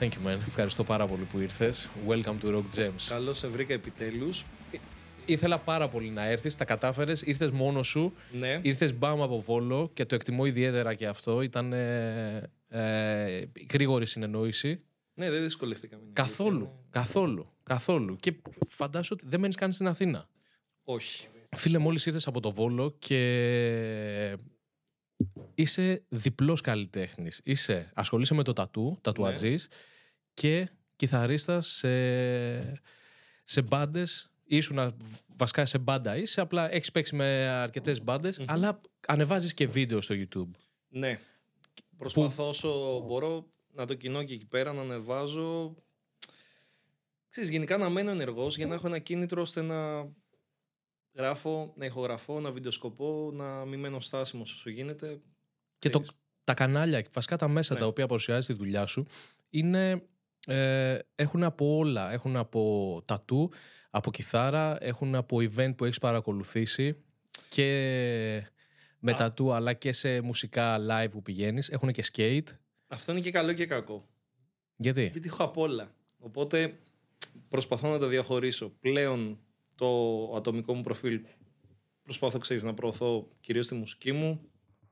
Thank you, man. Ευχαριστώ πάρα πολύ που ήρθες. Welcome to Rock Gems. Καλώς σε βρήκα επιτέλους. Ήθελα πάρα πολύ να έρθεις, τα κατάφερες, ήρθες μόνος σου, Ναι. ήρθες μπάμ από Βόλο και το εκτιμώ ιδιαίτερα και αυτό. Ήταν ε, ε, γρήγορη συνεννόηση. Ναι, δεν δυσκολευτήκαμε. είναι Καθόλου, αλήθεια. καθόλου, καθόλου. Και φαντάσου ότι δεν μένεις καν στην Αθήνα. Όχι. Φίλε, μόλις ήρθες από το Βόλο και είσαι διπλός καλλιτέχνης. Είσαι, ασχολείσαι με το τατού, τατουατζής και κιθαρίστας σε, σε μπάντες. Ήσουν βασικά σε μπάντα είσαι, απλά έχεις παίξει με αρκετές μπάντες, αλλά ανεβάζεις και βίντεο στο YouTube. Ναι. Προσπαθώ όσο μπορώ να το κοινώ και εκεί πέρα να ανεβάζω. Ξέρεις, γενικά να μένω ενεργός για να έχω ένα κίνητρο ώστε να γράφω, να ηχογραφώ, να βιντεοσκοπώ, να μην μένω στάσιμος όσο γίνεται. Και το, Ξέρεις. τα κανάλια, βασικά τα μέσα Ναι. τα οποία παρουσιάζεις τη δουλειά σου, είναι, ε, έχουν από όλα. Έχουν από τατού, από κιθάρα, έχουν από event που έχεις παρακολουθήσει και με Α. τατού αλλά και σε μουσικά live που πηγαίνεις. Έχουν και skate. Αυτό είναι και καλό και κακό. Γιατί; Γιατί έχω απ' όλα. Οπότε προσπαθώ να τα διαχωρίσω. Πλέον το ατομικό μου προφίλ προσπαθώ ξέρεις, να προωθώ κυρίως τη μουσική μου.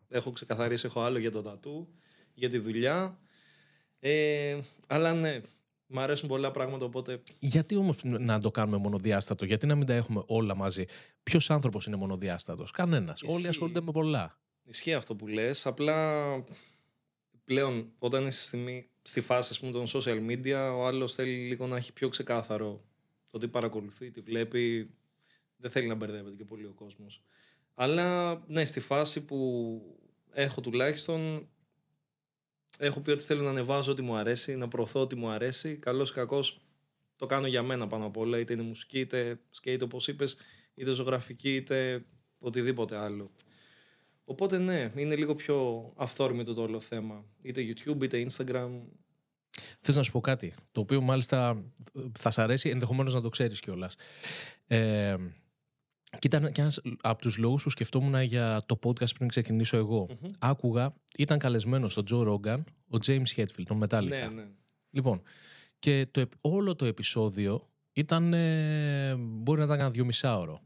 Έχω ξεκαθαρίσει, έχω άλλο για το τατού, για τη δουλειά. Ε, αλλά ναι, μ' αρέσουν πολλά πράγματα, οπότε Γιατί όμως να το κάνουμε μονοδιάστατο, γιατί να μην τα έχουμε όλα μαζί; Ποιος άνθρωπος είναι μονοδιάστατος, κανένας. Ισχύει. Όλοι ασχολούνται με πολλά. ισχύει αυτό που λες. Απλά πλέον όταν είσαι στη, στιγμή- στη φάση ας πούμε, των social media, ο άλλος θέλει λίγο να έχει πιο ξεκάθαρο το τι παρακολουθεί, τι βλέπει. Δεν θέλει να μπερδεύεται και πολύ ο κόσμος. Αλλά ναι, στη φάση που έχω τουλάχιστον έχω πει ότι θέλω να ανεβάζω ό,τι μου αρέσει, να προωθώ ό,τι μου αρέσει. Καλός ή κακός το κάνω για μένα πάνω απ' όλα, είτε είναι μουσική, είτε skate όπως είπες, είτε ζωγραφική, είτε οτιδήποτε άλλο. Οπότε ναι, είναι λίγο πιο αυθόρμητο το όλο θέμα. Είτε YouTube, είτε Instagram. Θες να σου πω κάτι, το οποίο μάλιστα θα σ' αρέσει, ενδεχομένως να το ξέρεις κιόλας. Ε, και ήταν και ένας από τους λόγους που σκεφτόμουν για το podcast πριν ξεκινήσω εγώ. Άκουγα, ήταν καλεσμένος ο Τζο Ρόγκαν, ο James Hetfield, τον Metallica. Ναι, ναι. Λοιπόν, και το, επ- όλο το επεισόδιο ήταν, ε, μπορεί να ήταν ένα δυόμισάωρο.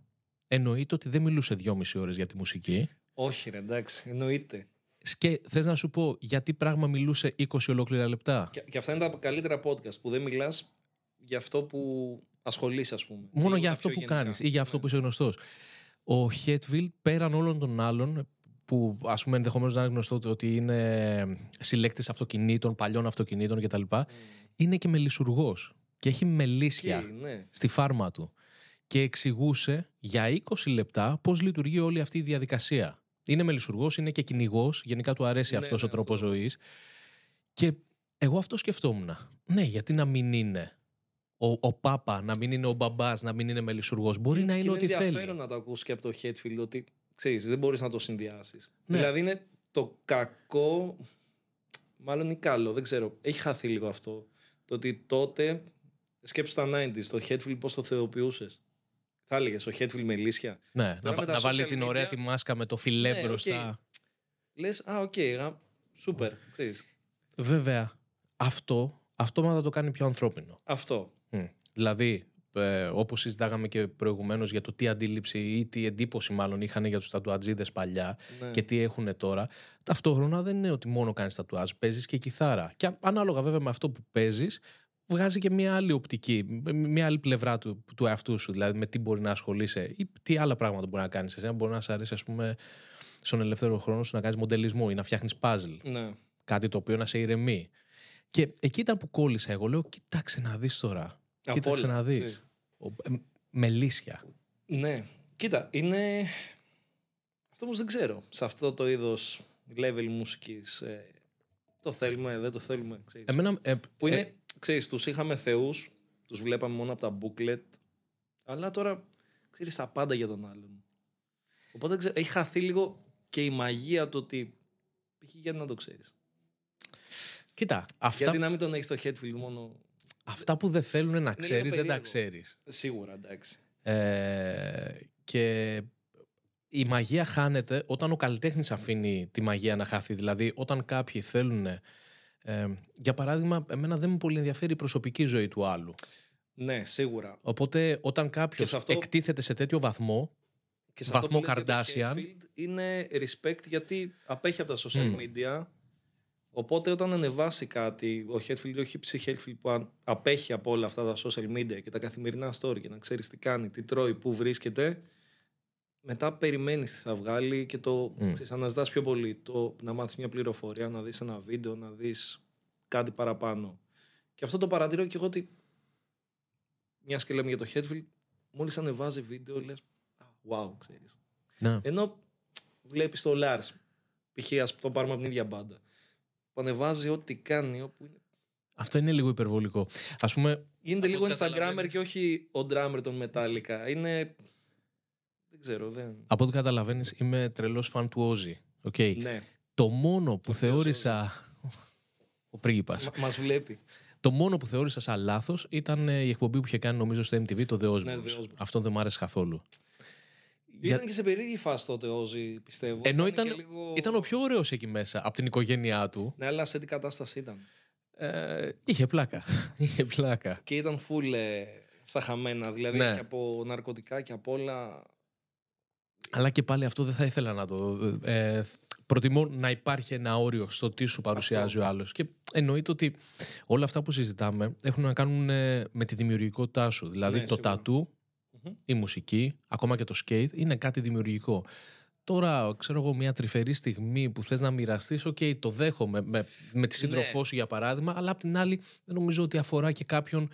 Εννοείται ότι δεν μιλούσε δυόμιση ώρες για τη μουσική. Όχι ρε, εντάξει, εννοείται. Και θες να σου πω γιατί πράγμα μιλούσε 20 ολόκληρα λεπτά; Και, και αυτά είναι τα καλύτερα podcast που δεν μιλάς για αυτό που ασχολείσαι, ας πούμε. Μόνο Λίγο για τα αυτό πιο που γενικά. κάνεις ή για αυτό Ναι. που είσαι γνωστός. Ο Χέτβιλ πέραν όλων των άλλων που ας πούμε ενδεχομένως να είναι γνωστό το ότι είναι συλλέκτης αυτοκινήτων, παλιών αυτοκινήτων κτλ. Είναι και μελισσουργός και έχει μελίσια Εκεί, ναι. στη φάρμα του και εξηγούσε για 20 λεπτά πώς λειτουργεί όλη αυτή η διαδικασία. Είναι μελισσουργός, είναι και κυνηγός, γενικά του αρέσει Ναι, αυτός ναι, ο τρόπος αυτό. ζωής. Και εγώ αυτό σκεφτόμουν. Ναι, γιατί να μην είναι ο, ο Πάπα, να μην είναι ο μπαμπάς, να μην είναι μελισσουργός. Μπορεί να Και είναι ό,τι Είναι θέλει. ενδιαφέρον να το ακούσεις και από το Headfield ότι ξέρεις, δεν μπορείς να το συνδυάσεις. Ναι. Δηλαδή είναι το κακό, μάλλον ή καλό, δεν ξέρω. Έχει χαθεί λίγο αυτό. Το ότι τότε, σκέψου τα 90s, το Hetfield πώς το θεοποιούσες. Θα έλεγες ο Hetfield με μελίσσια. Ναι, να, με βα- τα να βάλει social την ωραία media- τη μάσκα με το φιλέ Ναι, μπροστά. οκ. Λες, α, οκ, γα- σούπερ, ξέρεις. Βέβαια, αυτό αυτόματα το κάνει πιο ανθρώπινο. Αυτό. Μμ. Δηλαδή, ε, όπως συζητάγαμε και προηγουμένως για το τι αντίληψη ή τι εντύπωση μάλλον είχαν για τους τατουατζίδες παλιά Ναι. και τι έχουν τώρα, ταυτόχρονα δεν είναι ότι μόνο κάνεις τατουάζ, παίζεις και κιθάρα. Και α- ανάλογα βέβαια με αυτό που παίζεις, βγάζει και μια άλλη οπτική, μ- μια άλλη πλευρά του, του εαυτού σου, δηλαδή με τι μπορεί να ασχολείσαι ή τι άλλα πράγματα μπορεί να κάνεις. Εσένα μπορεί να σε αρέσει, ας πούμε, στον ελεύθερο χρόνο σου να κάνεις μοντελισμό ή να φτιάχνεις puzzle Ναι. κάτι το οποίο να σε ηρεμεί. Και εκεί ήταν που κόλλησα εγώ. Λέω, κοίταξε να δεις τώρα. Απ' κοίταξε όλα, να δεις. ξέρεις. Ο- ε, μελίσια. Ναι. Κοίτα, είναι... Αυτό όμως δεν ξέρω. Σε αυτό το είδος level μουσικής. Ε, το θέλουμε, δεν το θέλουμε. Ξέρεις. Εμένα, ε, Που ε, είναι, ξέρεις, τους είχαμε θεούς, τους βλέπαμε μόνο από τα booklet, αλλά τώρα ξέρεις τα πάντα για τον άλλον. Οπότε δεν ξέρω, έχει χαθεί λίγο και η μαγεία του ότι π.χ. γιατί να το ξέρεις. κοίτα, αυτά, Γιατί να μην τον έχεις στο Headfield μόνο... αυτά που δεν θέλουν να λίγο ξέρεις δεν τα περίεργο. ξέρεις. Σίγουρα, εντάξει. Ε, και η μαγεία χάνεται όταν ο καλλιτέχνης αφήνει τη μαγεία να χαθεί. Δηλαδή, όταν κάποιοι θέλουν Ε, για παράδειγμα, εμένα δεν με πολύ ενδιαφέρει η προσωπική ζωή του άλλου. Ναι, σίγουρα. Οπότε όταν κάποιος σε αυτό- εκτίθεται σε τέτοιο βαθμό, Και σε Βαθμό αυτό που λες για Kardashian. το Hetfield είναι respect γιατί απέχει από τα social Μμμ. media. Οπότε όταν ανεβάσει κάτι, ο Hetfield ή ο Hipsy Hetfield που αν- απέχει από όλα αυτά τα social media και τα καθημερινά story και να ξέρεις τι κάνει, τι τρώει, πού βρίσκεται, μετά περιμένεις τι θα βγάλει και το Μμ. ξέρεις, αναζητάς πιο πολύ. Το να μάθεις μια πληροφορία, να δεις ένα βίντεο, να δεις κάτι παραπάνω. Και αυτό το παρατηρώ και εγώ ότι μιας και λέμε για το Hetfield, μόλις ανεβάζει βίντεο, λες. Wow, ξέρεις. ναι. Ενώ βλέπεις το Lars, π.χ. ας το πάρουμε από την ίδια μπάντα, που ανεβάζει ό,τι κάνει, όπου είναι. αυτό είναι λίγο υπερβολικό. Α πούμε, Γίνεται Από λίγο ό,τι Instagrammer καταλαβαίνεις. και όχι ο drummer των Metallica. Είναι. Δεν ξέρω, δεν. από ό,τι καταλαβαίνεις, είμαι τρελός φαν του Ozzy. Okay. Ναι, Το μόνο που Ο Θεός θεώρησα. Ο πρίγκιπας. μα βλέπει. Το μόνο που θεώρησα σαν λάθος ήταν ε, η εκπομπή που είχε κάνει νομίζω στο MTV το The Osbournes. Ναι, The Osbournes. Αυτό δεν μου άρεσε καθόλου. Για- Ήταν και σε περίεργη φάση τότε ο Ozzy, πιστεύω. Ενώ και ήταν, λίγο- ήταν ο πιο ωραίος εκεί μέσα από την οικογένειά του. Ναι, αλλά σε τι κατάσταση ήταν; Ε, είχε πλάκα. είχε πλάκα. Και ήταν full ε, στα χαμένα. Δηλαδή Ναι. και από ναρκωτικά και από όλα. Αλλά και πάλι αυτό δεν θα ήθελα να το. Ε, προτιμώ να υπάρχει ένα όριο στο τι σου παρουσιάζει ο άλλος. Και εννοείται ότι όλα αυτά που συζητάμε έχουν να κάνουν ε, με τη δημιουργικότητά σου. Δηλαδή Ναι, το σίγουρα. τατού, Μμμ. η μουσική, ακόμα και το skate είναι κάτι δημιουργικό. Τώρα, ξέρω εγώ, μια τρυφερή στιγμή που θες να μοιραστείς, οκ, το δέχομαι με, με τη σύντροφό Ναι. σου για παράδειγμα, αλλά απ' την άλλη δεν νομίζω ότι αφορά και κάποιον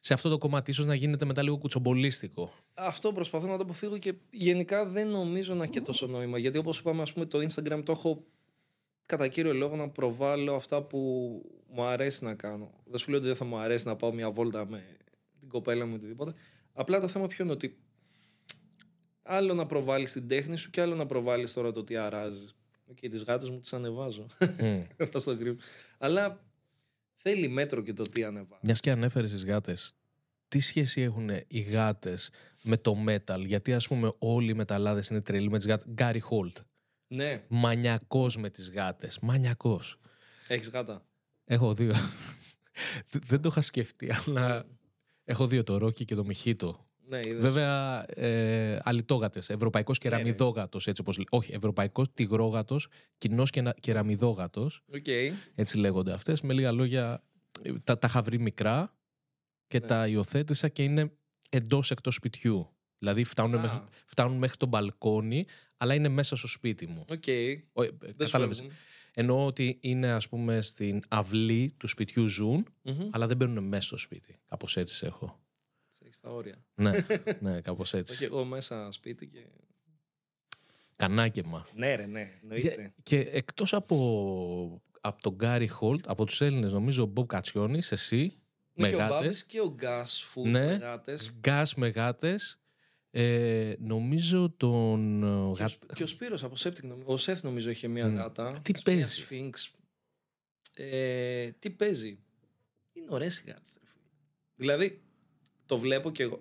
σε αυτό το κομμάτι, ίσως να γίνεται μετά λίγο κουτσομπολίστικο. Αυτό προσπαθώ να το αποφύγω και γενικά δεν νομίζω να έχει και τόσο νόημα. Γιατί όπως είπαμε, ας πούμε, το Instagram το έχω κατά κύριο λόγο να προβάλλω αυτά που μου αρέσει να κάνω. Δεν σου λέω ότι δεν θα μου αρέσει να πάω μια βόλτα με την κοπέλα μου ή οτιδήποτε. Απλά το θέμα ποιο είναι ότι άλλο να προβάλλεις την τέχνη σου και άλλο να προβάλλεις τώρα το τι αράζεις. Και τις γάτες μου τις ανεβάζω. Μμ. Δεν στο κρύβω. Αλλά θέλει μέτρο και το τι ανεβάζεις. Μιας και ανέφερες τις γάτες, τι σχέση έχουν οι γάτες με το metal, Γιατί ας πούμε όλοι οι μεταλλάδες είναι τρελοί με τις γάτες. Gary Holt. Ναι, Μανιακός με τις γάτες. Μανιακός. έχεις γάτα. Έχω δύο. Δε- Δεν το είχα σκεφτεί, αλλά έχω δύο το Ρόκι και το Μοχίτο. Ναι, είδες. Βέβαια, ε, αλητόγατες, ευρωπαϊκός Ναι, ναι. κεραμιδόγατος, έτσι όπως λέει. Όχι, ευρωπαϊκός τιγρόγατος, κοινός κενα- κεραμιδόγατος, Οκ. έτσι λέγονται αυτές. Με λίγα λόγια, ε, τα, τα είχα βρει μικρά και Ναι. τα υιοθέτησα και είναι εντός εκτός σπιτιού. Δηλαδή φτάνουν, Α. μέχρι, φτάνουν μέχρι το μπαλκόνι, αλλά είναι μέσα στο σπίτι μου. Οκ. Ο, ε, Δεν σου κατάλαβες. φεύγουν. Εννοώ ότι είναι ας πούμε στην αυλή του σπιτιού ζουν, Μμμ. αλλά δεν μπαίνουν μέσα στο σπίτι. Κάπως έτσι σε έχω. Έχεις τα όρια. ναι, ναι, κάπως έτσι. Όχι εγώ μέσα σπίτι και... Κανάκεμα. Ναι ρε, ναι. Εννοείται. Και εκτός από, από τον Γκάρι Χολτ, από τους Έλληνες νομίζω ο Μπομπ Κατσιόνης, εσύ, Ναι, με και ο γάτες. Μπάμπης και ο Γκάς φου Ναι. με γάτες. Γκάς με γάτες, ε, νομίζω τον... ε, Και ο, γα- Σπ- και ο Σπύρος από Σέπτικ, νομι- ο Σεφ νομίζω είχε μια Μμ. γάτα. Τι Μια παίζει; Sphinx. Ε, τι παίζει; Είναι ωραίες οι γάτες. ρε φίλε. Δηλαδή, το βλέπω και εγώ.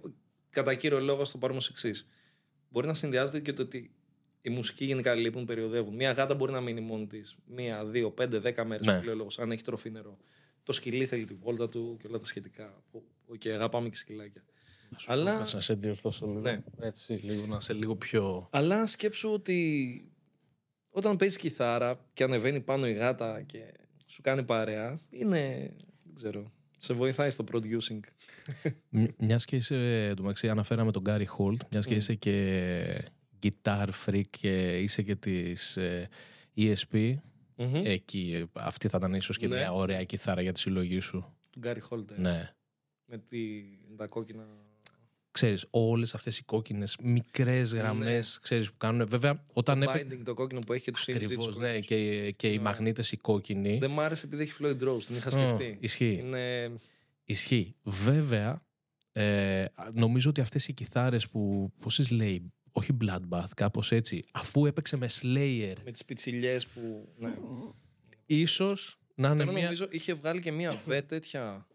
Κατά κύριο λόγο, ας το πάρουμε ως εξής. Μπορεί να συνδυάζεται και το ότι οι μουσικοί γενικά λείπουν, περιοδεύουν. Μια γάτα μπορεί να μείνει μόνη της. Μία, δύο, πέντε, δέκα μέρες Ναι. που λέει ο λόγος, αν έχει τροφή νερό. Το σκυλί θέλει τη βόλτα του και όλα τα σχετικά. Οκ, αγαπάμε και σκυλάκια. Αλλά, Να σε διορθώσω λίγο. Ναι. Έτσι, λίγο, να σε λίγο πιο... αλλά σκέψου ότι όταν παίζεις κιθάρα και ανεβαίνει πάνω η γάτα και σου κάνει παρέα, είναι. Δεν ξέρω. Σε βοηθάει στο producing. Μιας και είσαι, εντωμεταξύ αναφέραμε τον Γκάρι Χολτ, μιας και Μμ. είσαι και guitar freak και είσαι και της ε, ESP, Μμμ. εκεί ε, αυτή θα ήταν ίσως και Ναι. μια ωραία κιθάρα για τη συλλογή σου. Του Γκάρι Χόλτερ. Ναι. Με τη, τα κόκκινα. Ξέρεις, όλες αυτές οι κόκκινες μικρές γραμμές, ξέρεις που κάνουν. Βέβαια, όταν το έπαιξε... binding, το κόκκινο που έχει και του Ακριβώς, CNG. ναι, και, και οι Ναι. μαγνήτες οι κόκκινοι. Δεν μ' άρεσε επειδή έχει Floyd Rose. Την είχα Ω, σκεφτεί. ισχύει. Είναι. Ισχύει. Βέβαια, ε, νομίζω ότι αυτές οι κιθάρες που, πώς τις λέει, όχι Bloodbath, κάπως έτσι, αφού έπαιξε με Slayer, Με τις πιτσιλιές που. Ναι. ίσως να είναι Τώρα μια... νομίζω είχε βγάλει και μία βε τέτοια.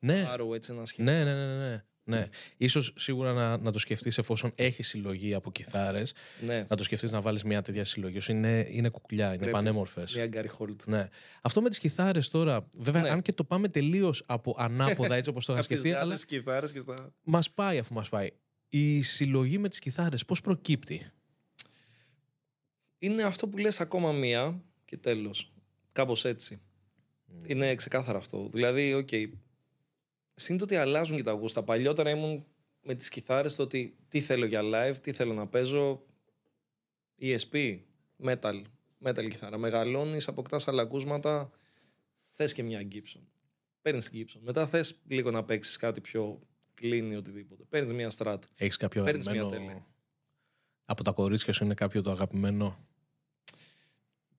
Ναι, Arrow έτσι ένα σχέδιο. ναι, ναι, ναι, ναι. Ναι. Ίσως σίγουρα να, να το σκεφτείς εφόσον έχει συλλογή από κιθάρες, Ναι, να το σκεφτείς να βάλεις μια τέτοια συλλογή. Όσο Είναι, είναι κουκλιά, είναι Πρέπει. πανέμορφες. μια Gary Holt. Ναι. Αυτό με τις κιθάρες τώρα, βέβαια Ναι. αν και το πάμε τελείως από ανάποδα έτσι όπως το είχα Από τις σκεφτεί, αλλά γάτες κιθάρες και στα... μας πάει αφού μας πάει. Η συλλογή με τις κιθάρες πώς προκύπτει; Είναι αυτό που λες ακόμα μία και τέλος. Κάπως έτσι. Είναι ξεκάθαρο αυτό. Δηλαδή, ok, okay, σύντομα ότι αλλάζουν και τα γούστα. Παλιότερα ήμουν με τις κιθάρες το ότι τι θέλω για live, τι θέλω να παίζω. ESP, metal, metal κιθάρα. Μεγαλώνεις, αποκτάς άλλα ακούσματα, θες και μια Gibson. Παίρνεις την Gibson. Μετά θες λίγο να παίξεις κάτι πιο clean ή οτιδήποτε. Παίρνεις μια Strat. Έχεις κάποιο Παίρνεις μια αγαπημένο... τέλεια. Από τα κορίτσια σου είναι κάποιο το αγαπημένο;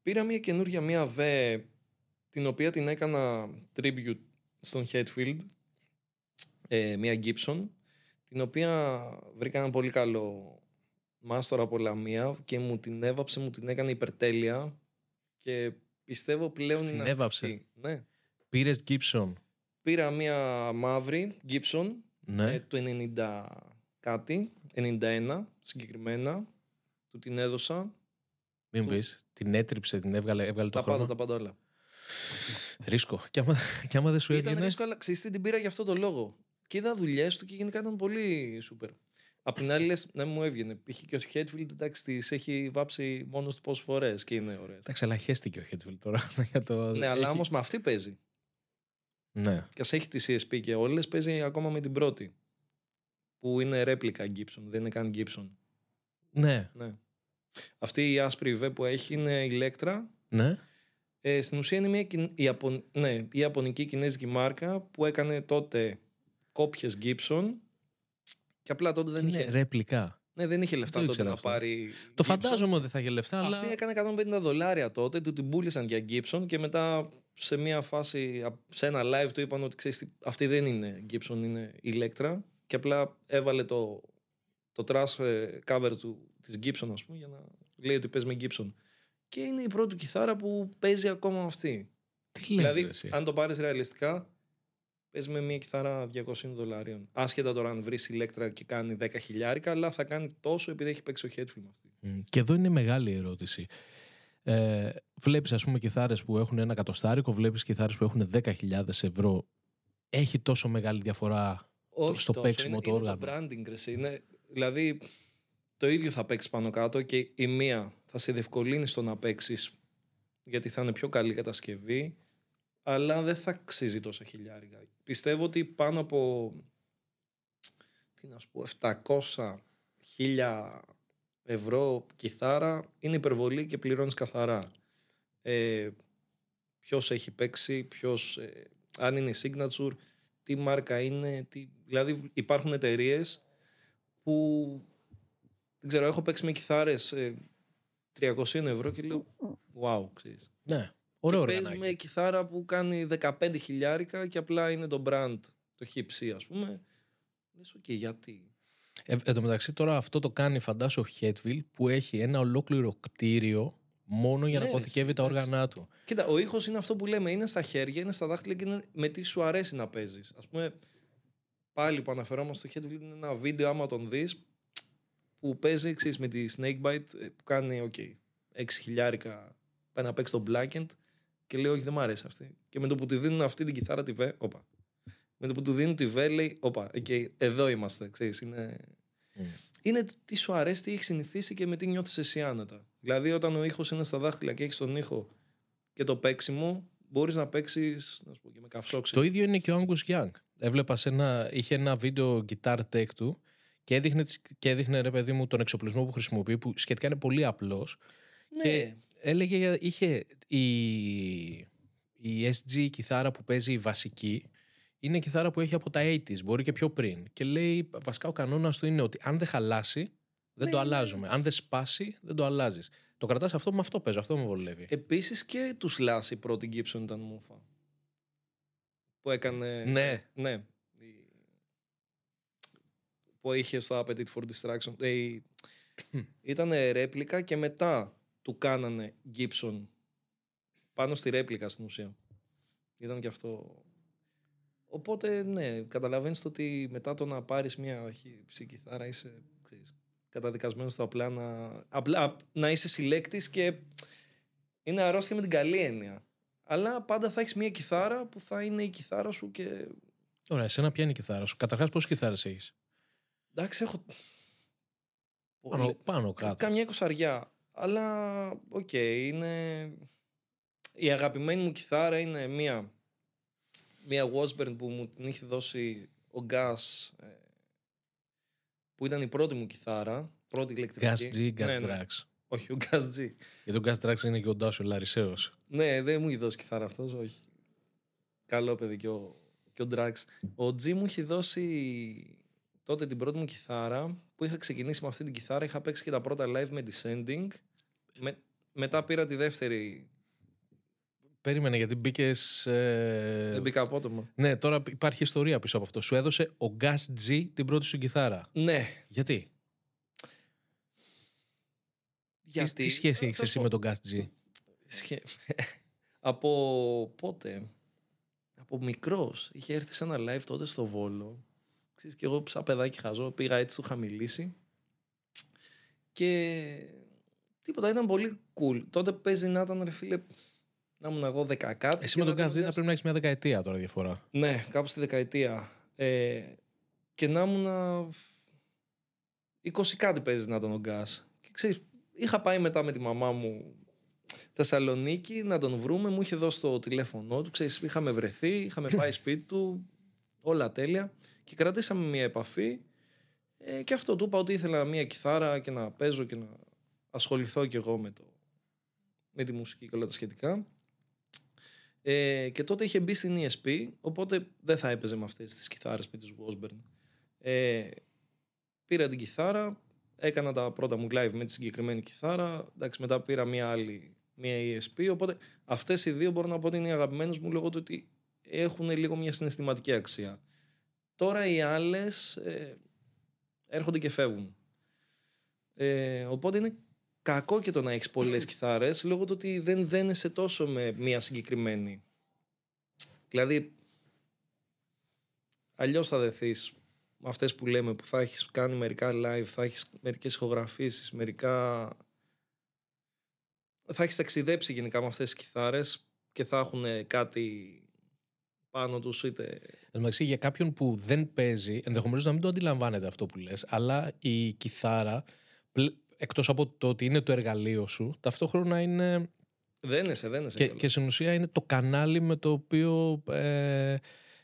Πήρα μια καινούρια μια V την οποία την έκανα tribute στον Hetfield ε, μια Gibson την οποία βρήκα ένα πολύ καλό μάστορα από Λαμία και μου την έβαψε, μου την έκανε υπερτέλεια και πιστεύω πλέον Στην είναι έβαψε; αυτή. Ναι. Πήρες Gibson; Πήρα μια μαύρη Gibson Ναι. ε, του 90 κάτι, 91 συγκεκριμένα, του την έδωσα, Μην του- πεις. Την έτριψε, την έβγαλε, έβγαλε το τα πάντα, χρόνο. τα πάντα όλα. Ρίσκο. Και άμα, και άμα δεν σου Ήταν έβγαινε. ρίσκο, αλλά ξέρεις τι την πήρα για αυτό το λόγο. Και είδα δουλειές του και γενικά ήταν πολύ σούπερ. Απ' την άλλη, λες, να μην μου έβγαινε. Π.χ. και ο Χέτφιλντ, εντάξει, τις έχει βάψει μόνος του πόσες φορές και είναι ωραίες. Εντάξει, αλλά χέστηκε ο Χέτφιλ τώρα. για το... Ναι, αλλά έχει- όμως με αυτή παίζει. Ναι. Και ας έχει τη CSP και όλες, παίζει ακόμα με την πρώτη. Που είναι ρέπλικα Gibson, δεν είναι καν Gibson. Ναι. Ναι. Αυτή η άσπρη V που έχει είναι ηλέκτρα. Ναι. Ε, στην ουσία είναι μια Κιν- Ιαπων... ναι, η Ιαπωνική Κινέζικη μάρκα που έκανε τότε κόπιες Gibson και απλά τότε δεν είναι είχε, ρεπλικά. ναι, δεν είχε λεφτά το τότε ήξερα να αυτό. πάρει Το Gibson. φαντάζομαι ότι δεν θα είχε λεφτά, αλλά. Αυτή έκανε 150 δολάρια τότε, του την πούλησαν για Gibson και μετά σε μια φάση, α, σε ένα live του είπαν ότι ξέρεις, τι, αυτή δεν είναι Gibson, είναι ηλέκτρα και απλά έβαλε το, το trash ε, cover του, της Gibson ας πούμε για να λέει ότι παίζει με Gibson. Και είναι η πρώτη κιθάρα που παίζει ακόμα αυτή. Τι λες, δηλαδή, ρε, εσύ. αν το πάρεις ρεαλιστικά, παίζει με μια κιθάρα 200 δολαρίων. Άσχετα τώρα αν βρεις ηλέκτρα και κάνει 10 χιλιάρικα, αλλά θα κάνει τόσο επειδή έχει παίξει ο Headfield με αυτή. Μμ. Και εδώ είναι μεγάλη ερώτηση. Ε, βλέπεις ας πούμε κιθάρες που έχουν ένα εκατοστάρικο, βλέπεις κιθάρες που έχουν 10.000 ευρώ. Έχει τόσο μεγάλη διαφορά. Όχι στο τόσο, παίξιμο είναι, το είναι όργανο; το branding, ρε, εσύ. είναι, δηλαδή το ίδιο θα παίξεις πάνω κάτω και η μία θα σε διευκολύνει στο να παίξεις γιατί θα είναι πιο καλή κατασκευή αλλά δεν θα αξίζει τόσα χιλιάρικα. Πιστεύω ότι πάνω από τι να σου πω, 700 χίλια ευρώ κιθάρα είναι υπερβολή και πληρώνεις καθαρά. Ε, ποιος έχει παίξει, ποιος, ε, αν είναι signature, τι μάρκα είναι, τι... δηλαδή υπάρχουν εταιρείες που δεν ξέρω, έχω παίξει με κιθάρες ε, 300 ευρώ και λέω wow, ξέρεις. Ναι. Ωραίο και παίζει οργανάκι. με κιθάρα που κάνει 15 χιλιάρικα και απλά είναι το brand, το χύψη ας πούμε. Λες, οκ, γιατί; Ε, εν τω μεταξύ τώρα αυτό το κάνει φαντάσου ο Hetfield που έχει ένα ολόκληρο κτίριο μόνο για να Ναι, αποθηκεύει τα εντάξει. όργανά του. Κοίτα, ο ήχος είναι αυτό που λέμε, είναι στα χέρια, είναι στα δάχτυλα και είναι με τι σου αρέσει να παίζεις. Ας πούμε, πάλι που αναφερόμαστε στο Hetfield είναι ένα βίντεο άμα τον δεις που παίζει, ξέρεις, με τη Snakebite ε, που κάνει, οκ, 6 χιλιάρικα πάει να παίξει το Blackened και λέει όχι δεν μου αρέσει αυτή. Και με το που τη δίνουν αυτή την κιθάρα τη V, όπα. Με το που του δίνουν τη V λέει, όπα, okay, εδώ είμαστε, ξέρεις, είναι... Μμ. Είναι τι σου αρέσει, τι έχεις συνηθίσει και με τι νιώθεις εσύ άνετα. Δηλαδή όταν ο ήχος είναι στα δάχτυλα και έχεις τον ήχο και το παίξιμο, μπορείς να παίξεις, να σου πω, και με καυσόξυλο. Το ίδιο είναι και ο Angus Young. Έβλεπας σε ένα, είχε ένα βίντεο guitar tech του και έδειχνε, τις- και έδειχνε ρε παιδί μου τον εξοπλισμό που χρησιμοποιεί που σχετικά είναι πολύ απλός Ναι, και έλεγε, για- είχε η, η SG κιθάρα που παίζει η βασική είναι η κιθάρα που έχει από τα 80s, μπορεί και πιο πριν. Και λέει, βασικά ο κανόνας του είναι ότι αν δεν χαλάσει, δεν Ναι, το ναι. αλλάζουμε. Αν δεν σπάσει, δεν το αλλάζεις. Το κρατάς αυτό, με αυτό παίζω, αυτό με βολεύει. Επίσης και τους Slash η πρώτη Gibson ήταν μούφα. Που έκανε... Ναι. Ναι. Η- Που είχε στο Appetite for Distraction. Ε, η- Ήταν ρέπλικα και μετά του κάνανε Gibson πάνω στη ρέπλικα στην ουσία. Ήταν και αυτό... Οπότε, ναι, καταλαβαίνεις το ότι μετά το να πάρεις μια χύψη κιθάρα είσαι ξέρεις, καταδικασμένος στο απλά να, απλά να είσαι συλλέκτης και είναι αρρώστια με την καλή έννοια. Αλλά πάντα θα έχεις μια κιθάρα που θα είναι η κιθάρα σου και... Ωραία, εσένα ποια είναι η κιθάρα σου; Καταρχάς πόσες κιθάρες έχεις; Εντάξει, έχω... Πάνω, Πολύ- πάνω κάτω. Καμιά εικοσαριά. Αλλά, οκ, είναι... Η αγαπημένη μου κιθάρα είναι μία, μία Washburn που μου την είχε δώσει ο Gus, ε, που ήταν η πρώτη μου κιθάρα, πρώτη ηλεκτρική. Gus G, Gus Ναι, ναι. Drax. Όχι, ο Gas G. Γιατί ο Gas Drax είναι και ο Ντάσιο Λαρισαίος. Ναι, δεν μου είχε δώσει κιθάρα αυτός, όχι. Καλό παιδί και ο, και ο Drax. Ο G μου είχε δώσει τότε την πρώτη μου κιθάρα που είχα ξεκινήσει με αυτή την κιθάρα. Είχα παίξει και τα πρώτα live με Descending. Με, μετά πήρα τη δεύτερη. Περίμενε γιατί μπήκες. Δεν μπήκα απότομα. Ναι, τώρα υπάρχει ιστορία πίσω από αυτό. Σου έδωσε ο Gas G την πρώτη σου κιθάρα. Ναι. Γιατί, Γιατί; τι, τι σχέση Θα έχεις σου εσύ πω. με τον Gas G; Σχε- από πότε; Από μικρός. Είχε έρθει σε ένα live τότε στο Βόλο. Ξέρεις, και εγώ σαν παιδάκι χαζό πήγα έτσι, του είχα μιλήσει. Και τίποτα, ήταν πολύ cool. Τότε παίζει να ήταν, ρε φίλε, να ήμουν εγώ δεκακάτι. Εσύ και με τον να Gas G ήταν θα πρέπει να έχεις μια δεκαετία τώρα διαφορά. Ναι, κάπου στη δεκαετία. Ε, και να ήμουν 20 κάτι παίζει να ήταν ο Γκάς. Και ξέρεις, είχα πάει μετά με τη μαμά μου Θεσσαλονίκη να τον βρούμε. Μου είχε δώσει το τηλέφωνό του. Ξέρεις, είχαμε βρεθεί, είχαμε πάει σπίτι του. Όλα τέλεια. Και κρατήσαμε μια επαφή. Ε, και αυτό του είπα ότι ήθελα μια κιθάρα και να παίζω και να ασχοληθώ κι εγώ με, το, με τη μουσική και όλα τα σχετικά. Ε, και τότε είχε μπει στην ESP, οπότε δεν θα έπαιζε με αυτές τις κιθάρες με τις Washburn. Ε, πήρα την κιθάρα, έκανα τα πρώτα μου live με τη συγκεκριμένη κιθάρα, εντάξει, μετά πήρα μια άλλη, μια ESP, οπότε αυτές οι δύο μπορώ να πω ότι είναι οι αγαπημένες μου λόγω του ότι έχουν λίγο μια συναισθηματική αξία. Τώρα οι άλλες ε, έρχονται και φεύγουν. Ε, οπότε είναι κακό και το να έχεις πολλές κιθάρες λόγω του ότι δεν δένεσαι τόσο με μία συγκεκριμένη. Δηλαδή, αλλιώς θα δεθείς με αυτές που λέμε που θα έχεις κάνει μερικά live, θα έχεις μερικές ηχογραφήσεις, μερικά... Θα έχεις ταξιδέψει γενικά με αυτές τις κιθάρες και θα έχουν κάτι πάνω τους είτε... Εν τω μεταξύ, για κάποιον που δεν παίζει, ενδεχομένως να μην το αντιλαμβάνεται αυτό που λες, αλλά η κιθάρα, πλ- εκτός από το ότι είναι το εργαλείο σου, ταυτόχρονα είναι Δένεσαι, δένεσαι. και, κιόλας. και στην ουσία είναι το κανάλι με το οποίο ε,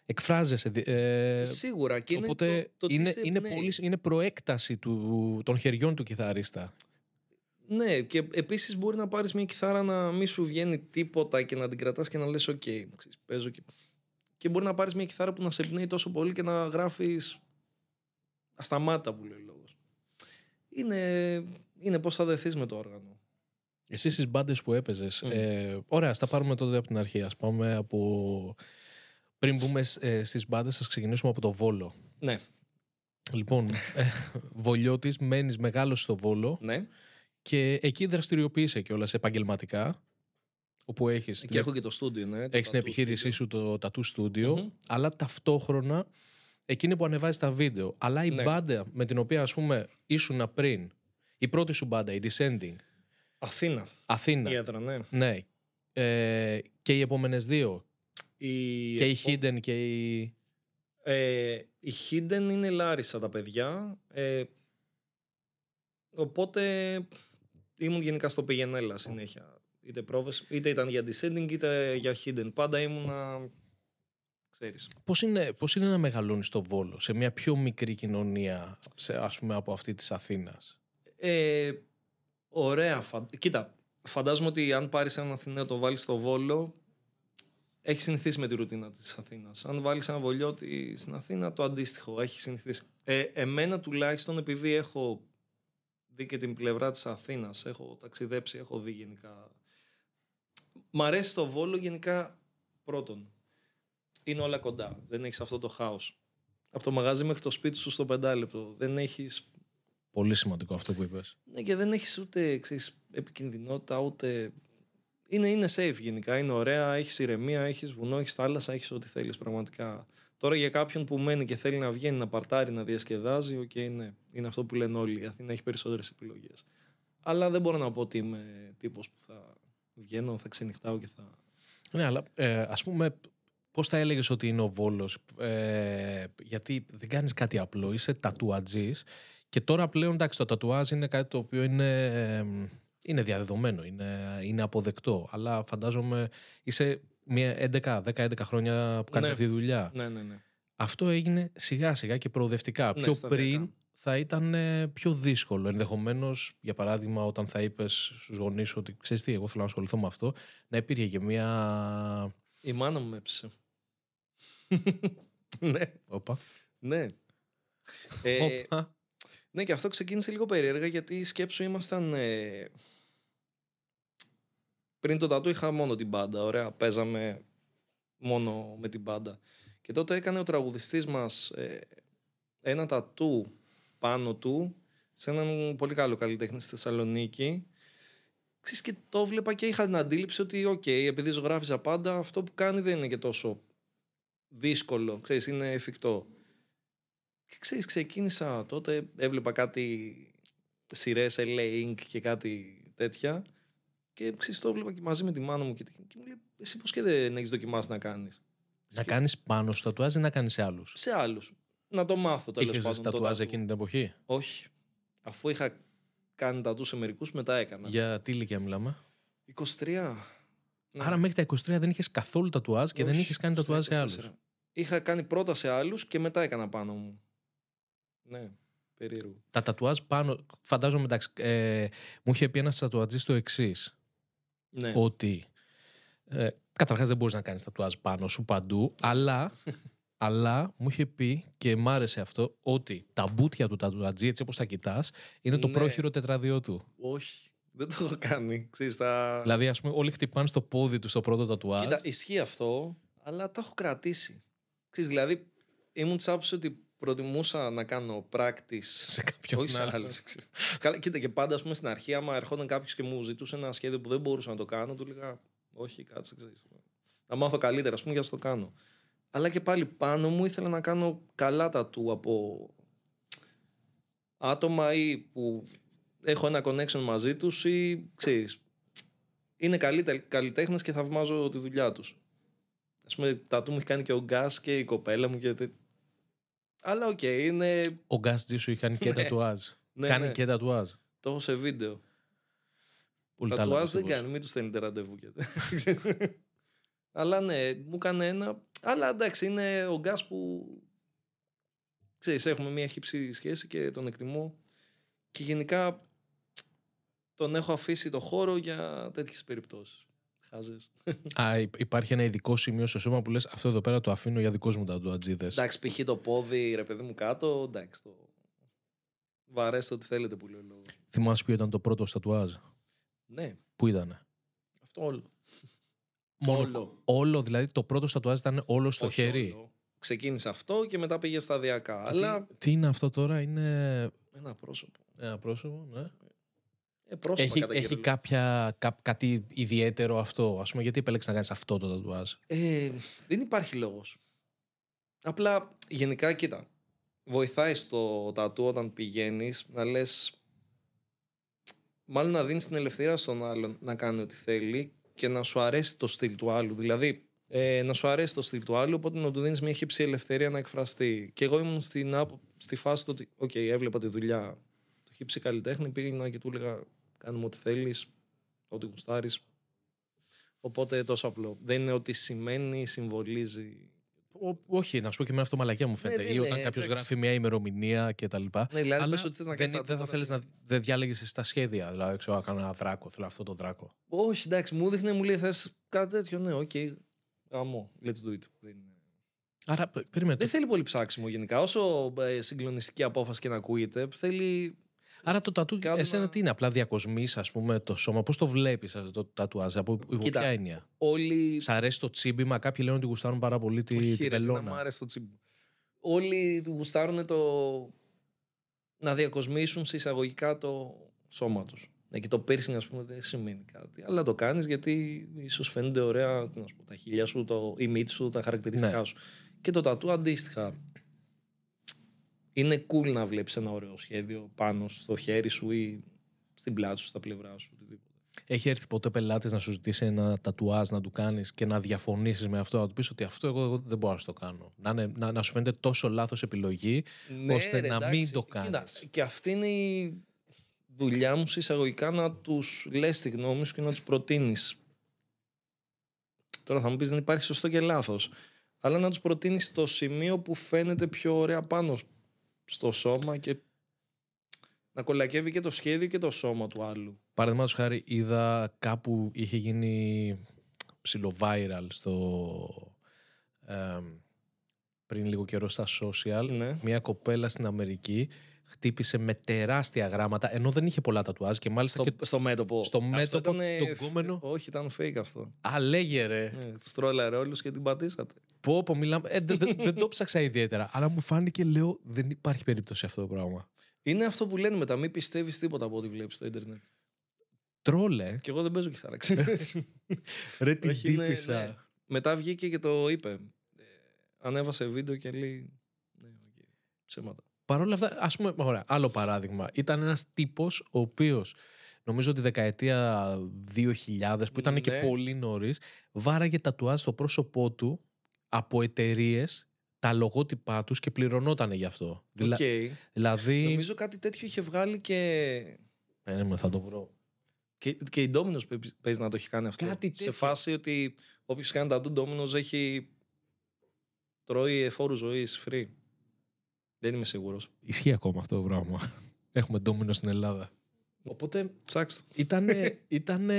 εκφράζεσαι. δι- Ε, Σίγουρα. Και είναι οπότε το, το τι είναι, σε είναι, εμπνέει. πολύ, είναι προέκταση του, των χεριών του κιθαρίστα. Ναι, και επίσης μπορεί να πάρεις μια κιθάρα να μην σου βγαίνει τίποτα και να την κρατάς και να λες: Οκ, ξέρεις, παίζω και. Και μπορεί να πάρεις μια κιθάρα που να σε εμπνέει τόσο πολύ και να γράφεις ασταμάτα που λέει ο λόγος. Είναι, είναι πώς θα δεθείς με το όργανο. Εσύ στις μπάντες που έπαιζες, Μμ. ε, ωραία, ας τα πάρουμε τότε από την αρχή. Ας πάμε από... Πριν μπούμε ε, στις μπάντες, ας ξεκινήσουμε από το Βόλο. Ναι, Λοιπόν, ε, Βολιώτης, μένεις μεγάλος στο Βόλο ναι. και εκεί δραστηριοποιείσαι κιόλας επαγγελματικά, όπου έχεις, Και την, έχω και το στούντιο, ναι. το έχεις την tattoo επιχείρησή studio. σου το Tattoo Studio, Μμμ. αλλά ταυτόχρονα εκείνη που ανεβάζει τα βίντεο. Αλλά η Ναι. μπάντα με την οποία ας πούμε ήσουν πριν, η πρώτη σου μπάντα, η Descending, Αθήνα. Αθήνα, Η έδρα, ναι. ναι, ε, και οι επόμενες δύο, Η, και η Hidden και η... Ε, η Hidden είναι Λάρισα τα παιδιά. Ε, οπότε ήμουν γενικά στο πηγενέλα συνέχεια. Είτε, πρόβες, είτε ήταν για descending είτε για hidden. Πάντα ήμουνα, ξέρεις. Πώς είναι, πώς είναι να μεγαλώνεις στο Βόλο, σε μια πιο μικρή κοινωνία, σε, ας πούμε από αυτή της Αθήνας; Ε, ωραία. Φαν... Κοίτα, φαντάζομαι ότι αν πάρεις έναν Αθηναίο το βάλεις στο Βόλο, έχεις συνηθίσει με τη ρουτίνα της Αθήνας. Αν βάλεις ένα Βολιώτη στην Αθήνα, το αντίστοιχο έχεις συνηθίσει. Ε, εμένα τουλάχιστον, επειδή έχω δει και την πλευρά της Αθήνας, έχω ταξιδέψει, έχω δει γενικά... Μ' αρέσει το Βόλο γενικά πρώτον. Είναι όλα κοντά. Δεν έχεις αυτό το χάος. Από το μαγάζι μέχρι το σπίτι σου στο πεντάλεπτο. Δεν έχεις Πολύ σημαντικό αυτό που είπες. ναι, και δεν έχεις ούτε ξέρεις, επικινδυνότητα, ούτε. Είναι, είναι safe γενικά. Είναι ωραία, έχεις ηρεμία, έχεις βουνό, έχεις θάλασσα, έχεις ό,τι θέλεις πραγματικά. Το Τώρα για κάποιον που μένει και θέλει να βγαίνει, να παρτάρει, να διασκεδάζει, ok, okay, ναι. Είναι αυτό που λένε όλοι. Η Αθήνα έχει περισσότερες επιλογές. Αλλά δεν μπορώ να πω ότι είμαι τύπος που θα βγαίνω, θα ξενυχτάω και θα. Ναι, αλλά ε, ας πούμε, πώς θα έλεγες ότι είναι ο Βόλος, ε, Γιατί δεν κάνεις κάτι απλό. Είσαι τατουατζής και τώρα πλέον εντάξει, το τατουάζ είναι κάτι το οποίο είναι, είναι διαδεδομένο, είναι, είναι αποδεκτό. Αλλά φαντάζομαι είσαι μια 11, 10-11 χρόνια που κάνεις Ναι. αυτή τη δουλειά. Ναι, ναι, ναι. Αυτό έγινε σιγά σιγά και προοδευτικά. Ναι, πιο σταδιακά. πριν θα ήταν ε, πιο δύσκολο. Ενδεχομένως, για παράδειγμα, όταν θα είπες στους γονείς σου ότι ξέρεις τι, εγώ θέλω να ασχοληθώ με αυτό, να υπήρχε και μια. Η μάνα μου με έψησε. ναι, Όπα. ναι. Ε, Όπα. Ναι, και αυτό ξεκίνησε λίγο περίεργα γιατί σκέψου ήμασταν. ε, πριν το τατού είχα μόνο την μπάντα. Ωραία, παίζαμε μόνο με την μπάντα. Και τότε έκανε ο τραγουδιστής μας ε, ένα τατού πάνω του σε έναν πολύ καλό καλλιτέχνη στη Θεσσαλονίκη. Ξέρεις, και το βλέπα και είχα την αντίληψη ότι οκ, επειδή ζωγράφιζα πάντα, αυτό που κάνει δεν είναι και τόσο δύσκολο, ξέρεις, είναι εφικτό. Και ξέρεις, ξεκίνησα τότε, έβλεπα κάτι σειρές LA Ink και κάτι τέτοια και ξέρεις, το έβλεπα και μαζί με τη μάνα μου και, και μου λέει, εσύ πώς και δεν έχεις δοκιμάσει να κάνεις; Να κάνεις πάνω στο τατουάζ ή να κάνεις σε άλλους; Σε άλλους. Να το μάθω τέλος Είχες πάντων. το τατουάζ τατού. εκείνη την εποχή; Όχι. Αφού είχα κάνει τατού σε μερικούς, μετά έκανα. Για τι ηλικία μιλάμε; 23. Ναι. Άρα μέχρι τα 23 δεν είχες καθόλου τατουάζ και δεν Όχι, είχες κάνει στα τατουάζ σε άλλους. 24. Είχα κάνει πρώτα σε άλλους και μετά έκανα πάνω μου. Ναι, περίεργο. Τα τατουάζ πάνω. Φαντάζομαι εντάξει. Ε, μου είχε πει ένας τατουατζής το εξής. Ναι. Ότι. Ε, Καταρχάς δεν μπορείς να κάνεις τατουάζ πάνω σου παντού, αλλά, αλλά μου είχε πει και μ' άρεσε αυτό ότι τα μπουτια του τατουατζή, έτσι όπως τα κοιτάς, είναι το Ναι. πρόχειρο τετραδιό του. Όχι, δεν το έχω κάνει. Ξέρεις, τα... Δηλαδή, ας πούμε, όλοι χτυπάνε στο πόδι τους στο πρώτο τατουάζ. Κοίτα, ισχύει αυτό, αλλά τα έχω κρατήσει. Ξέρεις, δηλαδή, ήμουν της άποψης ότι προτιμούσα να κάνω practice σε κάποιον όχι σε άλλο. άλλους. ξέρεις. Καλά, κοίτα, και πάντα, ας πούμε, στην αρχή, άμα ερχόταν κάποιος και μου ζητούσε ένα σχέδιο που δεν μπορούσα να το κάνω, του έλεγα, Όχι, κάτσε, ξέρεις. Να μάθω καλύτερα, ας πούμε, για να το κάνω. Αλλά και πάλι πάνω μου ήθελα να κάνω καλά τα του από άτομα ή που έχω ένα connection μαζί τους ή ξέρεις, είναι καλοί καλλιτέχνες και θαυμάζω τη δουλειά τους. Ας πούμε, τατού μου έχει κάνει και ο Gus και η κοπέλα μου και... τε- Αλλά οκ, είναι... Ο Gus G σου είχε κάνει και Ναι. τατουάζ. Ναι, κάνει ναι, και τατουάζ. Το έχω σε βίντεο. Πολύ καλά Τατουάζ δεν πιστεύω. κάνει, μην τους στέλνετε ραντεβού. γιατί- Αλλά ναι, μου έκανε ένα. Αλλά εντάξει, είναι ο Gus που. Ξέρεις, έχουμε μια χύψη σχέση και τον εκτιμώ. Και γενικά τον έχω αφήσει το χώρο για τέτοιες περιπτώσεις. Χάζες. Α, υ- υπάρχει ένα ειδικό σημείο στο σώμα που λες αυτό εδώ πέρα το αφήνω για δικό μου τατουατζίδες. εντάξει, π.χ. το πόδι, ρε παιδί μου κάτω, εντάξει. Το... Βαρέστε ό,τι θέλετε που λέει ο λόγος. Θυμάσαι ποιο ήταν το πρώτο τατουάζ. Ναι, Πού ήταν. αυτό όλο. Μόνο Όλο. όλο, δηλαδή το πρώτο τατουάζ ήταν όλο στο Όχι χέρι; όλο. Ξεκίνησε αυτό και μετά πήγε σταδιακά. Τι- Αλλά Τι είναι αυτό τώρα, είναι ένα πρόσωπο. ένα πρόσωπο, ναι. Ε, πρόσωπα Έχει, κατά έχει κύριο κάποια, κά- κάτι ιδιαίτερο αυτό. Ας πούμε, γιατί επέλεξες να κάνεις αυτό το τατουάζ; Ε, δεν υπάρχει λόγος. Απλά γενικά κοίτα. Βοηθάει στο τατού όταν πηγαίνεις να λες μάλλον να δίνεις την ελευθερία στον άλλον να κάνει ό,τι θέλει και να σου αρέσει το στυλ του άλλου. Δηλαδή ε, να σου αρέσει το στυλ του άλλου οπότε να του δίνεις μια χ, ψ ελευθερία να εκφραστεί. Και εγώ ήμουν στην, άπο- στη φάση του ότι οκ, έβλεπα τη δουλειά του χ, ψ καλλιτέχνη, πήγαινα και του έλεγα κάνουμε ό,τι θέλεις, ό,τι γουστάρεις. Οπότε τόσο απλό. Δεν είναι ότι σημαίνει, συμβολίζει. Ό, όχι, να σου πω και με αυτό μαλακία μου φαίνεται. ναι, Ή ναι, όταν κάποιος εντάξει. γράφει μια ημερομηνία κτλ. Ναι, δηλαδή Αλλά πες ότι θες να δεν, κάνεις δεν τατού θα θέλεις τώρα. να. Δεν διάλεγες στα σχέδια. Δηλαδή, ξέρω, να κάνω ένα δράκο. Θέλω αυτό το δράκο. Όχι, εντάξει, μου δείχνει, μου λέει θες κάτι τέτοιο; Ναι, οκ. Γαμό. Let's do it. Δεν, είναι- Άρα, πε- περίμενε. δεν θέλει πολύ ψάξιμο γενικά. Όσο ε, συγκλονιστική απόφαση και να ακούγεται, θέλει. Άρα το τατού, Κάνω εσένα ένα- τι είναι, απλά διακοσμή, ας πούμε, το σώμα; Πώς το βλέπεις το τατουάζ, από υπό Κοίτα, ποια έννοια; Όλοι. Σ' αρέσει το τσίμπημα, κάποιοι λένε ότι γουστάρουν πάρα πολύ τη, Όχι, την ρε, τι να μ' πελώνα. άρεσε το τσίμπο. Όλοι του γουστάρουν το. να διακοσμήσουν σε εισαγωγικά το σώμα τους. Ναι, και το piercing, ας πούμε, δεν σημαίνει κάτι. Αλλά το κάνεις γιατί ίσως φαίνονται ωραία τι να σου πω, τα χίλια σου, το, η μύτη σου, τα χαρακτηριστικά Ναι. σου. Και το τατού αντίστοιχα. Είναι cool να βλέπεις ένα ωραίο σχέδιο πάνω στο χέρι σου ή στην πλάτη σου, στα πλευρά σου. Οτιδήποτε. Έχει έρθει ποτέ πελάτης να σου ζητήσει ένα τατουάζ να του κάνεις και να διαφωνήσεις με αυτό, να του πεις ότι αυτό εγώ δεν μπορώ να το κάνω. Να, είναι, να, να σου φαίνεται τόσο λάθος επιλογή, ώστε ρε, να εντάξει. μην το κάνεις. Κοίτα, και αυτή είναι η δουλειά μου σε εισαγωγικά να τους λες τη γνώμη σου και να τους προτείνεις. Τώρα θα μου πεις δεν υπάρχει σωστό και λάθος. Αλλά να τους προτείνεις το σημείο που φαίνεται πιο ωραία πάνω στο σώμα και να κολακεύει και το σχέδιο και το σώμα του άλλου. Παραδείγματος χάρη, είδα κάπου είχε γίνει ψιλο-viral στο. ε, πριν λίγο καιρό στα social. Ναι. Μια κοπέλα στην Αμερική χτύπησε με τεράστια γράμματα, ενώ δεν είχε πολλά τατουάζ και μάλιστα. Στο, Και... στο μέτωπο. στο Αυτό μέτωπο ήτανε τον φ- κόμενο. Όχι, ήταν fake αυτό. Α, λέγε ρε. Ναι, τους τρόλαρε όλου και την πατήσατε. Πω, πω, μιλάμε. Ε, δεν- δεν- δεν το ψάξα ιδιαίτερα. Αλλά μου φάνηκε, λέω, δεν υπάρχει περίπτωση αυτό το πράγμα. Είναι αυτό που λένε μετά. Μην πιστεύεις τίποτα από ό,τι βλέπεις στο Ιντερνετ. Τρόλαρε. Και εγώ δεν παίζω κιθάρα, ξέρεις. Ρε την Όχι, είναι- τσίμπησα. ναι. Μετά βγήκε και το είπε. Ε, ανέβασε βίντεο και λέει. Ναι, οκ. Ψέματα. Παρ' όλα αυτά, ας πούμε, ωραία, άλλο παράδειγμα. Ήταν ένας τύπος ο οποίος νομίζω τη δεκαετία 2000, που ήταν και Ναι. πολύ νωρίς, βάραγε τατουάζ στο πρόσωπό του από εταιρείες τα λογότυπά τους και πληρωνόταν γι' αυτό. Δηλα- Οκ. Δηλαδή. Νομίζω κάτι τέτοιο είχε βγάλει και. Περίμενε, θα το βρω. Και, και η Domino's παίζει- παίζει να το έχει κάνει αυτό. Κάτι Σε τέτοιο. φάση ότι όποιος κάνει τατού Domino's έχει. τρώει εφ' όρου ζωής free. Δεν είμαι σίγουρος. Ισχύει ακόμα αυτό το πράγμα. Έχουμε ντόμινο στην Ελλάδα. Οπότε Ψάξτε. το. ήταν. ήτανε,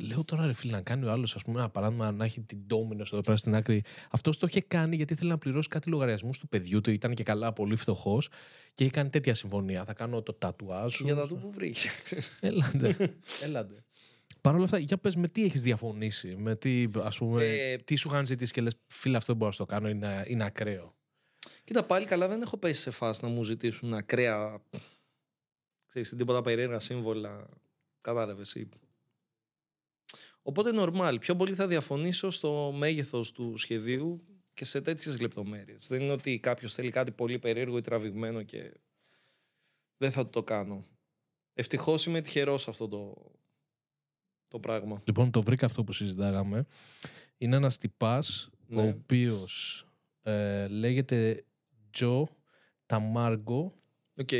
λέω τώρα ρε φίλε να κάνει ο άλλος, ας πούμε, ένα παράδειγμα να έχει την ντόμινο εδώ πέρα στην άκρη. Αυτός το είχε κάνει γιατί ήθελε να πληρώσει κάτι λογαριασμούς του παιδιού του. Ήταν και καλά πολύ φτωχός και είχε κάνει τέτοια συμφωνία. Θα κάνω το τατουάζ σου. Για τα του που βρήκε. Έλαντε. Έλαντε. Παρ' όλα αυτά, για πες με τι έχεις διαφωνήσει, με τι, ας πούμε, Ε, τι σου είχαν ζητήσει και λες φίλε αυτό δεν μπορώ να το κάνω, είναι, είναι ακραίο. Κοίτα, πάλι καλά δεν έχω πέσει σε φάση να μου ζητήσουν ακραία. Ξέρεις, τίποτα περίεργα σύμβολα. Κατάλαβες ή. Οπότε normal. Πιο πολύ θα διαφωνήσω στο μέγεθος του σχεδίου και σε τέτοιες λεπτομέρειες. Δεν είναι ότι κάποιος θέλει κάτι πολύ περίεργο ή τραβηγμένο και δεν θα του το κάνω. Ευτυχώς είμαι τυχερός σε αυτό το, το πράγμα. Λοιπόν, το βρήκα αυτό που συζητάγαμε. Είναι ένας τυπάς, ο Ναι. οποίος ε, λέγεται Τζο Ταμάργκο Οκ.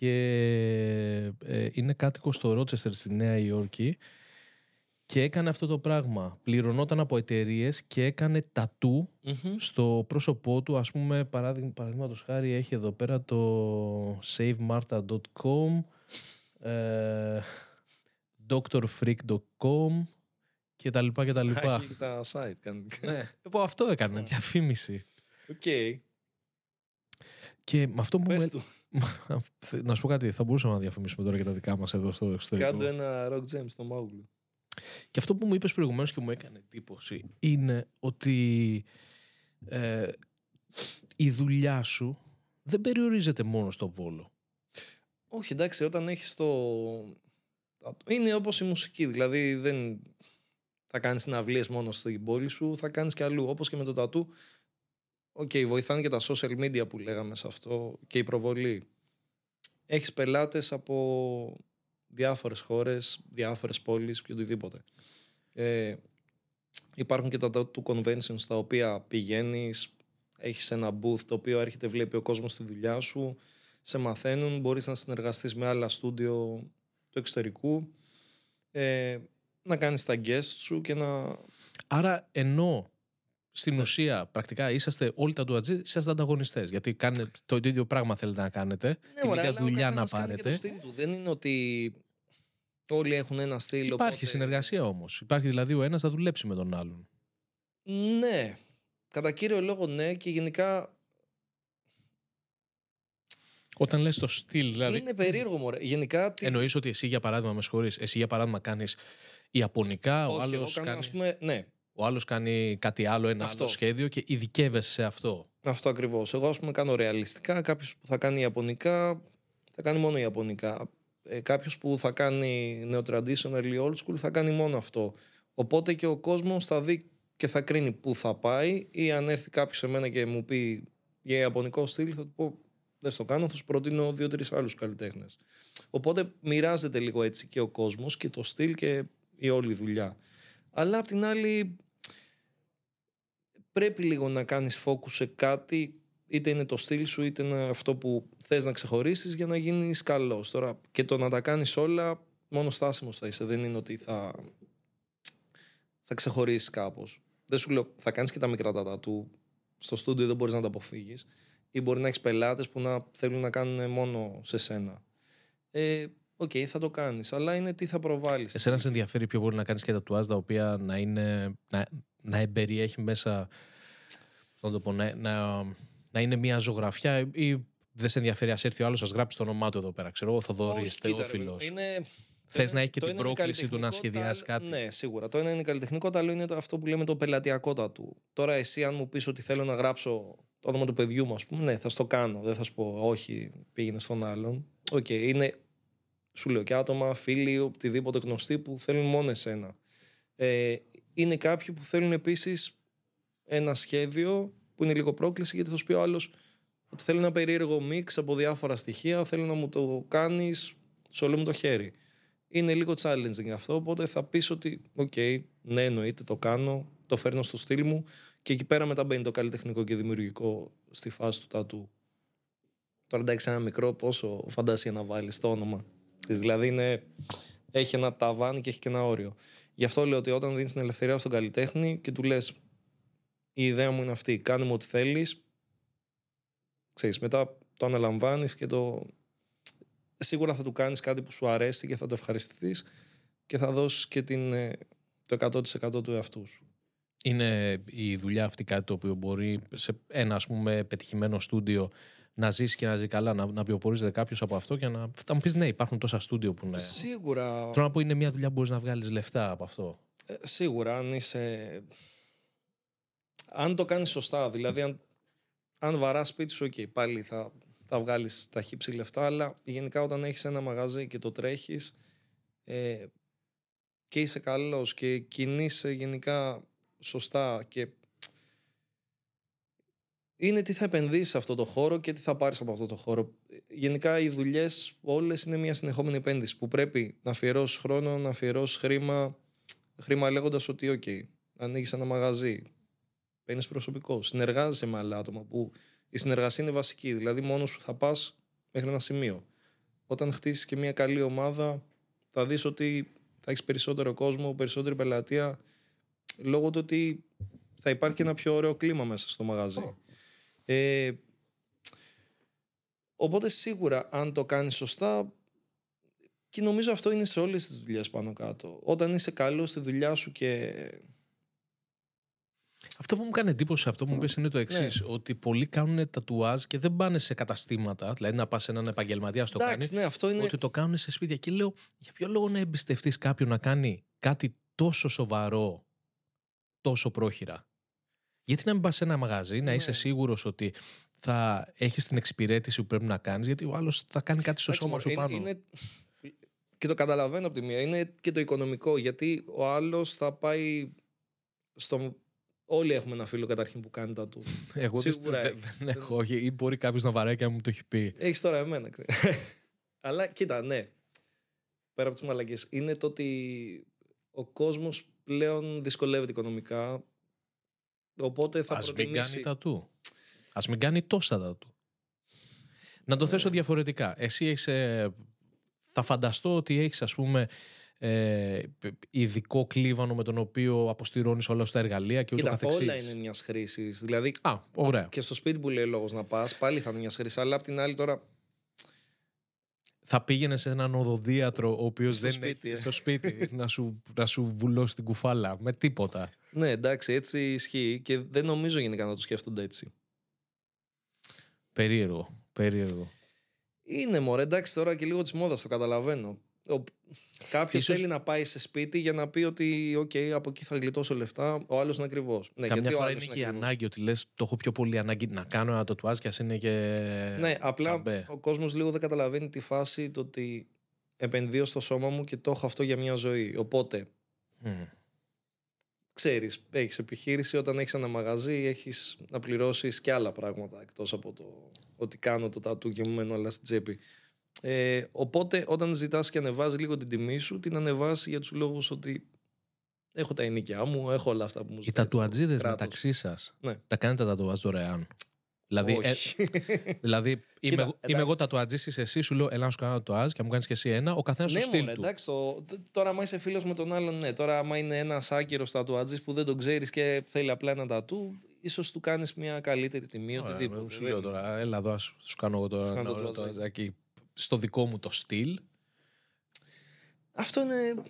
Και ε, είναι κάτοικος στο Ρότσεστερ στη Νέα Υόρκη και έκανε αυτό το πράγμα. Πληρωνόταν από εταιρείες και έκανε τατού Μμμ. στο πρόσωπό του, ας πούμε, παράδειγμα, παραδείγματος χάρη έχει εδώ πέρα το savemarta.com ε, drfreak.com και τα λοιπά και τα λοιπά. Έχει τα site. κάνει. ναι, εγώ αυτό έκανε, Ναι. διαφήμιση. Οκ. Και με αυτό που Πες με... του. να σου πω κάτι, θα μπορούσαμε να διαφημίσουμε τώρα και τα δικά μας εδώ στο εξωτερικό. Κάντο ένα rock jam στο μάγουλο. Και αυτό που μου είπες προηγουμένως και μου έκανε εντύπωση είναι ότι ε, η δουλειά σου δεν περιορίζεται μόνο στο Βόλο. Όχι, εντάξει, όταν έχεις το. Είναι όπως η μουσική. Δηλαδή δεν θα κάνεις συναυλίες μόνο στην πόλη σου, θα κάνεις και αλλού. Όπως και με το τατού. Οκ, βοηθάνε και τα social media που λέγαμε σε αυτό και η προβολή. Έχεις πελάτες από διάφορες χώρες, διάφορες πόλεις και οτιδήποτε. Ε, υπάρχουν και τα tattoo conventions στα οποία πηγαίνεις, έχεις ένα booth το οποίο έρχεται, βλέπει ο κόσμος τη δουλειά σου σε μαθαίνουν, μπορείς να συνεργαστείς με άλλα στούντιο του εξωτερικού, ε, να κάνεις τα guest σου και να... Άρα ενώ στην Ναι. ουσία πρακτικά είσαστε όλοι τα τουατζή, είσαστε ανταγωνιστές. Γιατί κάνετε, το ίδιο πράγμα θέλετε να κάνετε, την ίδια δουλειά να πάρετε. του. Δεν είναι ότι όλοι έχουν ένα στυλ. Υπάρχει οπότε- συνεργασία όμως. Υπάρχει δηλαδή ο ένας να δουλέψει με τον άλλον. Ναι. Κατά κύριο λόγο ναι και γενικά Όταν λες το στυλ, δηλαδή. είναι περίεργο μωρέ. Γενικά τι... Εννοείς ότι εσύ για παράδειγμα, με συγχωρείς, εσύ για παράδειγμα κάνεις ιαπωνικά, ο Όχι, εγώ άλλος, κάνω, κάνει, ας πούμε, ναι, ο άλλος κάνει κάτι άλλο, ένα Αυτό. άλλο σχέδιο και ειδικεύεσαι σε αυτό. Αυτό ακριβώς. Εγώ, ας πούμε, κάνω ρεαλιστικά. Κάποιος που θα κάνει Ιαπωνικά, θα κάνει μόνο Ιαπωνικά. Ε, Κάποιος που θα κάνει neo-traditional ή old school, θα κάνει μόνο αυτό. Οπότε και ο κόσμος θα δει και θα κρίνει πού θα πάει ή αν έρθει κάποιος σε μένα και μου πει για ιαπωνικό στυλ θα του πω δεν στο κάνω, θα σου προτείνω δύο-τρεις άλλους καλλιτέχνες. Οπότε μοιράζεται λίγο έτσι και ο κόσμος και το στυλ και η όλη δουλειά. Αλλά απ' την άλλη πρέπει λίγο να κάνεις focus σε κάτι είτε είναι το στυλ σου είτε είναι αυτό που θες να ξεχωρίσεις για να γίνεις καλός. Τώρα και το να τα κάνεις όλα μόνο στάσιμος θα είσαι. Δεν είναι ότι θα, θα ξεχωρίσεις κάπως. Δεν σου λέω θα κάνεις και τα μικρά τατού στο στούντιο δεν μπορείς να τα αποφύγεις ή μπορεί να έχεις πελάτες που να θέλουν να κάνουν μόνο σε σένα. Ε, Ok, okay, θα το κάνεις, αλλά είναι τι θα προβάλλεις. Εσένα σε ενδιαφέρει πιο πολύ να κάνεις και τατουάζ τα οποία να, είναι, να, να εμπεριέχει μέσα. Να, το πω, να, να, να είναι μια ζωγραφιά ή δεν σε ενδιαφέρει, ας έρθει ο άλλος, να γράψει το όνομά του εδώ πέρα. Ξέρω εγώ, Θοδωρής, Θεόφιλος. Είναι... Θες να έχει και την πρόκληση του να σχεδιάσει κάτι. Ναι, σίγουρα. Το ένα είναι καλλιτεχνικό, το άλλο είναι αυτό που λέμε το πελατειακότατο. Τώρα, εσύ, αν μου πεις ότι θέλω να γράψω το όνομα του παιδιού μου, ας πούμε, ναι, θα στο κάνω. Δεν θα σου πω, όχι, πήγαινε στον άλλον. Ok, okay, είναι σου λέω και άτομα, φίλοι, οτιδήποτε γνωστοί που θέλουν μόνο εσένα. Ε, είναι κάποιοι που θέλουν επίσης ένα σχέδιο που είναι λίγο πρόκληση γιατί θα σου πει ο άλλος ότι θέλει ένα περίεργο mix από διάφορα στοιχεία, θέλει να μου το κάνεις σε όλο μου το χέρι. Είναι λίγο challenging αυτό, οπότε θα πεις ότι, οκ, okay, ναι, εννοείται, το κάνω, το φέρνω στο στυλ μου και εκεί πέρα μετά μπαίνει το καλλιτεχνικό και δημιουργικό στη φάση του τατού. Τώρα εντάξει, ένα μικρό, πόσο φαντασία να βάλεις το όνομα. Δηλαδή είναι, έχει ένα ταβάνι και έχει και ένα όριο. Γι' αυτό λέω ότι όταν δίνεις την ελευθερία στον καλλιτέχνη και του λες: Η ιδέα μου είναι αυτή, κάνε μου ό,τι θέλεις. Ξέρεις, μετά το αναλαμβάνεις και το. Σίγουρα θα του κάνεις κάτι που σου αρέσει και θα το ευχαριστηθείς και θα δώσεις και την, ε, το 100% του εαυτού σου. Είναι η δουλειά αυτή κάτι το οποίο μπορεί σε ένα ας πούμε πετυχημένο στούντιο να ζήσει και να ζει καλά, να, να βιοπορίζεται κάποιος από αυτό και να. Θα μου πεις ναι, υπάρχουν τόσα στούντιο που είναι. Σίγουρα. Θέλω να πω είναι μια δουλειά που μπορείς να βγάλεις λεφτά από αυτό. Ε, σίγουρα, αν είσαι. Αν το κάνεις σωστά, δηλαδή αν, αν βαράς σπίτι σου, okay, πάλι θα, θα βγάλεις τα χύψη λεφτά, αλλά γενικά όταν έχεις ένα μαγαζί και το τρέχεις ε, και είσαι καλός και κινείσαι γενικά σωστά και είναι τι θα επενδύσεις σε αυτό το χώρο και τι θα πάρεις από αυτό το χώρο. Γενικά οι δουλειές όλες είναι μια συνεχόμενη επένδυση που πρέπει να αφιερώσεις χρόνο, να αφιερώσεις χρήμα. Χρήμα λέγοντας ότι, OK, ανοίγεις ένα μαγαζί, παίρνεις προσωπικό, συνεργάζεσαι με άλλα άτομα που η συνεργασία είναι βασική. Δηλαδή, μόνος σου θα πας μέχρι ένα σημείο. Όταν χτίσεις και μια καλή ομάδα, θα δεις ότι θα έχεις περισσότερο κόσμο, περισσότερη πελατεία, λόγω του ότι θα υπάρχει και ένα πιο ωραίο κλίμα μέσα στο μαγαζί. Ε, οπότε σίγουρα αν το κάνεις σωστά και νομίζω αυτό είναι σε όλες τις δουλειές πάνω κάτω. Όταν είσαι καλός στη δουλειά σου και... Αυτό που μου κάνει εντύπωση αυτό που μου πες είναι το εξής. Ναι. Ότι πολλοί κάνουν τατουάζ και δεν πάνε σε καταστήματα. Δηλαδή να πας σε έναν επαγγελματία στο κάνει. Ναι, αυτό είναι... Ότι το κάνουν σε σπίτια. Και λέω, για ποιο λόγο να εμπιστευτείς κάποιον να κάνει κάτι τόσο σοβαρό, τόσο πρόχειρα; Γιατί να μην πας σε ένα μαγαζί, να είσαι ναι. σίγουρος ότι θα έχεις την εξυπηρέτηση που πρέπει να κάνεις, γιατί ο άλλος θα κάνει κάτι στο σώμα σου πάνω. Είναι... Και το καταλαβαίνω από τη μία. Είναι και το οικονομικό. Γιατί ο άλλος θα πάει στο. Όλοι έχουμε ένα φίλο καταρχήν που κάνει τα του. Εγώ Σίγουρα δεν, δεν έχω. Ή μπορεί κάποιος να βαράει και να μου το έχει πει. Έχεις τώρα εμένα, ξέρεις. Αλλά κοίτα, ναι. Πέρα από τις μαλακίε, είναι το ότι ο κόσμος πλέον δυσκολεύεται οικονομικά. Οπότε θα Ας προτιμήσει... μην κάνει τα του. Ας μην κάνει τόσα τα του. Να το θέσω διαφορετικά. Εσύ έχεις, ε, θα φανταστώ ότι έχεις ας πούμε ε, ειδικό κλίβανο με τον οποίο αποστηρώνεις όλα στα εργαλεία και ούτω Κοίτα, καθεξής. όλα είναι μιας χρήσης. Δηλαδή, Α, ωραία. και στο σπίτι που λέει λόγος να πας, πάλι θα είναι μιας χρήσης. Αλλά απ' την άλλη τώρα. Θα πήγαινες σε έναν οδοδίατρο ο οποίος δεν σπίτι, είναι ε. στο σπίτι να, σου, να σου βουλώσει την κουφάλα με τίποτα. Ναι, εντάξει, έτσι ισχύει και δεν νομίζω γενικά να το σκέφτονται έτσι. Περίεργο. Περίεργο. Είναι μωρέ, εντάξει τώρα και λίγο της μόδας, το καταλαβαίνω. Κάποιος Ίσως- θέλει να πάει σε σπίτι για να πει ότι, OK, από εκεί θα γλιτώσω λεφτά. Ο άλλος είναι ακριβώς. Ναι, Καμιά γιατί ο φορά άλλος είναι και η ακριβώς. ανάγκη ότι λες: Το έχω πιο πολύ ανάγκη να κάνω ένα τατουάζ και ας είναι και. Ναι, απλά τσαμπέ. ο κόσμος λίγο δεν καταλαβαίνει τη φάση το ότι επενδύω στο σώμα μου και το έχω αυτό για μια ζωή. Οπότε, Μμ. Ξέρεις, έχεις επιχείρηση, όταν έχεις ένα μαγαζί έχεις να πληρώσεις και άλλα πράγματα εκτός από το ότι κάνω το τατού και μου μένω όλα στην τσέπη. Ε, οπότε όταν ζητάς και ανεβάζεις λίγο την τιμή σου, την ανεβάζει για τους λόγους ότι έχω τα ενίκια μου, έχω όλα αυτά που μου Οι ζητάει. το τατουατζίδες κράτος. μεταξύ σας Ναι. τα κάνετε τατουάζ δωρεάν; Δηλαδή, ε, Όχι. δηλαδή είμαι, Κοίτα, εγώ- είμαι εντάξει. εγώ τατουατζή, είσαι εσύ, σου λέω Ελά, να σου κάνω τατουάζ και μου κάνεις και εσύ ένα, ο καθένας στο ναι, στυλ μωρέ, του. εντάξει, το, τ- τώρα άμα είσαι φίλος με τον άλλον, ναι. Τώρα άμα είναι ένας άκυρος τατουατζής που δεν τον ξέρεις και θέλει απλά ένα τατού, ίσως του κάνεις μια καλύτερη τιμή, Ωραία, οτιδήποτε. εγώ Σου Δεν- λέω τώρα, έλα εδώ, ας σου κάνω εγώ τώρα Σου κάνω ένα το ωραίο τατουάζ. τατουαζάκι στο δικό μου το στυλ. Αυτό είναι,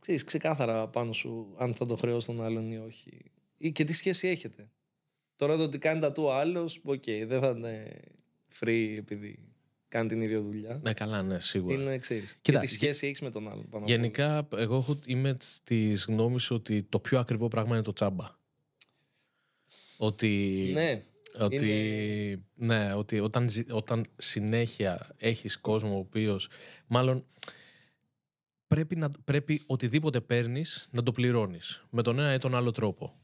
ξέρεις, ξεκάθαρα πάνω σου αν θα το χρεώσει τον άλλον ή όχι. Ή και τι σχέση έχετε. Τώρα το ότι κάνει τατού ο άλλος, οκ, δεν θα είναι free επειδή κάνει την ίδια δουλειά. Ναι, καλά, ναι, σίγουρα. Είναι, ξέρεις. Κοίτα, και τι γε- σχέση έχεις με τον άλλον. πάνω απ' όλα. Γενικά, εγώ έχω, είμαι τη γνώμη ότι το πιο ακριβό πράγμα είναι το τσάμπα. Ότι, Ναι, ότι, ναι, ότι όταν, ζη- όταν συνέχεια έχεις κόσμο ο οποίος μάλλον πρέπει, να, πρέπει οτιδήποτε παίρνεις να το πληρώνεις με τον ένα ή τον άλλο τρόπο.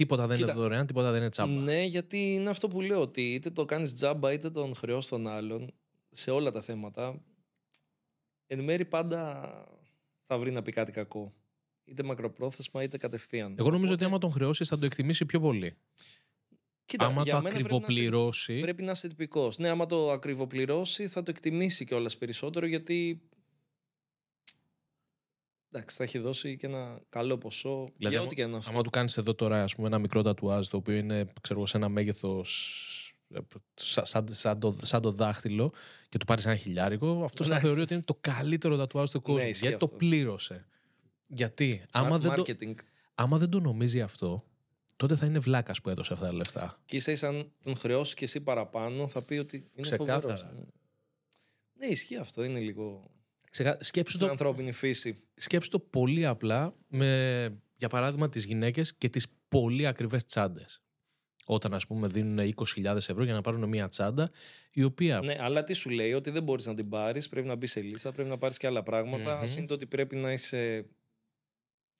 Τίποτα δεν Κοίτα, είναι δωρεάν, τίποτα δεν είναι τσάμπα. Ναι, γιατί είναι αυτό που λέω ότι είτε το κάνεις τζάμπα είτε τον χρεώσεις τον άλλον σε όλα τα θέματα εν μέρει πάντα θα βρει να πει κάτι κακό. Είτε μακροπρόθεσμα είτε κατευθείαν. Εγώ νομίζω ότι Οπότε, άμα τον χρεώσεις θα το εκτιμήσει πιο πολύ. κοίτα, άμα για το μένα πρέπει να είσαι- ακριβοπληρώσει. Πρέπει να είσαι τυπικός. Ναι, άμα το ακριβοπληρώσει, θα το εκτιμήσει κιόλας περισσότερο γιατί. Εντάξει, θα έχει δώσει και ένα καλό ποσό. Δηλαδή, για άμα- ό,τι και να είναι αυτό. Άμα του κάνεις εδώ τώρα ας πούμε, ένα μικρό τατουάζ το οποίο είναι ξέρω, εγώ, σε ένα μέγεθος σαν, σαν, το, σαν το δάχτυλο και του πάρεις ένα χιλιάρικο, αυτός θα Ναι. θεωρεί ότι είναι το καλύτερο τατουάζ του κόσμου. ισχύει γιατί το αυτό. πλήρωσε. Γιατί άμα Μα- δεν, το, marketing. άμα δεν το νομίζει αυτό, τότε θα είναι βλάκας που έδωσε αυτά τα λεφτά. Και ίσα ίσα αν τον χρεώσεις και εσύ παραπάνω, θα πει ότι είναι Ξεκάθαρα. φοβερός. Ναι. Ναι, ισχύει αυτό. Είναι λίγο Ξεκα... Σκέψου, στην το, ανθρώπινη φύση. σκέψου το πολύ απλά με, για παράδειγμα, τις γυναίκες και τις πολύ ακριβές τσάντες. Όταν, ας πούμε, δίνουν 20.000 ευρώ για να πάρουν μια τσάντα, η οποία Ναι, αλλά τι σου λέει, ότι δεν μπορείς να την πάρεις, πρέπει να μπεις σε λίστα, πρέπει να πάρεις και άλλα πράγματα. Μμμ. Συν το ότι πρέπει να είσαι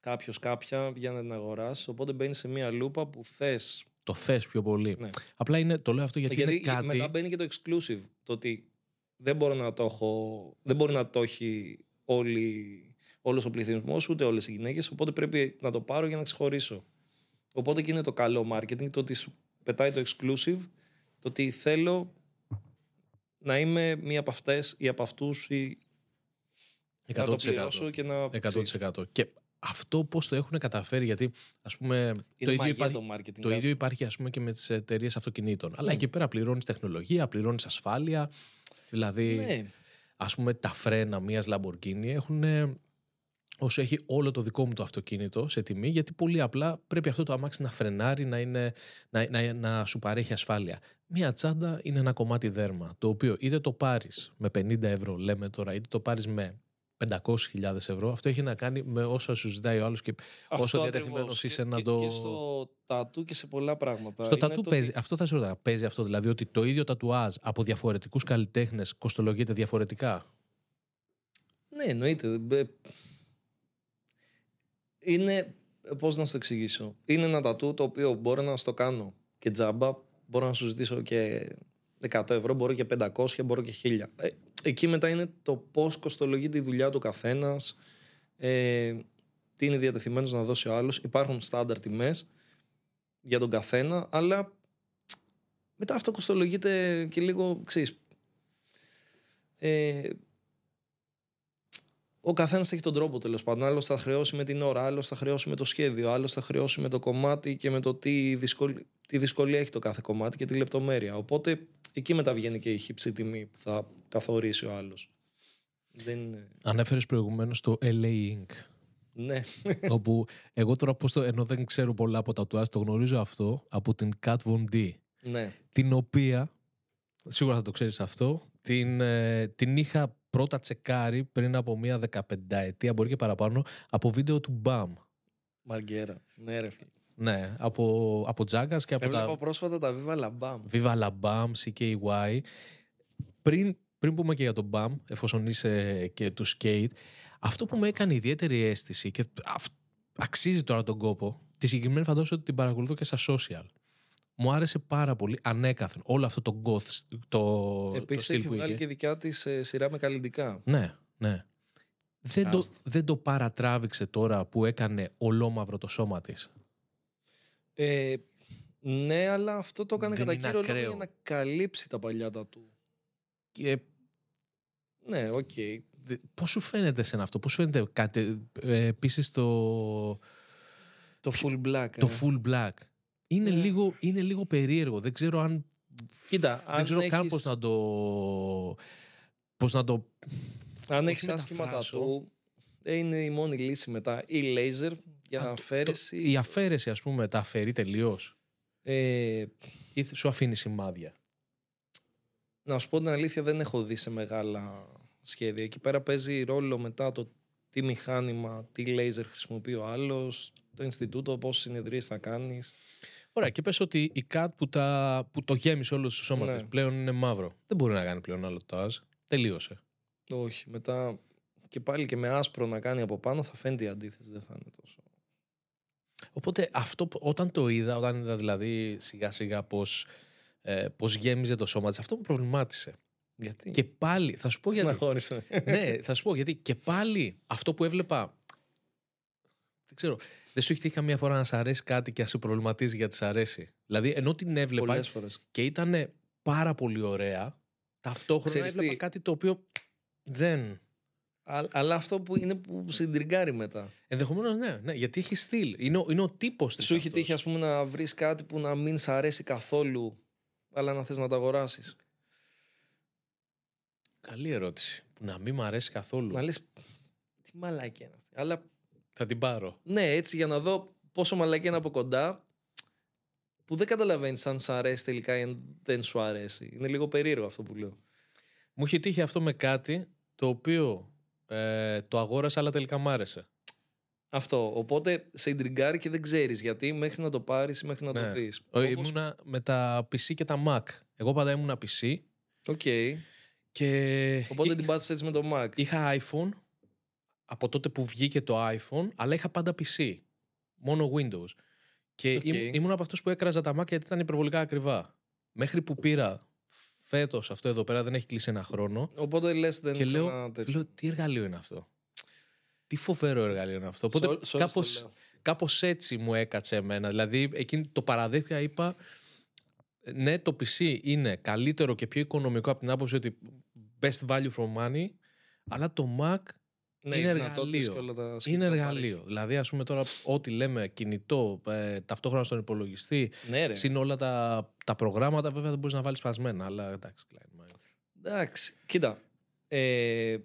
κάποιος κάποια για να την αγοράσει. Οπότε μπαίνεις σε μια λούπα που θες. το θες πιο πολύ. Ναι. Απλά είναι, το λέω αυτό γιατί, Γιατί, είναι κάτι... μετά μπαίνει και το exclusive. Το ότι δεν, μπορώ να το έχω, δεν μπορεί να το έχει όλοι, όλος ο πληθυσμός, ούτε όλες οι γυναίκες, οπότε πρέπει να το πάρω για να ξεχωρίσω. Οπότε και είναι το καλό marketing, το ότι σου πετάει το exclusive, το ότι θέλω να είμαι μία από αυτές ή από αυτούς ή να το 100%. πληρώσω και να... 100%. Και αυτό πώς το έχουν καταφέρει, γιατί ας πούμε το Είναι ίδιο, μαγεία υπάρχει, το marketing. το ίδιο άστα. υπάρχει ας πούμε και με τις εταιρείες αυτοκινήτων. Αλλά Mm. εκεί πέρα πληρώνεις τεχνολογία, πληρώνεις ασφάλεια. Δηλαδή, Ναι, ας πούμε τα φρένα μιας Lamborghini έχουν ε, όσο έχει όλο το δικό μου το αυτοκίνητο σε τιμή, γιατί πολύ απλά πρέπει αυτό το αμάξι να φρενάρει, να, είναι, να, να, να σου παρέχει ασφάλεια. Μία τσάντα είναι ένα κομμάτι δέρμα, το οποίο είτε το πάρεις με 50 ευρώ, λέμε τώρα, είτε το πάρεις με 500.000 ευρώ, αυτό έχει να κάνει με όσα σου ζητάει ο άλλος και αυτό όσο ακριβώς. διατεθειμένος Και- είσαι να και- το... Και στο τατού και σε πολλά πράγματα. Στο Είναι τατού το παίζει, αυτό θα σε ρωτάω, παίζει αυτό δηλαδή ότι το ίδιο τατουάζ από διαφορετικούς καλλιτέχνες κοστολογείται διαφορετικά; Ναι, εννοείται. Ε, Είναι. Πώς να σου το εξηγήσω; Είναι ένα τατού το οποίο μπορώ να στο κάνω και τζάμπα. Μπορώ να σου ζητήσω και 100 ευρώ, μπορώ και 500, μπορώ και 1000. Ε, εκεί μετά είναι το πώς κοστολογεί τη δουλειά του καθένας. Ε, τι είναι διατεθειμένος να δώσει ο άλλος. Υπάρχουν στάνταρ τιμές για τον καθένα, αλλά μετά αυτό κοστολογείται και λίγο, ξέρεις, ε, ο καθένας έχει τον τρόπο τέλος πάντων. Άλλος θα χρεώσει με την ώρα, άλλος θα χρεώσει με το σχέδιο, άλλος θα χρεώσει με το κομμάτι και με το τι, δυσκολ... τι δυσκολία έχει το κάθε κομμάτι και τη λεπτομέρεια. Οπότε εκεί μετά βγαίνει και η χύψη τιμή που θα καθορίσει ο άλλος. Δεν είναι. Ανέφερες προηγουμένως το LA Inc. Ναι. όπου εγώ τώρα πώς το, ενώ δεν ξέρω πολλά από τα τουάζ, το γνωρίζω αυτό από την Kat Von D, ναι. την οποία, σίγουρα θα το ξέρεις αυτό, την, ε, την είχα πρώτα τσεκάρει πριν από μία 15 ετία, μπορεί και παραπάνω, από βίντεο του BAM. Μαργκέρα. Ναι, ρε φίλε. Ναι, από, από Τζάγκας και από Έβλεπα τα πρόσφατα τα Viva La Bam. Viva La BAM, CKY. Πριν, πριν πούμε και για τον BAM, εφόσον είσαι και του skate, αυτό που με έκανε ιδιαίτερη αίσθηση και αυ- αξίζει τώρα τον κόπο, Τη συγκεκριμένη φαντάζομαι ότι την παρακολουθώ και στα social. Μου άρεσε πάρα πολύ ανέκαθεν όλο αυτό το goth, το, Επίσης το στυλ έχει που βγάλει είχε. και δικιά της σειρά με καλλιτικά. Ναι, ναι. Δεν το, Άστα. δεν το παρατράβηξε τώρα που έκανε ολόμαυρο το σώμα της. Ε, ναι, αλλά αυτό το έκανε Δεν κατά είναι κύριο λόγο ακραίο. για να καλύψει τα παλιά τα του. Και Ναι, οκ. δε- πώς σου φαίνεται σε αυτό, πώς σου φαίνεται κάτι, ε, επίσης το, Το full black. το ε. full black. Είναι, Ναι. λίγο, είναι λίγο περίεργο. Δεν ξέρω αν Κοίτα, δεν αν ξέρω καν έχεις, πώς να το... Πώς να το... αν πώς έχεις να άσχημα μεταφράσω. τατού, ε, είναι η μόνη λύση μετά. Ή laser για Α, το- αφαίρεση. Η αφαίρεση, ας πούμε, τα αφαιρεί τελείως; Ε, Ή σου αφήνει σημάδια; να σου πω την αλήθεια, δεν έχω δει σε μεγάλα σχέδια. Εκεί πέρα παίζει ρόλο μετά το τι μηχάνημα, τι laser χρησιμοποιεί ο άλλος, το Ινστιτούτο, πόσες συνεδρίες θα κάνεις. Ωραία, και πες ότι η ΚΑΤ που, τα, που το γέμισε όλο στο σώμα Ναι. της πλέον είναι μαύρο. Δεν μπορεί να κάνει πλέον άλλο τάζ. Τελείωσε. Όχι, μετά και πάλι και με άσπρο να κάνει από πάνω θα φαίνεται η αντίθεση, δεν θα είναι τόσο. Οπότε αυτό που- όταν το είδα, όταν είδα δηλαδή σιγά σιγά πώς, ε, πώς γέμιζε το σώμα της, αυτό μου προβλημάτισε. Γιατί; Και πάλι, θα σου πω γιατί. Στεναχώρησε. ναι, θα σου πω γιατί. Και πάλι αυτό που έβλεπα. Δεν ξέρω. Δεν σου έχει τύχει καμία φορά να σ' αρέσει κάτι και να σε προβληματίζει γιατί σ' αρέσει. Δηλαδή, ενώ την έβλεπα Πολλές φορές. και ήταν πάρα πολύ ωραία, ταυτόχρονα Ξέρεις έβλεπα τι; κάτι το οποίο δεν. Α- αλλά αυτό που είναι που συντριγκάρει μετά. Ενδεχομένως ναι, ναι, γιατί έχει στυλ. Είναι, ο- είναι ο τύπος της. Σου έχει τύχει, ας πούμε, να βρεις κάτι που να μην σ' αρέσει καθόλου, αλλά να θες να το αγοράσεις. Καλή ερώτηση. Που να μην μου αρέσει καθόλου. Να λες. Τι μαλακή είναι αυτή. Αλλά Θα την πάρω. ναι, έτσι για να δω πόσο μαλακή είναι από κοντά, που δεν καταλαβαίνεις αν σ' αρέσει τελικά ή αν δεν σου αρέσει. Είναι λίγο περίεργο αυτό που λέω. Μου είχε τύχει αυτό με κάτι το οποίο ε, το αγόρασα αλλά τελικά μ' άρεσε. Αυτό. Οπότε σε ιντριγκάρει και δεν ξέρεις γιατί μέχρι να το πάρεις ή μέχρι να Ναι. το δει. Ε, Ήμουνα με τα PC και τα Mac. Εγώ πάντα ήμουνα PC Οκ. και Οπότε εί- την πάτησες έτσι με το Mac. είχα iPhone από τότε που βγήκε το iPhone, αλλά είχα πάντα PC. Μόνο Windows. Και Οκ. ήμ- ήμουν από αυτούς που έκραζα τα Mac γιατί ήταν υπερβολικά ακριβά. Μέχρι που πήρα φέτος αυτό εδώ πέρα, δεν έχει κλείσει ένα χρόνο. Οπότε λες δεν και λέω, ξανά τέτοιο. λέω, τι εργαλείο είναι αυτό; Τι φοβερό εργαλείο είναι αυτό; Οπότε Σε όλ- σε όλους κάπως, το λέω. κάπως έτσι μου έκατσε εμένα. Δηλαδή εκείνη το παραδέχτηκα, είπα ναι το PC είναι καλύτερο και πιο οικονομικό από την άποψη ότι best value for money αλλά το Mac Ναι, είναι οι δυνατότητες εργαλείο. και όλα τα είναι σχετικά που εργαλείο. Δηλαδή ας πούμε τώρα ό,τι λέμε κινητό, ε, ταυτόχρονα στον υπολογιστή, παρέχει. Ναι, ρε. συν όλα τα, τα προγράμματα βέβαια δεν μπορείς να βάλεις σπασμένα αλλά εντάξει. klein mind. Εντάξει. Κοίτα. Ε,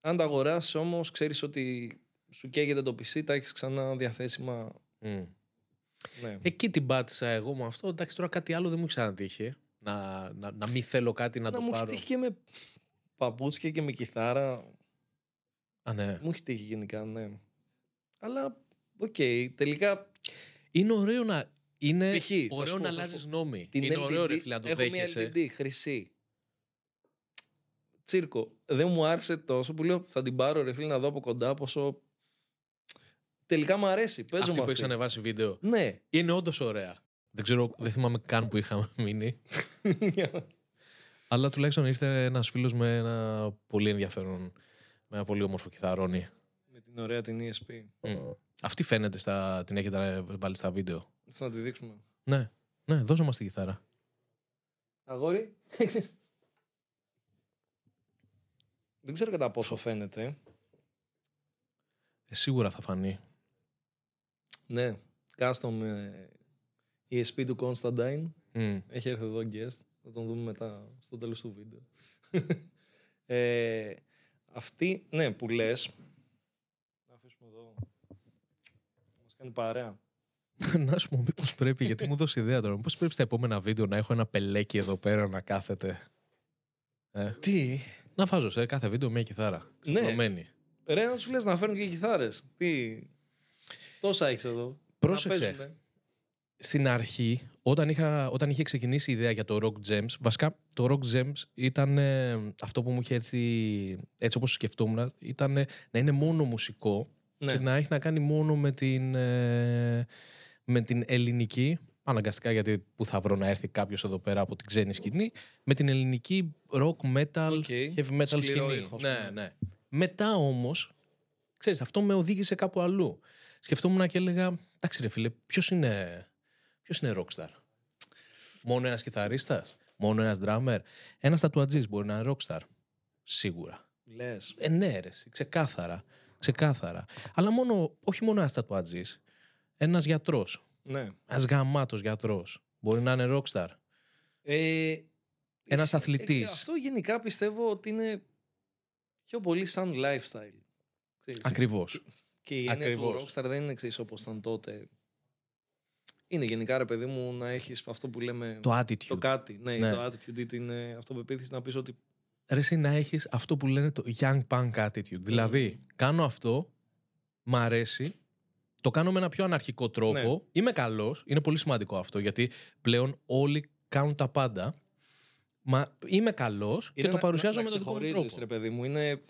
αν τα αγοράσει όμως, ξέρεις ότι σου καίγεται το PC, τα έχεις ξανά διαθέσιμα. Μμ. Ναι. Εκεί την πάτησα εγώ με αυτό. Εντάξει, τώρα κάτι άλλο δεν μου ξανατύχει. Να, να, να μην θέλω κάτι να, να το μου έχει πάρω. τύχει και με παπούτσια και με κιθάρα. Α, ναι. Μου έχει τύχει γενικά, ναι. Αλλά, οκ, τελικά Είναι ωραίο να. Είναι Π.χ. θα ωραίο σου πω, να θα σου αλλάζεις πω. νόμοι. την Είναι LTD, ωραίο ρε φίλε να το έχω δέχεσαι. μια LTD χρυσή. Τσίρκο. Δεν μου άρεσε τόσο που λέω θα την πάρω ρε φίλε να δω από κοντά πόσο... Τελικά μου αρέσει. Παίζω Αυτή με που αυτή. έχει ανεβάσει βίντεο. Ναι. Είναι όντως ωραία. Δεν ξέρω, δεν θυμάμαι καν που είχαμε μείνει. Αλλά τουλάχιστον ήρθε ένας φίλος με ένα πολύ ενδιαφέρον. Με ένα πολύ όμορφο κιθαρόνι. με την ωραία την ESP. Μμ. Αυτή φαίνεται στα. την έχετε βάλει στα βίντεο. Έτσι να τη δείξουμε. Ναι, ναι, δώσε μας τη κιθάρα. Αγόρι. Δεν ξέρω κατά πόσο φαίνεται. Ε, σίγουρα θα φανεί. Ναι. Custom ε, ESP του Constantine. Μμ. Έχει έρθει εδώ guest. Θα τον δούμε μετά στο τέλος του βίντεο. ε, αυτή, ναι, που λες. Να αφήσουμε εδώ. Μας κάνει παρέα. να σου πω, μήπως πρέπει, γιατί μου δώσει ιδέα τώρα. Μήπως πρέπει στα επόμενα βίντεο να έχω ένα πελέκι εδώ πέρα να κάθεται. Ε, Τι; να βάζω σε κάθε βίντεο μια κιθάρα. Ναι. Ξυπνωμένη. Ρε, να σου λες να φέρνουν και κιθάρες. Τι; Τόσα έχεις εδώ. Να Πρόσεξε. Παίζουνε. Στην αρχή, όταν, είχα, όταν είχε ξεκινήσει η ιδέα για το Rock Gems, βασικά το Rock Gems ήταν ε, αυτό που μου είχε έρθει έτσι όπως σκεφτόμουν, ήταν ε, να είναι μόνο μουσικό Ναι. και να έχει να κάνει μόνο με την, ε, με την ελληνική, αναγκαστικά γιατί που θα βρω να έρθει κάποιος εδώ πέρα από την ξένη σκηνή, με την ελληνική rock, metal, Οκ. heavy metal Σκληρό σκηνή. ήχος, ας ναι, πούμε. ναι. Μετά όμως, ξέρεις, αυτό με οδήγησε κάπου αλλού. Σκεφτόμουν και έλεγα, εντάξει ρε φίλε, ποιος είναι, ποιος είναι rockstar; Μόνο ένας κιθαρίστας, μόνο ένας drummer, ένας τατουατζής μπορεί να είναι rockstar; Σίγουρα. Λες. Ε, ναι, ρε, εσύ, ξεκάθαρα. Ξεκάθαρα. Αλλά μόνο, όχι μόνο ένας τατουατζής. Ένας γιατρός. Ναι. Ένας γαμάτος γιατρός. Μπορεί να είναι rockstar; Ε, Ένας εσύ- αθλητής. ε, αυτό γενικά πιστεύω ότι είναι πιο πολύ σαν lifestyle. Ξέρεις. Ακριβώς. Και η έννοια του Ακριβώς. rockstar δεν είναι εξής όπως ήταν τότε. Είναι γενικά ρε παιδί μου να έχεις αυτό που λέμε Το attitude. το κάτι. Ναι, Ναι. το attitude ή την ε, αυτοπεποίθηση να πεις ότι Ρε, εσύ να έχεις αυτό που λένε το young punk attitude. Δηλαδή, κάνω αυτό, μ' αρέσει, το κάνω με ένα πιο αναρχικό τρόπο. Ναι. Είμαι καλός. Είναι πολύ σημαντικό αυτό γιατί πλέον όλοι κάνουν τα πάντα. Μα είμαι καλός και είναι το να- παρουσιάζω να, με να τον δικό μου ξεχωρίζεις, τρόπο. ρε παιδί μου. Είναι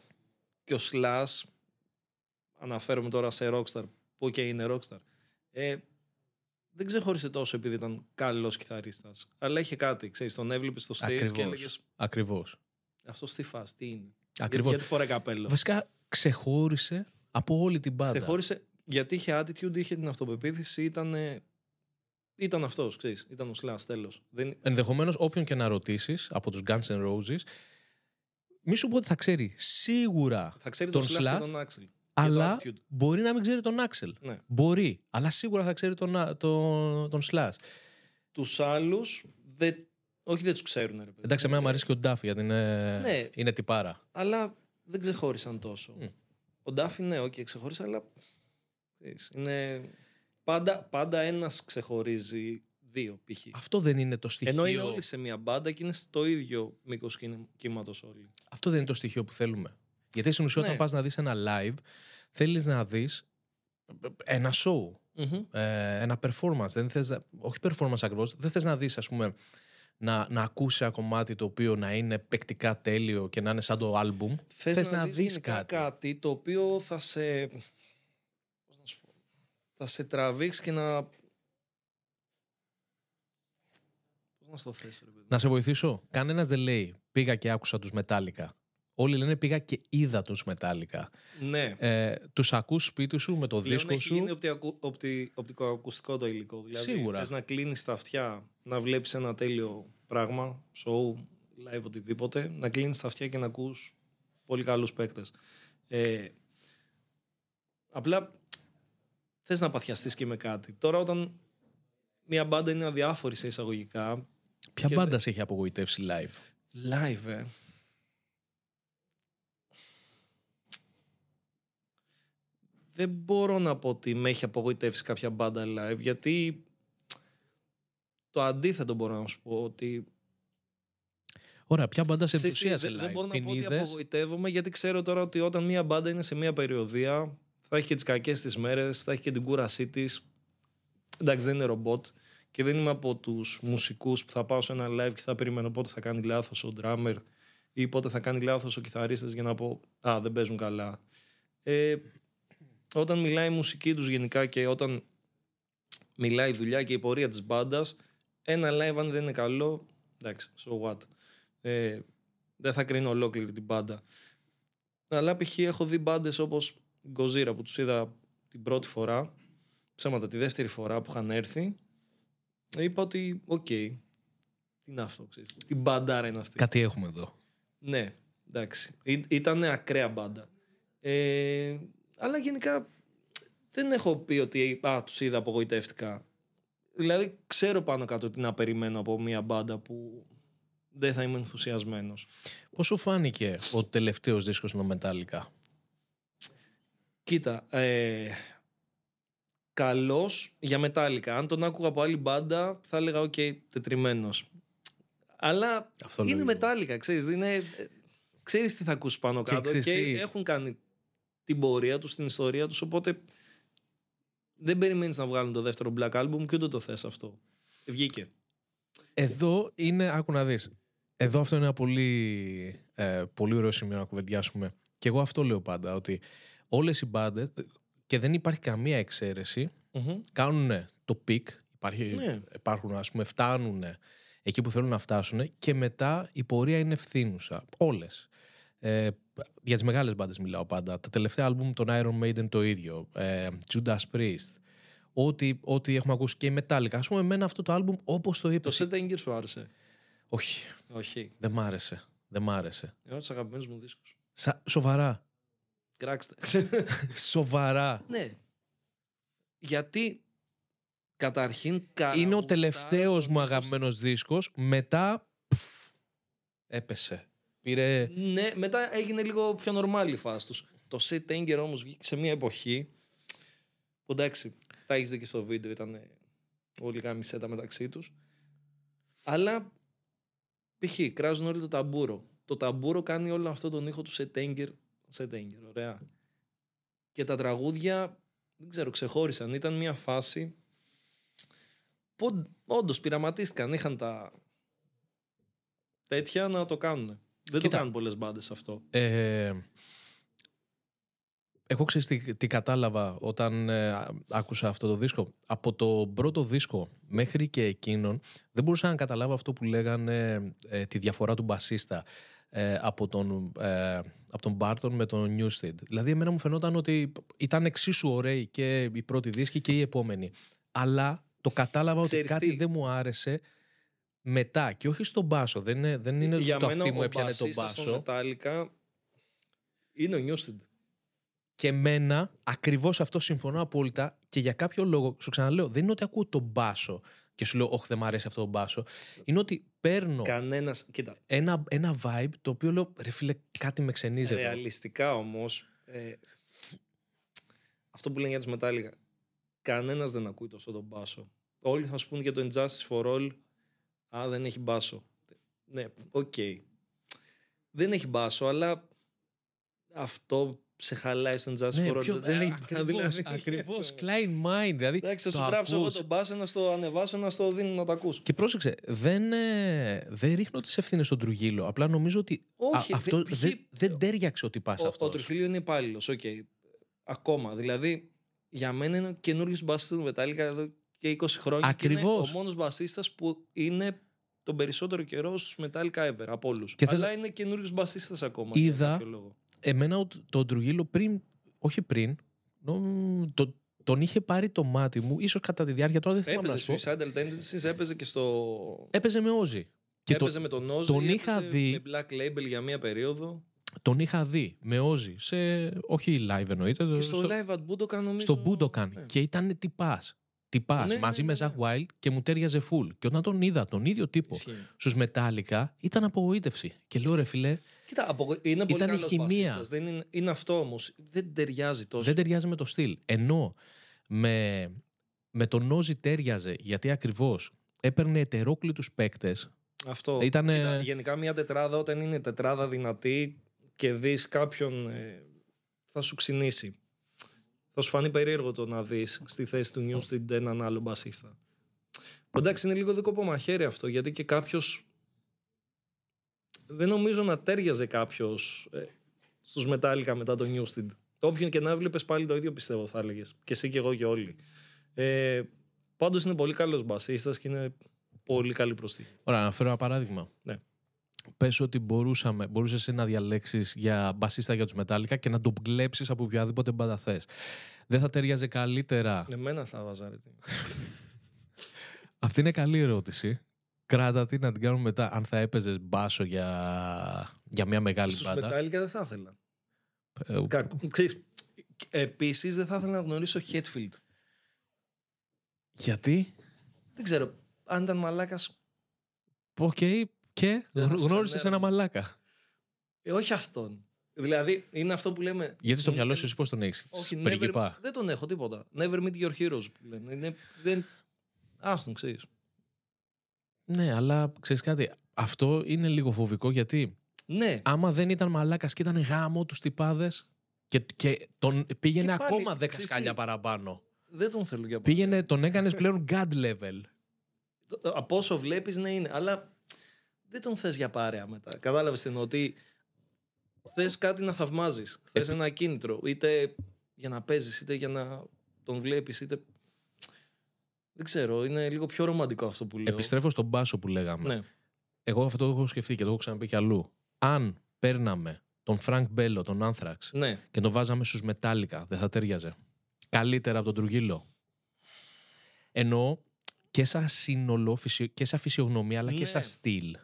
και ο Slash, αναφέρομαι τώρα σε rockstar, που και είναι rockstar. Ε, δεν ξεχώρισε τόσο επειδή ήταν καλός κιθαρίστας. Αλλά είχε κάτι, ξέρεις, τον έβλεπες στο stage και Ακριβώς. έλεγες Ακριβώς. αυτό τι φας, τι είναι; Ακριβώς. Γιατί φοράει καπέλο; Βασικά ξεχώρισε από όλη την μπάντα. Ξεχώρισε γιατί είχε attitude, είχε την αυτοπεποίθηση, ήταν, ε, ήταν αυτός, ξέρεις, ήταν ο Slash τέλος. Δεν, Ενδεχομένως, όποιον και να ρωτήσεις από τους Guns N' Roses, μη σου πω ότι θα ξέρει σίγουρα, θα ξέρει Τον τον, Slash Slash, και τον Axel. Αλλά attitude. μπορεί να μην ξέρει τον Axel. Ναι. Μπορεί, αλλά σίγουρα θα ξέρει τον, Α- τον, τον Slash. Τους άλλους, δεν, όχι δεν τους ξέρουν. Ρε, παιδί. Εντάξει, εμένα μου αρέσει και ο Ντάφι γιατί είναι, Ναι. είναι τυπάρα. αλλά δεν ξεχώρισαν τόσο. Μμ. Ο Ντάφι, ναι, όχι, ξεχώρισε, αλλά ξέρεις, είναι... πάντα, πάντα ένας ξεχωρίζει δύο π.χ. Αυτό δεν είναι το στοιχείο. Ενώ είναι όλοι σε μια μπάντα και είναι στο ίδιο μήκος κύματος όλοι. Αυτό δεν είναι το στοιχείο που θέλουμε. Γιατί στην ουσία, Ναι. όταν πας να δεις ένα live, θέλεις να δεις ένα show. ε, ένα performance. Δεν θες, να- όχι performance ακριβώς. Δεν θες να δεις, ας πούμε, να, να ακούσει ένα κομμάτι το οποίο να είναι παικτικά τέλειο και να είναι σαν το album. Θες, Θες να, να δεις δεις γενικά κάτι. κάτι. το οποίο θα σε. Πώς να σου πω. Θα σε τραβήξει και να. Πώς να στο θέσω, ρε παιδί. Να σε βοηθήσω. Κανένας δεν λέει πήγα και άκουσα τους Metallica. Όλοι λένε πήγα και είδα τους Metallica. Ναι. Ε, τους ακούς σπίτι σου με το Πλέον δίσκο έχει σου; γίνει οπτικο, οπτι, οπτικοακουστικό το υλικό. Δηλαδή, Σίγουρα. Θες να κλείνεις τα αυτιά, να βλέπεις ένα τέλειο πράγμα, show, live, οτιδήποτε, να κλείνεις τα αυτιά και να ακούς πολύ καλούς παίκτες. Ε, απλά θες να παθιαστείς και με κάτι. Τώρα, όταν μια μπάντα είναι αδιάφορη σε εισαγωγικά. Ποια και μπάντα σε έχει απογοητεύσει live; Live, ε. Δεν μπορώ να πω ότι με έχει απογοητεύσει κάποια μπάντα live, γιατί το αντίθετο μπορώ να σου πω ότι Ωραία, ποια μπάντα σε Ξέρεις τι, ενθουσίασε δεν, δεν live; μπορώ να Την πω ότι είδες; απογοητεύομαι γιατί ξέρω τώρα ότι όταν μια μπάντα είναι σε μια περιοδία θα έχει και τις κακές της μέρες, θα έχει και την κούρασή της. Εντάξει δεν είναι ρομπότ και δεν είμαι από τους μουσικούς που θα πάω σε ένα live και θα περιμένω πότε θα κάνει λάθος ο drummer ή πότε θα κάνει λάθος ο κιθαρίστας για να πω «Α, δεν παίζουν καλά». Ε, όταν μιλάει η μουσική τους γενικά και όταν μιλάει η δουλειά και η πορεία της μπάντας, ένα live αν δεν είναι καλό, εντάξει, so what. Ε, δεν θα κρίνω ολόκληρη την μπάντα. Αλλά π.χ. έχω δει μπάντες όπως Γκοζίρα που τους είδα την πρώτη φορά, ψέματα τη δεύτερη φορά που είχαν έρθει, είπα ότι οκ, τι είναι αυτό, ξέρεις, την μπαντάρα είναι αυτή. Κάτι έχουμε εδώ. Ναι, εντάξει. Ήταν ακραία μπάντα. Ε, αλλά γενικά δεν έχω πει ότι α, τους είδα απογοητεύτηκα. Δηλαδή ξέρω πάνω κάτω τι να περιμένω από μια μπάντα που δεν θα είμαι ενθουσιασμένος. Πώς σου φάνηκε ο τελευταίος δίσκος των Metallica; Κοίτα, ε, καλός για Metallica. Αν τον άκουγα από άλλη μπάντα θα έλεγα οκ, τετριμένος. Αλλά Αυτό είναι λέω. Metallica, ξέρεις. δεν Είναι, ε, ξέρεις τι θα ακούσει πάνω Και κάτω και, ξέρεις τι- έχουν κάνει την πορεία τους, την ιστορία τους, οπότε δεν περιμένεις να βγάλουν το δεύτερο Black Album και ούτε το θες αυτό. Βγήκε. Εδώ είναι, άκου να δεις, εδώ αυτό είναι ένα πολύ, ε, πολύ ωραίο σημείο να κουβεντιάσουμε. Και εγώ αυτό λέω πάντα, ότι όλες οι μπάντες, και δεν υπάρχει καμία εξαίρεση. Μμμ. Κάνουν το πικ, υπάρχει, Ναι. υπάρχουν ας πούμε, φτάνουν εκεί που θέλουν να φτάσουν και μετά η πορεία είναι φθίνουσα. Όλες. Ε, για τις μεγάλες μπάντες μιλάω πάντα. Τα τελευταία άλμπουμ των Iron Maiden το ίδιο. Ε, Judas Priest. Ό,τι, ό,τι έχουμε ακούσει και οι Metallica. Ας πούμε εμένα αυτό το άλμπουμ όπως το είπες. Το St. Anger σου άρεσε; Όχι, Όχι. δεν μ' άρεσε. Δεν μ' άρεσε. Είναι ένα από τους αγαπημένους μου δίσκους. Σα, σοβαρά. Κράξτε. Σοβαρά. ναι. Γιατί καταρχήν καλά. είναι ο γουστάρω τελευταίος τον μου ήχο αγαπημένος δίσκος. Μετά πφ, έπεσε. Πήρε... Ναι, μετά έγινε λίγο πιο normal η φάση τους. Το Set Anger όμως βγήκε σε μια εποχή που εντάξει, τα έχεις δει και στο βίντεο, ήταν όλοι κάμοι σέτα μεταξύ τους. Αλλά π.χ. κράζουν όλοι το ταμπούρο. Το ταμπούρο κάνει όλο αυτό τον ήχο του Set Anger. Set Anger, ωραία. Και τα τραγούδια, δεν ξέρω, ξεχώρισαν. Ήταν μια φάση που όντως πειραματίστηκαν. Είχαν τα τέτοια να το κάνουν. Δεν Κοίτα. το κάνουν πολλές μπάντες αυτό. Ε, εγώ ξέρεις τι, τι κατάλαβα όταν ε, α- άκουσα αυτό το δίσκο. Από το πρώτο δίσκο μέχρι και εκείνον δεν μπορούσα να καταλάβω αυτό που λέγανε ε, τη διαφορά του μπασίστα ε, από τον, ε, από τον Barton με τον Newsted. Δηλαδή εμένα μου φαινόταν ότι ήταν εξίσου ωραίοι και η πρώτη δίσκη και η επόμενη. Αλλά το κατάλαβα ότι Ξέρεις κάτι τι; δεν μου άρεσε μετά και όχι στον μπάσο. Δεν είναι, δεν είναι Για το μένα αυτή μου ο έπιανε τον μπασίστας μπάσο. των Metallica είναι ο Newsted. Και εμένα, ακριβώς αυτό συμφωνώ απόλυτα και για κάποιο λόγο, σου ξαναλέω, δεν είναι ότι ακούω τον μπάσο και σου λέω, Όχι, δεν μου αρέσει αυτό το μπάσο. Είναι ότι παίρνω Κανένας, κοίτα, ένα, ένα vibe το οποίο λέω, ρε φίλε, κάτι με ξενίζει. εδώ». ρεαλιστικά όμως, ε, αυτό που λένε για τους Metallica, κανένας δεν ακούει τόσο τον μπάσο. Όλοι θα σου πούνε για το Injustice for All, α, δεν έχει μπάσο. Ναι, οκ. Δεν έχει μπάσο, αλλά αυτό σε χαλάει στο Injustice Ναι, for All. πιο, δεν ε, έχει ακριβώς, δηλαδή, ακριβώς, έτσι. Klein Mind, δηλαδή Εντάξει, θα το σου γράψω εγώ ακούς. τον μπάσο, να στο ανεβάσω, να στο δίνω να το ακούς. Και πρόσεξε, δεν, ε, δεν ρίχνω τις ευθύνες στον Trujillo, απλά νομίζω ότι Όχι, α, αυτό δεν- π.χ. δεν, δεν ταίριαξε ότι πας Ο, ο αυτός. Trujillo είναι υπάλληλος, οκ. Ακόμα. Δηλαδή, για μένα είναι ο καινούριο μπασίστα του Metallica εδώ και 20 χρόνια. Και είναι Ακριβώς. ο μόνος μπασίστας που είναι τον περισσότερο καιρό στους Metallica ever από όλους. Και θες- Αλλά είναι καινούριο μπασίστας ακόμα. Είδα- Για κάποιο λόγο. Εμένα ο- τον Trujillo πριν, όχι πριν, νο- το, τον είχε πάρει το μάτι μου, ίσως κατά τη διάρκεια, τώρα δεν θυμάμαι να Έπαιζε σου πω. Suicidal Tendencies, έπαιζε και στο. Έπαιζε με Όζη. Και το, έπαιζε με τον Ozzy, τον έπαιζε είχα δει. Με Black Label για μία περίοδο. τον είχα δει με Όζη, σε, όχι live εννοείται, Και στο, Live at Budokan νομίζω. στο Budokan Ναι. και ήταν τυπάς. Τυπάς, Ναι, ναι, μαζί ναι, με ναι. Ζακ Wild και μου τέριαζε full. Και όταν τον είδα, τον ίδιο τύπο, Ισχύει. στους Metallica, ήταν απογοήτευση. Και λέω ρε φιλέ, Κοίτα, απο... είναι πολύ Ήταν η καλός χημεία. μπασίστας. Δεν είναι... είναι αυτό όμως. Δεν ταιριάζει τόσο. δεν ταιριάζει με το στυλ. Ενώ με, με τον Όζη τέριαζε, γιατί ακριβώς έπαιρνε ετερόκλητους παίκτες Αυτό. Ήτανε- Κοίτα, γενικά μια τετράδα όταν είναι τετράδα δυνατή και δεις κάποιον ε, θα σου ξυνήσει. Θα σου φανεί περίεργο το να δεις στη θέση του Newsted έναν άλλο μπασίστα. Που Εντάξει, είναι λίγο δίκοπο μαχαίρι αυτό, γιατί και κάποιος δεν νομίζω να τέριαζε κάποιος ε, στους Metallica μετά το Newsted. Όποιον και να έβλεπες πάλι το ίδιο πιστεύω θα έλεγες. Και εσύ και εγώ και όλοι. Ε, πάντως είναι πολύ καλός μπασίστας και είναι πολύ καλή προστίκη. Ωραία, να φέρω ένα παράδειγμα. Ναι. Πες ότι μπορούσαμε, μπορούσες εσύ να διαλέξεις για μπασίστα για τους Metallica και να τον κλέψεις από οποιαδήποτε μπάντα θες. Δεν θα ταιριάζε καλύτερα. Εμένα θα βάζα ρε. τι. Αυτή είναι καλή ερώτηση. Κράτα τη να την κάνουμε μετά. Αν θα έπαιζες μπάσο για, για μια μεγάλη Στους μπάντα. Metallica δεν θα ήθελα. Ε, Κα- Ξέρεις, επίσης δεν θα ήθελα να γνωρίσω Hetfield. γιατί; Δεν ξέρω, αν ήταν μαλάκας, Οκ, και Δεν θα σε γνώρισες ξανέρωνε. ένα μαλάκα. ε, όχι αυτόν. Δηλαδή, είναι αυτό που λέμε... Γιατί στο N- μυαλό n- σου εσύ πώς τον έχεις; Όχι, never, Πριγκιπά. δεν τον έχω τίποτα. Never meet your heroes που λένε. Είναι, δεν, άστον, ξέρεις. Ναι, αλλά ξέρεις κάτι. Αυτό είναι λίγο φοβικό γιατί Ναι, άμα δεν ήταν μαλάκας και ήταν γάμο τους τυπάδες και, και τον πήγαινε Και πάλι, ακόμα 10 ξέρεις τι, σκάλια παραπάνω. δεν τον θέλω για πάντα. Πήγαινε, τον έκανες πλέον God level. Από όσο βλέπεις, ναι είναι. Αλλά δεν τον θες για παρέα μετά. Κατάλαβες τι εννοώ, ότι θες κάτι να θαυμάζεις. Θες ένα κίνητρο. Είτε για να παίζεις είτε για να τον βλέπεις είτε... Δεν ξέρω, είναι λίγο πιο ρομαντικό αυτό που λέω. Επιστρέφω στον μπάσο που λέγαμε. Ναι. Εγώ αυτό το έχω σκεφτεί και το έχω ξαναπεί κι αλλού. Αν παίρναμε τον Frank Bello, τον Anthrax, Ναι, και τον βάζαμε στους Metallica, δεν θα ταίριαζε. Καλύτερα από τον Trujillo. Εννοώ και σαν σύνολο, φυσιο- και σαν φυσιογνωμία, αλλά και Ναι. σαν στυλ.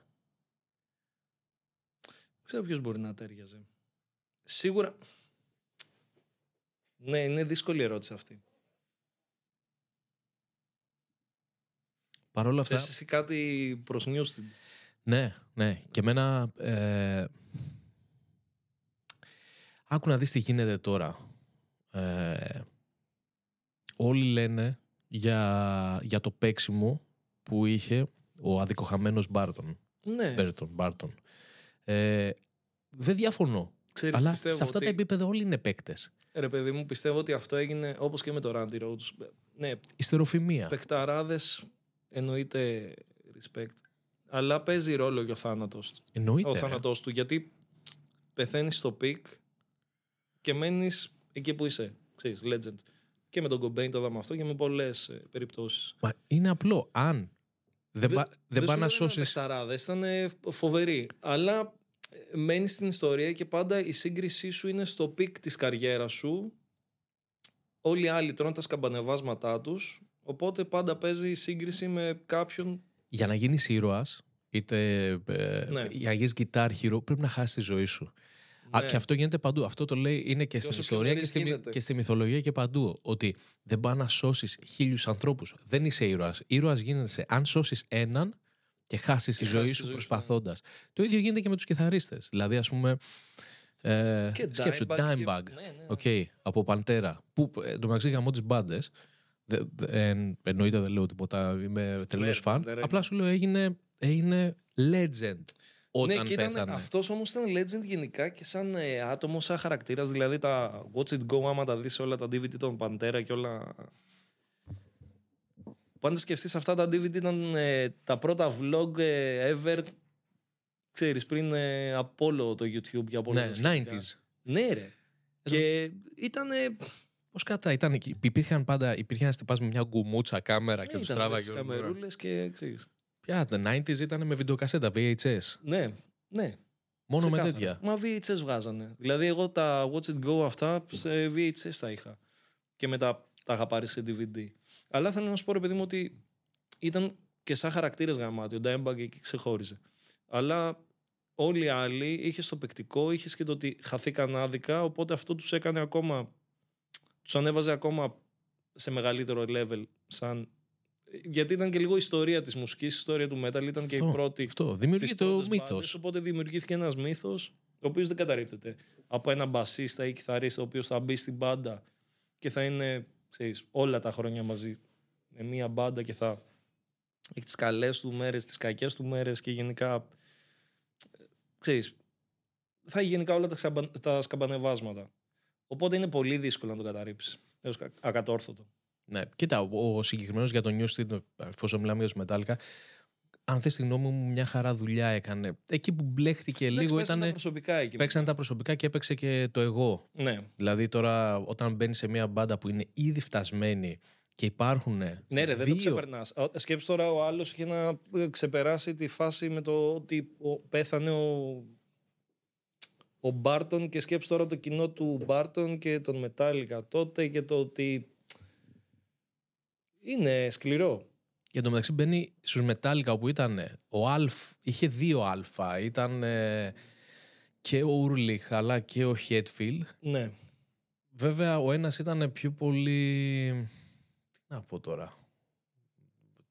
Δεν ξέρω ποιος μπορεί να τέριαζε. Σίγουρα... Ναι, είναι δύσκολη η ερώτηση αυτή. Παρ' όλα αυτά, Θες εσύ κάτι προς Νιούστιν. Ναι, ναι. Και εμένα. Ε, άκου να δεις τι γίνεται τώρα. Ε, όλοι λένε για, για το παίξιμο που είχε ο αδικοχαμένος Μπάρτον. Ναι, Burton, Burton. Ε, δεν διαφωνώ. ξέρεις, αλλά πιστεύω σε αυτά ότι... τα επίπεδα όλοι είναι παίκτες. Ρε παιδί μου, πιστεύω ότι αυτό έγινε όπως και με το Randy Rhoads. Ναι, Υστεροφημία. παικταράδες εννοείται respect. Αλλά παίζει ρόλο και ο θάνατος του. Εννοείται. ο ρε. θάνατός του. Γιατί πεθαίνεις στο peak και μένεις εκεί που είσαι. Ξέρεις, legend. Και με τον Cobain το είδαμε αυτό και με πολλές περιπτώσεις. Μα είναι απλό. Αν δεν, πά, δεν πάει να σώσει. Ήταν φοβερή. Αλλά μένεις στην ιστορία και πάντα η σύγκρισή σου είναι στο peak της καριέρας σου. Όλοι οι άλλοι τρώνε τα σκαμπανεβάσματά τους. Οπότε πάντα παίζει η σύγκριση με κάποιον. Για να γίνεις ήρωας, είτε ε, Ναι. για να γίνεις guitar hero, πρέπει να χάσεις τη ζωή σου. Α, Ναι. και αυτό γίνεται παντού. Αυτό το λέει είναι και στην όσο πιο ιστορία και νωρίς στη, μυ- γίνεται. και στη μυθολογία και παντού. Ότι δεν πάει να σώσεις χίλιους ανθρώπους. Δεν είσαι ήρωας. Ήρωας γίνεσαι αν σώσεις έναν και χάσεις τη Και ζωή χάσεις σου τη ζωή σου, προσπαθώντας. Το ίδιο γίνεται και με τους κιθαρίστες. Δηλαδή, ας πούμε. Ε, Και σκέψου, Dimebag και- Dimebag. Ναι, ναι. Οκ, από Pantera. Που ε, εν τω μεταξύ γαμώ τις μπάντες. εννοείται δεν λέω τίποτα. Είμαι τρελός Ναι, φαν. Pantera Απλά σου λέω έγινε, έγινε legend όταν ναι, και ήταν, πέθανε. αυτός όμως ήταν legend γενικά και σαν ε, άτομο, σαν χαρακτήρας. Δηλαδή τα Watch It Go, άμα τα δεις όλα τα DVD των Pantera και όλα... Πάντα σκεφτείς αυτά τα DVD ήταν ε, τα πρώτα vlog ε, ever, ξέρεις, πριν ε, από όλο το YouTube και από όλα ναι, τα σχετικά. 90s. Ναι ρε. Και ήταν... Πώς κατά ήταν εκεί. Υπήρχαν πάντα, υπήρχε ένας τυπάς με μια γκουμούτσα κάμερα και τους τράβαγε. τις όλη την ώρα. καμερούλες και ξέρεις. Πια, τα 90s ήταν με βιντεοκασέτα, VHS. Ναι, ναι. Μόνο με Ξεκάθαρα. τέτοια. Μα VHS βγάζανε. Δηλαδή, εγώ τα Watch It Go αυτά σε VHS τα είχα. Και μετά τα είχα πάρει σε DVD. Αλλά θέλω να σου πω, ρε παιδί μου, ότι ήταν και σαν χαρακτήρες γαμάτι. Ο Dimebag εκεί ξεχώριζε. Αλλά όλοι οι άλλοι είχε το παικτικό, είχες και το ότι χαθήκαν άδικα. Οπότε αυτό τους έκανε ακόμα. Τους ανέβαζε ακόμα σε μεγαλύτερο level. Σαν... Γιατί ήταν και λίγο η ιστορία της μουσικής, η ιστορία του metal. Ήταν και η Αυτό, πρώτη Αυτό. στις Δημιουργείται ο πρώτες μύθος. μπάντες, οπότε δημιουργήθηκε ένας μύθος ο οποίος δεν καταρρύπτεται από ένα μπασίστα ή κιθαρίστα ο οποίος θα μπει στην μπάντα και θα είναι ξέρεις, όλα τα χρόνια μαζί με μία μπάντα και θα έχει τις καλές του μέρες, τις κακές του μέρες και γενικά ξέρεις, θα έχει γενικά όλα τα, ξαμπα- τα σκαμπανεβάσματα. Οπότε είναι πολύ δύσκολο να το καταρρύψεις. Έως κα- ακατόρθωτο. Ναι, κοίτα, ο, ο συγκεκριμένος για τον Newsted, εφόσον μιλάμε για τους Metallica, αν θες τη γνώμη μου, μια χαρά δουλειά έκανε. Εκεί που μπλέχτηκε Εντάξει, λίγο πέσανε τα ήταν. προσωπικά εκεί. Παίξαν τα προσωπικά και έπαιξε και το εγώ. Ναι. Δηλαδή τώρα, όταν μπαίνει σε μια μπάντα που είναι ήδη φτασμένη και υπάρχουν. Ναι, ρε, δεν δύο... το ξεπερνά. Σκέψου τώρα ο άλλος είχε να ε, ξεπεράσει τη φάση με το ότι ο- πέθανε ο, ο Μπάρτον και σκέψου τώρα το κοινό του Μπάρτον και τον Μετάλλικα τότε και το ότι. Είναι σκληρό. Και εντωμεταξύ μπαίνει στους Metallica όπου ήταν ο Αλφ, είχε δύο Αλφα. Ήταν ε, και ο Ούρλιχ αλλά και ο Χέτφιλ. Ναι. Βέβαια, ο ένας ήταν πιο πολύ. Τι να πω τώρα.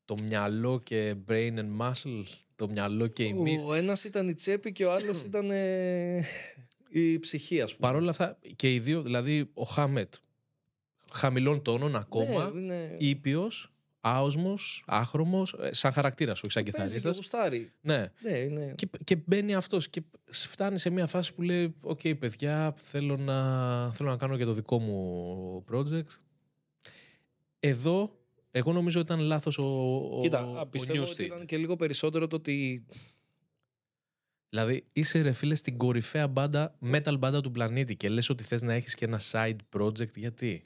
Το μυαλό και brain and muscle. Το μυαλό και η μύθ. Ο ένας ήταν η τσέπη και ο άλλος ήταν ε, η ψυχή, ας πούμε. Παρ' όλα αυτά και οι δύο, δηλαδή ο Χάμετ χαμηλών τόνων ακόμα, Ναι, είναι... ήπιος, άοσμος, άχρωμος, ε, σαν χαρακτήρας, όχι σαν Παίζεις και κιθαρίστας. γουστάρει. Ναι. Ναι, είναι... Και, και μπαίνει αυτός και φτάνει σε μια φάση που λέει «OK παιδιά, θέλω να, θέλω να κάνω και το δικό μου project». Εδώ, εγώ νομίζω ήταν λάθος ο, ο, Κοίτα, ο πιστεύω ότι Newsted. ήταν και λίγο περισσότερο το ότι Δηλαδή είσαι ρε φίλε στην κορυφαία μπάντα, metal μπάντα του πλανήτη και λες ότι θες να έχεις και ένα side project. Γιατί;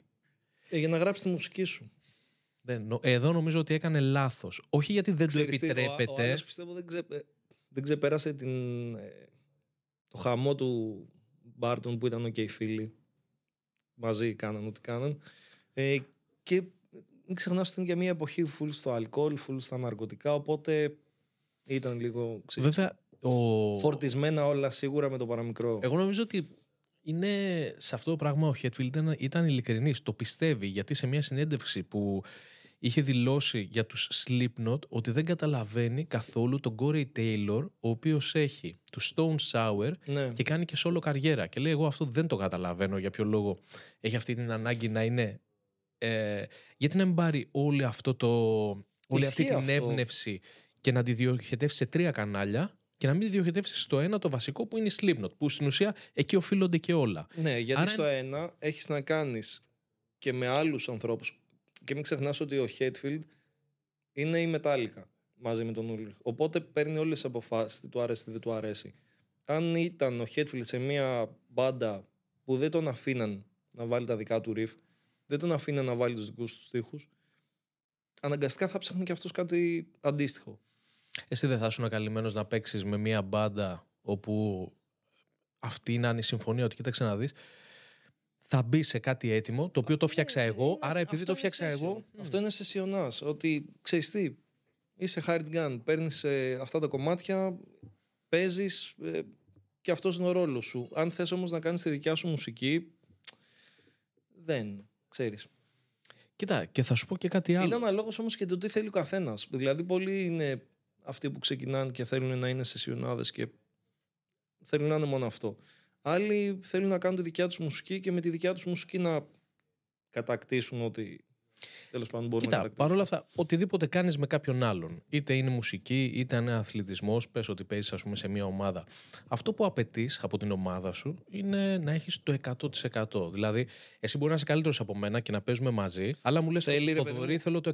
Ε, για να γράψει τη μουσική σου. Δεν, νο- εδώ νομίζω ότι έκανε λάθος. Όχι γιατί δεν Ξέρεις το τι, Ο, ο επιτρέπεται. άλλος πιστεύω δεν, ξε, ε, δεν ξεπέρασε την, ε, το χαμό του Μπάρτον που ήταν και οι φίλοι. Μαζί κάναν ό,τι κάναν. Ε, και μην ξεχνάς ότι ήταν για μια εποχή full στο αλκοόλ, full στα ναρκωτικά, οπότε ήταν λίγο ξέρεις, Βέβαια, ο... φορτισμένα όλα σίγουρα με το παραμικρό. εγώ νομίζω ότι είναι σε αυτό το πράγμα ο Χέτφιλ ήταν, ήταν ειλικρινής. Το πιστεύει γιατί σε μια συνέντευξη που είχε δηλώσει για τους Slipknot ότι δεν καταλαβαίνει καθόλου τον Corey Taylor ο οποίος έχει τους Stone Sour ναι. και κάνει και solo καριέρα. Και λέει: Εγώ αυτό δεν το καταλαβαίνω για ποιο λόγο έχει αυτή την ανάγκη να είναι. Ε, γιατί να μην πάρει όλη, αυτό το, όλη αυτή Ισχύει την αυτό. έμπνευση και να τη διοχετεύσει σε τρία κανάλια και να μην τη διοχετεύσεις στο ένα το βασικό που είναι η Slipknot, που στην ουσία εκεί οφείλονται και όλα. Ναι, γιατί Άρα στο ένα έχεις να κάνεις και με άλλους ανθρώπους. Και μην ξεχνάς ότι ο Χέτφιλντ είναι η Metallica μαζί με τον Ulrich. Οπότε παίρνει όλες τις αποφάσεις, τι του αρέσει, τι δεν του αρέσει. Αν ήταν ο Χέτφιλντ σε μια μπάντα που δεν τον αφήναν να βάλει τα δικά του riff, δεν τον αφήναν να βάλει τους δικούς τους στίχους, αναγκαστικά θα ψάχνει και αυτός κάτι αντίστοιχο. Εσύ δεν θα ήσουν καλυμμένος να παίξεις με μια μπάντα όπου αυτή να είναι η συμφωνία ότι κοίταξε να δεις. Θα μπει σε κάτι έτοιμο, το οποίο το φτιάξα εγώ. Είναι- Άρα, επειδή αυτό το είναι φτιάξα session. εγώ. Αυτό είναι σεσιονά. Ότι ξέρεις τι, είσαι hired gun, παίρνεις αυτά τα κομμάτια, παίζεις και αυτός είναι ο ρόλος σου. Αν θες όμως να κάνεις τη δικιά σου μουσική, δεν ξέρεις. Κοίτα, και θα σου πω και κάτι άλλο. Είναι αναλόγως όμως και το τι θέλει ο καθένας. Δηλαδή, πολλοί είναι αυτοί που ξεκινάνε και θέλουν να είναι σεσιονάδες και θέλουν να είναι μόνο αυτό. Άλλοι θέλουν να κάνουν τη δικιά τους μουσική και με τη δικιά τους μουσική να κατακτήσουν ό,τι τέλος πάντων μπορούν να Κοίτα, κατακτήσουν. παρόλα αυτά, οτιδήποτε κάνεις με κάποιον άλλον, είτε είναι μουσική, είτε είναι αθλητισμός, πες ότι παίζεις, ας πούμε, σε μια ομάδα. Αυτό που απαιτείς από την ομάδα σου είναι να έχεις το 100%. Δηλαδή, εσύ μπορεί να είσαι καλύτερος από μένα και να παίζουμε μαζί, αλλά μου λες: Θέλει, ρε Θοδωρή, παιδί μου. θέλω το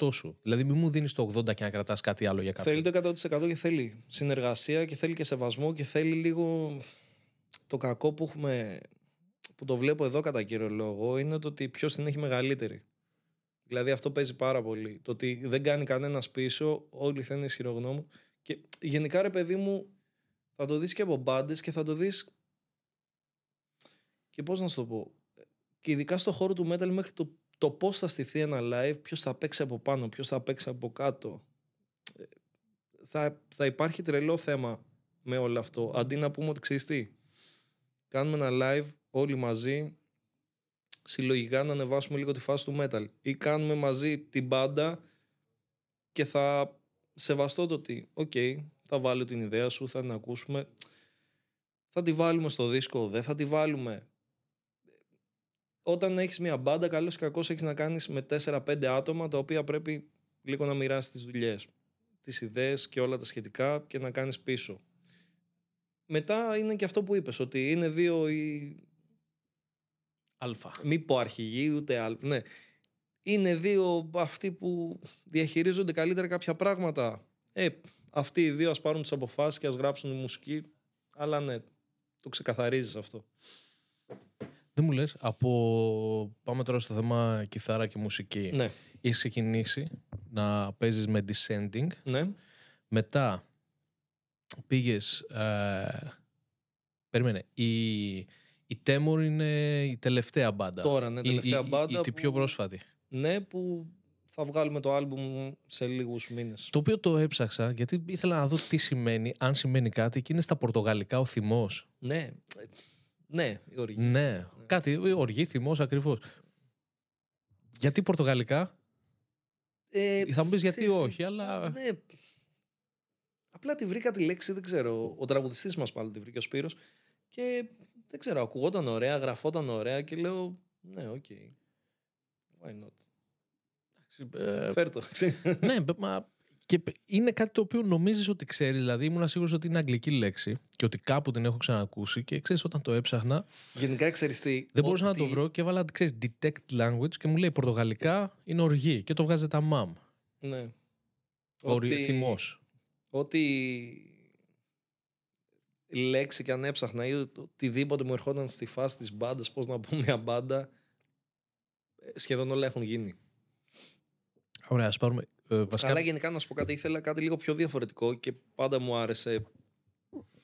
100% σου. Δηλαδή, μην μου δίνεις το 80% και να κρατάς κάτι άλλο για κάποιον. Θέλει το 100% και θέλει συνεργασία και θέλει και σεβασμό και θέλει λίγο το κακό που έχουμε που το βλέπω εδώ κατά κύριο λόγο είναι το ότι ποιος την έχει μεγαλύτερη. Δηλαδή αυτό παίζει πάρα πολύ. Το ότι δεν κάνει κανένας πίσω, όλοι θα είναι ισχυρογνώμου. Και γενικά ρε παιδί μου, θα το δεις και από μπάντες και θα το δεις και πώς να σου το πω. Και ειδικά στο χώρο του metal μέχρι το, το πώς θα στηθεί ένα live, ποιος θα παίξει από πάνω, ποιος θα παίξει από κάτω. Ε, Θα, θα υπάρχει τρελό θέμα με όλο αυτό. Αντί να πούμε ότι ξέρεις τι, κάνουμε ένα live όλοι μαζί συλλογικά να ανεβάσουμε λίγο τη φάση του metal. Ή κάνουμε μαζί την μπάντα και θα σεβαστώ το ότι οκ, θα βάλω την ιδέα σου, θα την ακούσουμε. Θα τη βάλουμε στο δίσκο, δεν θα τη βάλουμε. Όταν έχεις μια μπάντα καλώς ή κακώς έχεις να κάνεις με 4-5 άτομα τα οποία πρέπει λίγο να μοιράσει τις δουλειές τις ιδέες και όλα τα σχετικά και να κάνεις πίσω. Μετά είναι και αυτό που είπες ότι είναι δύο οι Αλφα. μη πω αρχηγοί ούτε άλλο. Ναι. Είναι δύο αυτοί που διαχειρίζονται καλύτερα κάποια πράγματα. Ε, αυτοί οι δύο ας πάρουν τις αποφάσεις και ας γράψουν τη μουσική. Αλλά ναι, το ξεκαθαρίζεις αυτό. Δεν μου λες, από. Πάμε τώρα στο θέμα κιθάρα και μουσική. Ναι. Έχεις ξεκινήσει να παίζεις με descending. Ναι. Μετά πήγες. Ε, περίμενε. Η, η Temor είναι η τελευταία μπάντα. Τώρα, ναι, Η- τελευταία η, η, μπάντα η, η πιο που- πρόσφατη. Ναι, που θα βγάλουμε το άλμπουμ σε λίγους μήνες. Το οποίο το έψαξα γιατί ήθελα να δω τι σημαίνει, αν σημαίνει κάτι και είναι στα πορτογαλικά ο θυμός. Ναι. ε, Ναι, η οργή. Ναι, κάτι, οργή, θυμός ακριβώς. Γιατί πορτογαλικά, Ε, θα μου πεις γιατί ξέρεις τι, όχι, αλλά. Ναι. Απλά τη βρήκα τη λέξη, δεν ξέρω. Ο τραγουδιστής μας πάλι τη βρήκε ο Σπύρος και δεν ξέρω, ακουγόταν ωραία, γραφόταν ωραία και λέω, ναι, ok. Why not; Ε, Φέρ το. ναι, μπε- μα και π- είναι κάτι το οποίο νομίζεις ότι ξέρεις. Δηλαδή, ήμουν σίγουρος ότι είναι αγγλική λέξη και ότι κάπου την έχω ξανακούσει. Και ξέρεις, όταν το έψαχνα, Γενικά ξέρεις τι. δεν μπορούσα να ότι- το βρω και έβαλα, ξέρεις, detect language και μου λέει Πορτογαλικά είναι οργή. Και το βγάζει τα μαμ. Ναι. Οργή, Ότι- θυμός. Ότι λέξη και αν έψαχνα ή οτιδήποτε μου ερχόταν στη φάση της μπάντας, πώς να πω μια μπάντα, ε, σχεδόν όλα έχουν γίνει. Ωραία, ας πάρουμε... Ε, βασικά... Αλλά γενικά να σου πω κάτι, ήθελα κάτι λίγο πιο διαφορετικό και πάντα μου άρεσε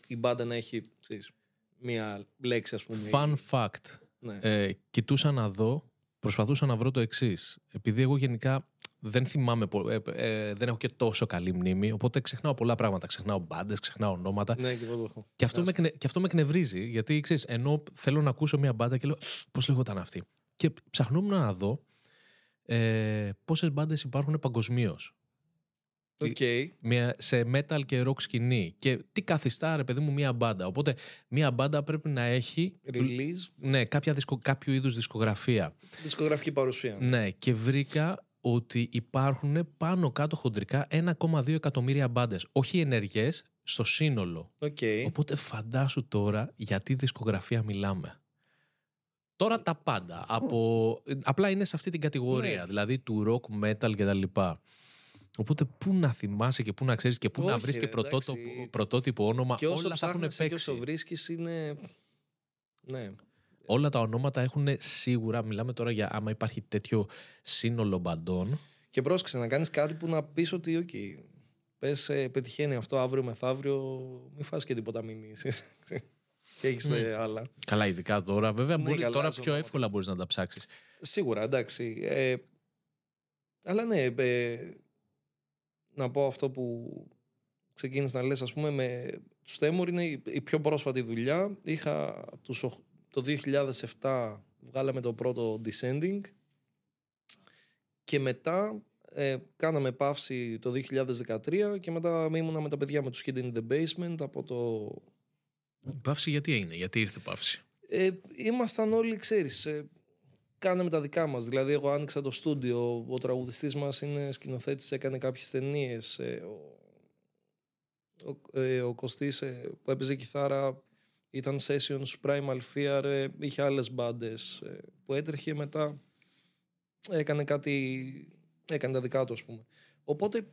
η μπάντα να έχει ξέρεις, μια λέξη ας πούμε. Fun fact. Ναι. Ε, κοιτούσα να δω, προσπαθούσα να βρω το εξής. Επειδή εγώ γενικά δεν θυμάμαι, πο- ε, ε, δεν έχω και τόσο καλή μνήμη, οπότε ξεχνάω πολλά πράγματα. Ξεχνάω μπάντες, ξεχνάω ονόματα. ναι, και εγώ το έχω. Και αυτό, με, εκνε- και αυτό με εκνευρίζει, γιατί ξέρεις, ενώ θέλω να ακούσω μια μπάντα και λέω πώς λεγόταν αυτή. Και ψαχνόμουν να δω ε, πόσες μπάντες υπάρχουν παγκοσμίως. Οκ. σε metal και rock σκηνή. Και τι καθιστά, ρε παιδί μου, μια μπάντα. Οπότε, μια μπάντα πρέπει να έχει Release, ναι, κάποια δισκο, κάποιο είδους δισκογραφία. δισκογραφική παρουσία. Ναι, και βρήκα ότι υπάρχουν πάνω κάτω χοντρικά 1,2 εκατομμύρια μπάντες. Όχι ενεργές, στο σύνολο. Οκ. Οπότε φαντάσου τώρα γιατί δισκογραφία μιλάμε. Τώρα τα πάντα. Από... Απλά είναι σε αυτή την κατηγορία. Ναι. Δηλαδή του rock, metal κτλ. Οπότε πού να θυμάσαι και πού να ξέρεις και πού να Όχι, βρεις και ρε, πρωτότυπο, εντάξει. πρωτότυπο όνομα. Και όσο όλα θα έχουν ψάχνεσαι και παίξει. όσο βρίσκεις είναι... Ναι. Όλα τα ονόματα έχουν σίγουρα. Μιλάμε τώρα για άμα υπάρχει τέτοιο σύνολο μπαντών. Και πρόσεξε να κάνεις κάτι που να πεις ότι οκ, πες ε, πετυχαίνει αυτό αύριο μεθαύριο, μην φας και τίποτα μηνύσεις. και έχεις Ναι. ε, άλλα. Καλά, ειδικά τώρα. Βέβαια, Ναι, μπορείς, καλά, τώρα ζω πιο ονόματα. εύκολα μπορείς να τα ψάξεις. Σίγουρα, εντάξει. Ε, αλλά ναι, ε, να πω αυτό που ξεκίνησες να λες, ας πούμε, με τους Τέμουρ είναι η, η πιο πρόσφατη δουλειά. Είχα τους, οχ- το 2007 βγάλαμε το πρώτο Descending και μετά ε, κάναμε παύση το 2013 και μετά ήμουνα με τα παιδιά με τους Hidden in the Basement από το Η παύση γιατί είναι, γιατί ήρθε η παύση; ε, ήμασταν όλοι, ξέρεις, ε, κάναμε τα δικά μας. Δηλαδή, εγώ άνοιξα το στούντιο, ο τραγουδιστής μας είναι σκηνοθέτης, έκανε κάποιες ταινίες. ο, ο, ε, ο Κωστής ε, που έπαιζε κιθάρα ήταν session στους Primal Fear, ε, είχε άλλες μπάντες ε, που έτρεχε μετά έκανε κάτι, έκανε τα δικά του ας πούμε. Οπότε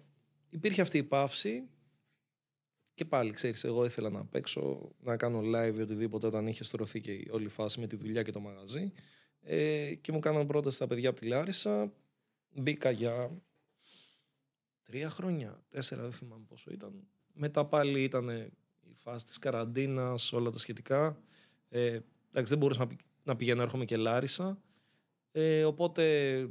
υπήρχε αυτή η παύση και πάλι, ξέρεις, εγώ ήθελα να παίξω, να κάνω live ή οτιδήποτε όταν είχε στρωθεί και η όλη η φάση με τη δουλειά και το μαγαζί. Ε, και μου κάναν πρόταση τα παιδιά από τη Λάρισα. Μπήκα για τρία χρόνια, τέσσερα, δεν θυμάμαι πόσο ήταν. Μετά πάλι ήταν η φάση της καραντίνας, όλα τα σχετικά. Ε, εντάξει, δεν μπορούσα να, πη- να πηγαίνω, έρχομαι και Λάρισα. Ε, οπότε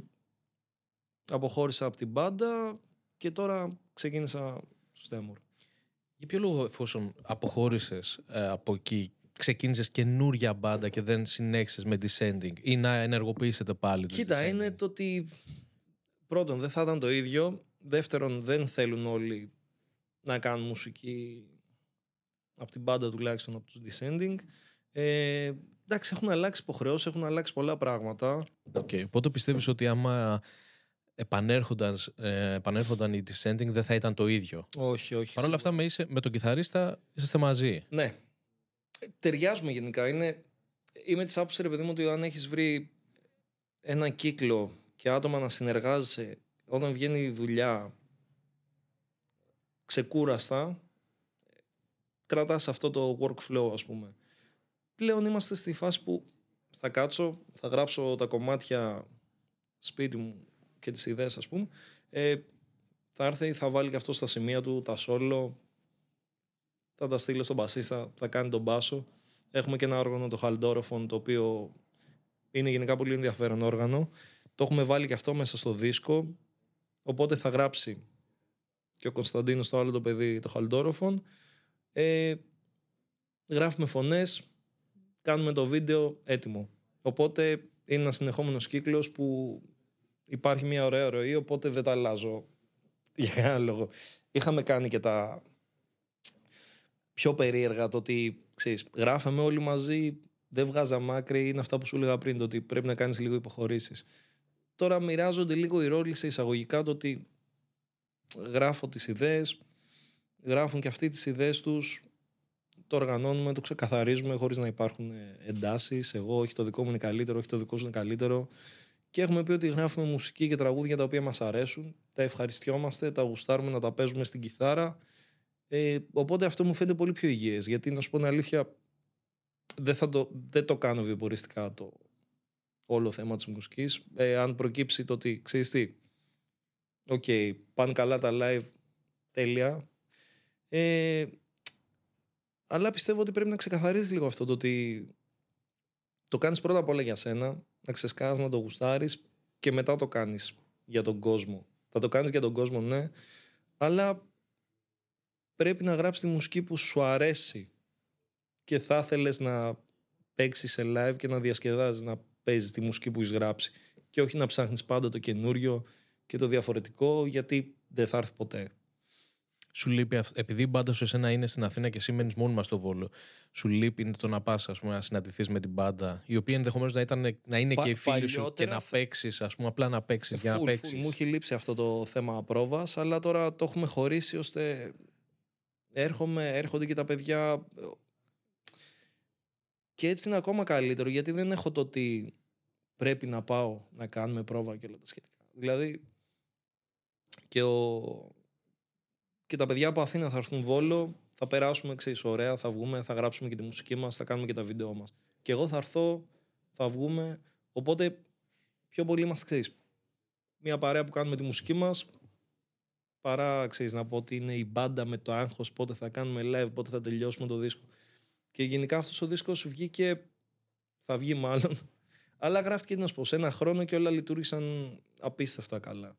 αποχώρησα από την μπάντα και τώρα ξεκίνησα στο Στέμουρ. Για ποιο λόγο, εφόσον αποχώρησες από εκεί, ξεκίνησες καινούρια μπάντα και δεν συνέχισες με descending ή να ενεργοποιήσετε πάλι το Κοίτα, descending? είναι το ότι πρώτον δεν θα ήταν το ίδιο. Δεύτερον, δεν θέλουν όλοι να κάνουν μουσική από την μπάντα τουλάχιστον από τους Descending. Ε, εντάξει, έχουν αλλάξει υποχρεώσεις, έχουν αλλάξει πολλά πράγματα. Okay. Οπότε πιστεύεις ότι άμα επανέρχονταν, ε, επανέρχονταν οι descending δεν θα ήταν το ίδιο; Όχι, όχι. Παρ' όλα αυτά με, είσαι, με τον κιθαρίστα είσαστε μαζί. Ναι. Ε, Ταιριάζουμε γενικά. Είναι, είμαι της άποψης, ρε παιδί μου, ότι αν έχεις βρει ένα κύκλο και άτομα να συνεργάζεσαι όταν βγαίνει η δουλειά ξεκούραστα, κρατάς αυτό το workflow, ας πούμε. Πλέον είμαστε στη φάση που θα κάτσω, θα γράψω τα κομμάτια σπίτι μου και τις ιδέες, ας πούμε. Ε, θα έρθει, θα βάλει και αυτό στα σημεία του, τα solo, θα τα στείλω στον μπασίστα, θα κάνει τον μπάσο. Έχουμε και ένα όργανο, το Haldorophone, το οποίο είναι γενικά πολύ ενδιαφέρον όργανο. Το έχουμε βάλει και αυτό μέσα στο δίσκο, οπότε θα γράψει και ο Κωνσταντίνος το άλλο το παιδί, το Haldorophone. Ε, γράφουμε φωνές, κάνουμε το βίντεο έτοιμο. Οπότε είναι ένας συνεχόμενος κύκλος που υπάρχει μια ωραία ροή, οπότε δεν τα αλλάζω για κανένα λόγο. Είχαμε κάνει και τα πιο περίεργα το ότι ξέρεις, γράφαμε όλοι μαζί, δεν βγάζαμε άκρη, είναι αυτά που σου έλεγα πριν, το ότι πρέπει να κάνεις λίγο υποχωρήσεις. Τώρα μοιράζονται λίγο οι ρόλοι σε εισαγωγικά το ότι γράφω τις ιδέες, γράφουν και αυτοί τις ιδέες τους, το οργανώνουμε, το ξεκαθαρίζουμε χωρίς να υπάρχουν εντάσεις, εγώ όχι το δικό μου είναι καλύτερο, όχι το δικό σου είναι καλύτερο και έχουμε πει ότι γράφουμε μουσική και τραγούδια τα οποία μας αρέσουν, τα ευχαριστιόμαστε, τα γουστάρουμε να τα παίζουμε στην κιθάρα Ε, οπότε αυτό μου φαίνεται πολύ πιο υγιές. Γιατί να σου πω την αλήθεια, δεν, θα το, δεν το κάνω βιοποριστικά το όλο θέμα της μουσικής. Ε, αν προκύψει το ότι, ξέρεις τι, ok, okay, πάνε καλά τα live, τέλεια. Ε, αλλά πιστεύω ότι πρέπει να ξεκαθαρίσει λίγο αυτό το ότι το κάνεις πρώτα απ' όλα για σένα, να ξεσκάς, να το γουστάρεις και μετά το κάνεις για τον κόσμο. Θα το κάνεις για τον κόσμο, ναι, αλλά πρέπει να γράψεις τη μουσική που σου αρέσει και θα ήθελες να παίξεις σε live και να διασκεδάζεις, να παίζεις τη μουσική που έχεις γράψει και όχι να ψάχνεις πάντα το καινούριο και το διαφορετικό γιατί δεν θα έρθει ποτέ σου λείπει, επειδή η μπάντα σου εσένα είναι στην Αθήνα και εσύ μένεις μόνιμα στο Βόλο, σου λείπει το να πας να συναντηθείς με την μπάντα, η οποία ενδεχομένως να, ήταν, να είναι Πα, και η φίλη σου και να παίξεις, ας πούμε, απλά να παίξεις για να παίξεις. Μου έχει λείψει αυτό το θέμα πρόβας, αλλά τώρα το έχουμε χωρίσει ώστε έρχομαι, έρχονται και τα παιδιά. Και έτσι είναι ακόμα καλύτερο, γιατί δεν έχω το ότι πρέπει να πάω να κάνουμε πρόβα και όλα τα σχετικά. Δηλαδή, και ο, και τα παιδιά από Αθήνα θα έρθουν Βόλο, θα περάσουμε εξή ωραία, θα βγούμε, θα γράψουμε και τη μουσική μας, θα κάνουμε και τα βίντεο μας. Και εγώ θα έρθω, θα βγούμε, οπότε πιο πολύ είμαστε ξέρεις. Μια παρέα που κάνουμε τη μουσική μας, παρά ξέρεις, να πω ότι είναι η μπάντα με το άγχος, πότε θα κάνουμε live, πότε θα τελειώσουμε το δίσκο. Και γενικά αυτός ο δίσκος βγήκε, θα βγει μάλλον, αλλά γράφτηκε να σου πω, σε ένα χρόνο και όλα λειτουργήσαν απίστευτα καλά.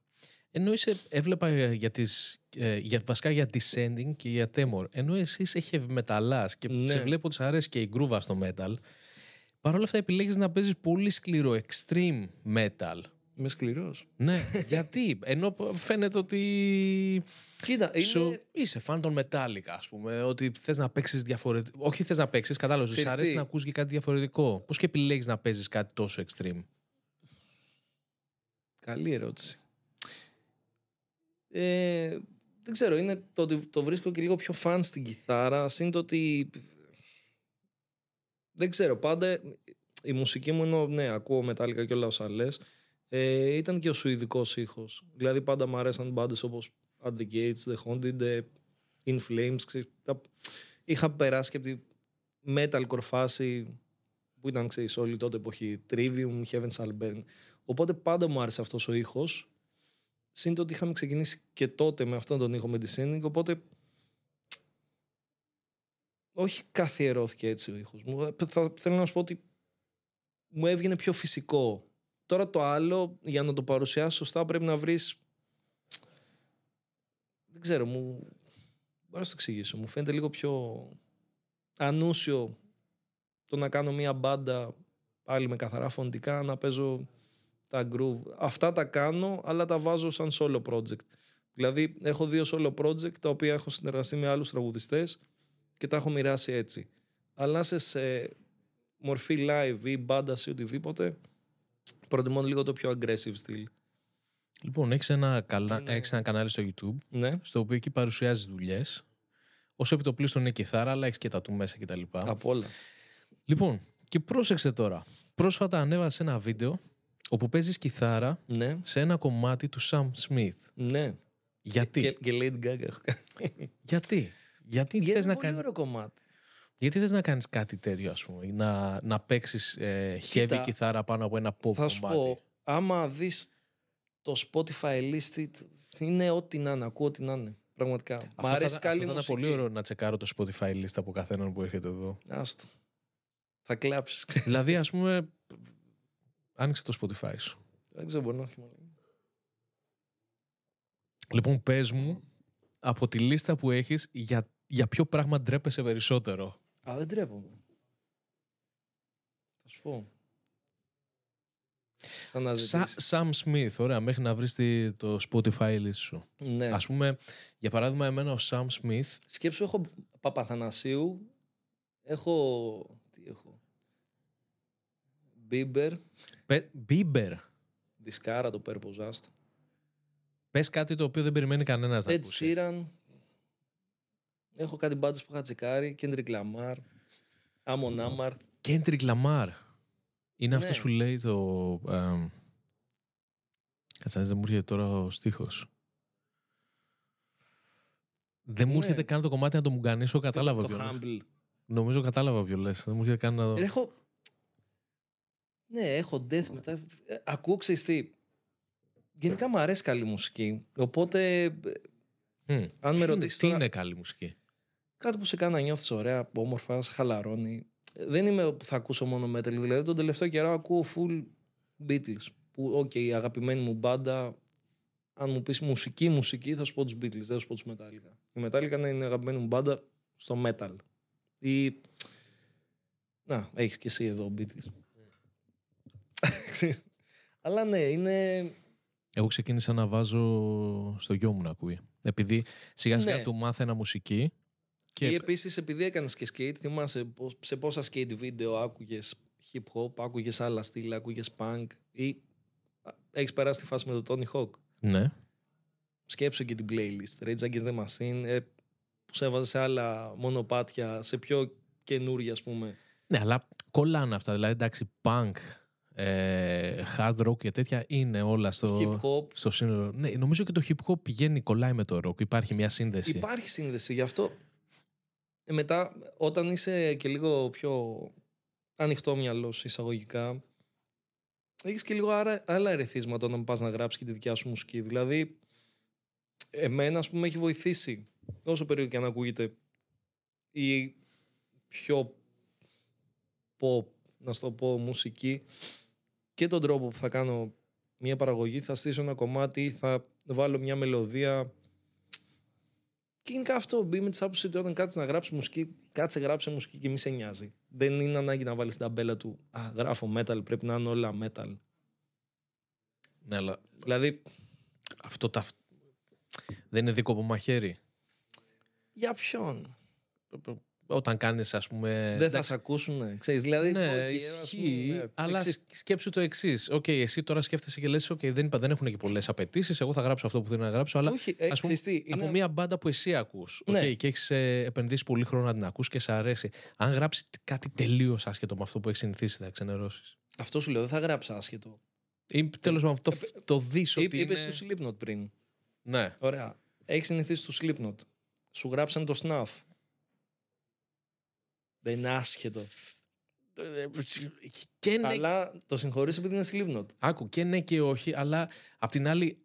Ενώ είσαι, έβλεπα για τις, ε, για, βασικά για Descending και για Temor, ενώ εσύ είσαι heavy και ναι. σε βλέπω ότι αρέσει και η γκρούβα στο metal, Παρ' όλα αυτά επιλέγεις να παίζεις πολύ σκληρό, extreme metal. Είμαι σκληρός. Ναι, γιατί, ενώ φαίνεται ότι... Κοίτα, είναι... είσαι φαν των Metallica, ας πούμε, ότι θες να παίξεις διαφορετικό. Όχι θες να παίξεις, κατάλαβες, σου αρέσει να ακούσει και κάτι διαφορετικό. Πώς και επιλέγεις να παίζεις κάτι τόσο extreme; Καλή ερώτηση. Ε, δεν ξέρω, είναι το ότι το βρίσκω και λίγο πιο φαν στην κιθάρα, συν το ότι δεν ξέρω, πάντα η μουσική μου ενώ ναι, ακούω μετάλλικα και όλα όσα λες, ε, ήταν και ο σουηδικός ήχος. Δηλαδή πάντα μου αρέσαν μπάντες όπως At the Gates, The Haunted, ε, In Flames. Ξέρεις, τα... Είχα περάσει και από τη metal κορφάση που ήταν ξέρεις, όλη τότε εποχή Trivium, Heaven's Alburn. Οπότε πάντα μου άρεσε αυτός ο ήχος Συν ότι είχαμε ξεκινήσει και τότε με αυτόν τον ήχο με τη Sending, οπότε όχι καθιερώθηκε έτσι ο ήχος μου. Ε, θα, θέλω να σου πω ότι μου έβγαινε πιο φυσικό. Τώρα το άλλο, για να το παρουσιάσει σωστά, πρέπει να βρεις... Δεν ξέρω, μου... Μπορώ να το εξηγήσω. Μου φαίνεται λίγο πιο ανούσιο το να κάνω μια μπάντα πάλι με καθαρά φωνητικά, να παίζω τα groove. Αυτά τα κάνω, αλλά τα βάζω σαν solo project. Δηλαδή, έχω δύο solo project τα οποία έχω συνεργαστεί με άλλους τραγουδιστές και τα έχω μοιράσει έτσι. Αλλά σε, σε μορφή live ή μπάντα ή οτιδήποτε, προτιμώ λίγο το πιο aggressive στυλ. Λοιπόν, έχεις ένα, καλα... ναι. έχεις ένα κανάλι στο YouTube, ναι. στο οποίο εκεί παρουσιάζεις δουλειές. Όσο επιτοπλίστων είναι κιθάρα, αλλά έχεις και τα του μέσα κτλ. Από όλα. Λοιπόν, και πρόσεξε τώρα. Πρόσφατα ανέβασες ένα βίντεο όπου παίζεις κιθάρα ναι. σε ένα κομμάτι του Sam Smith. Ναι. Γιατί; Και, και Lady Gaga έχω Γιατί; Γιατί Γιατί θες να κάνει... ωραίο κομμάτι. Γιατί θες να κάνεις κάτι τέτοιο, ας πούμε, να, να παίξεις ε, heavy κιθάρα πάνω από ένα pop θα σου κομμάτι; Πω, άμα δεις το Spotify list, είναι ό,τι να είναι, ακούω ό,τι να είναι. Πραγματικά. Αυτό Μ' αρέσει καλή θα, μουσική. ήταν πολύ ωραίο να τσεκάρω το Spotify list από καθέναν που έρχεται εδώ. Άστο. Θα κλάψεις. δηλαδή, ας πούμε, Άνοιξε το Spotify σου. Δεν ξέρω, μπορεί να έχει Λοιπόν, πες μου από τη λίστα που έχεις για, για ποιο πράγμα ντρέπεσαι περισσότερο; Α, δεν ντρέπομαι. Θα σου πω. Σαν Sam Smith, ωραία, μέχρι να βρεις το Spotify list σου. Ναι. Ας πούμε, για παράδειγμα, εμένα ο Sam Smith... Σκέψου, έχω Παπαθανασίου, έχω... Τι έχω... Bieber. Bieber. Δισκάρα το Purple Zast. Πες κάτι το οποίο δεν περιμένει κανένας να Ed ακούσει. Sheeran. Έχω κάτι μπάντες που είχα τσεκάρει. Kendrick Lamar. Amon Amar. Kendrick Lamar. Είναι Ναι. αυτός που λέει το... εμ, Κάτσε να δεις, δεν μου έρχεται τώρα ο στίχος. Δεν μου Ναι. έρχεται καν το κομμάτι να το μουγκανίσω, κατάλαβα το ποιο. είναι. humble. Νομίζω κατάλαβα ποιο λες. Δεν μου έρχεται καν να δω. Έχω. Ναι, έχω death μετά. Ε, ακούω, ξέρεις τι. Γενικά μου αρέσει καλή μουσική. Οπότε, ε, Μμ. αν με Τι είναι- ρωτήσεις. Τι είναι καλή μουσική; Κάτι που σε κάνει να νιώθεις ωραία, όμορφα, σε χαλαρώνει. Ε, Δεν είμαι που θα ακούσω μόνο metal. Δηλαδή, τον τελευταίο καιρό ακούω full Beatles. Που, οκ, η αγαπημένη μου μπάντα. Αν μου πεις μουσική, μουσική, θα σου πω τους Beatles, δεν θα σου πω τους Metallica. Η Metallica είναι η αγαπημένη μου μπάντα στο metal. Ή. Να, έχεις και εσύ εδώ Beatles. Ξέρεις. Αλλά ναι, είναι. Εγώ ξεκίνησα να βάζω στο γιο μου να ακούει. Επειδή σιγά σιγά Ναι. του μάθαινα μουσική. Και Και επίσης, επειδή έκανες και skate, θυμάσαι πώς- σε πόσα skate βίντεο άκουγες hip hop, άκουγες άλλα στυλ, άκουγες punk ή έχεις περάσει τη φάση με το Tony Hawk; ναι. Σκέψου και την playlist. Rage Against the Machine, ε, που σε έβαζε σε άλλα μονοπάτια, σε πιο καινούργια, ας πούμε. ναι, αλλά κολλάνε αυτά. Δηλαδή εντάξει, punk, ε, hard rock και τέτοια είναι όλα στο, Hip hop. στο σύνολο. Ναι, νομίζω και το hip hop πηγαίνει, κολλάει με το rock. Υπάρχει μια σύνδεση. Υπάρχει σύνδεση. Γι' αυτό ε, μετά, όταν είσαι και λίγο πιο ανοιχτό μυαλό σου εισαγωγικά, έχεις και λίγο άρα- άλλα ερεθίσματα όταν πας να γράψεις και τη δικιά σου μουσική. Δηλαδή, εμένα, ας πούμε, έχει βοηθήσει όσο περίοδο και αν ακούγεται η πιο pop, να στο πω, μουσική και τον τρόπο που θα κάνω μια παραγωγή, θα στήσω ένα κομμάτι, θα βάλω μια μελωδία και γενικά αυτό μπει με τη άποψη ότι όταν κάτσεις να γράψεις μουσική, κάτσε γράψε μουσική και μη σε νοιάζει. Δεν είναι ανάγκη να βάλεις την ταμπέλα του. Α, γράφω metal, πρέπει να είναι όλα metal. Ναι, αλλά Δηλαδή, αυτό τα... δεν είναι δίκοπο μαχαίρι. για ποιον; Όταν κάνεις, ας πούμε. Δεν θα εντάξει, σε ακούσουν. Ξέρεις, δηλαδή, Ναι, οκ, ας ισχύει. πούμε, ναι. αλλά Εξής, σκέψου το εξής. Οκ, εσύ τώρα σκέφτεσαι και λες: Οκ, δεν, είπα, δεν έχουν και πολλές απαιτήσεις. Εγώ θα γράψω αυτό που θέλω να γράψω. Αλλά Όχι, ε, ας πούμε, ξέρεις τι, είναι- από μια μπάντα που εσύ ακούς. Ναι. και έχεις επενδύσει πολύ χρόνο να την ακούς και σε αρέσει. Αν γράψει κάτι τελείως άσχετο με αυτό που έχεις συνηθίσει, θα ξενερώσεις. Αυτό σου λέω, δεν θα γράψει άσχετο. Ή τέλος πάντων αυτό το δεις ότι. Είπες είναι... του Slipknot πριν. Ναι. Ωραία. Έχεις συνηθίσει του Slipknot. Σου γράψαν το Snuff. Δεν είναι άσχετο. Και ναι, Αλλά το συγχωρείς επειδή είναι Slipknot. Άκου και ναι και όχι, αλλά απ' την άλλη,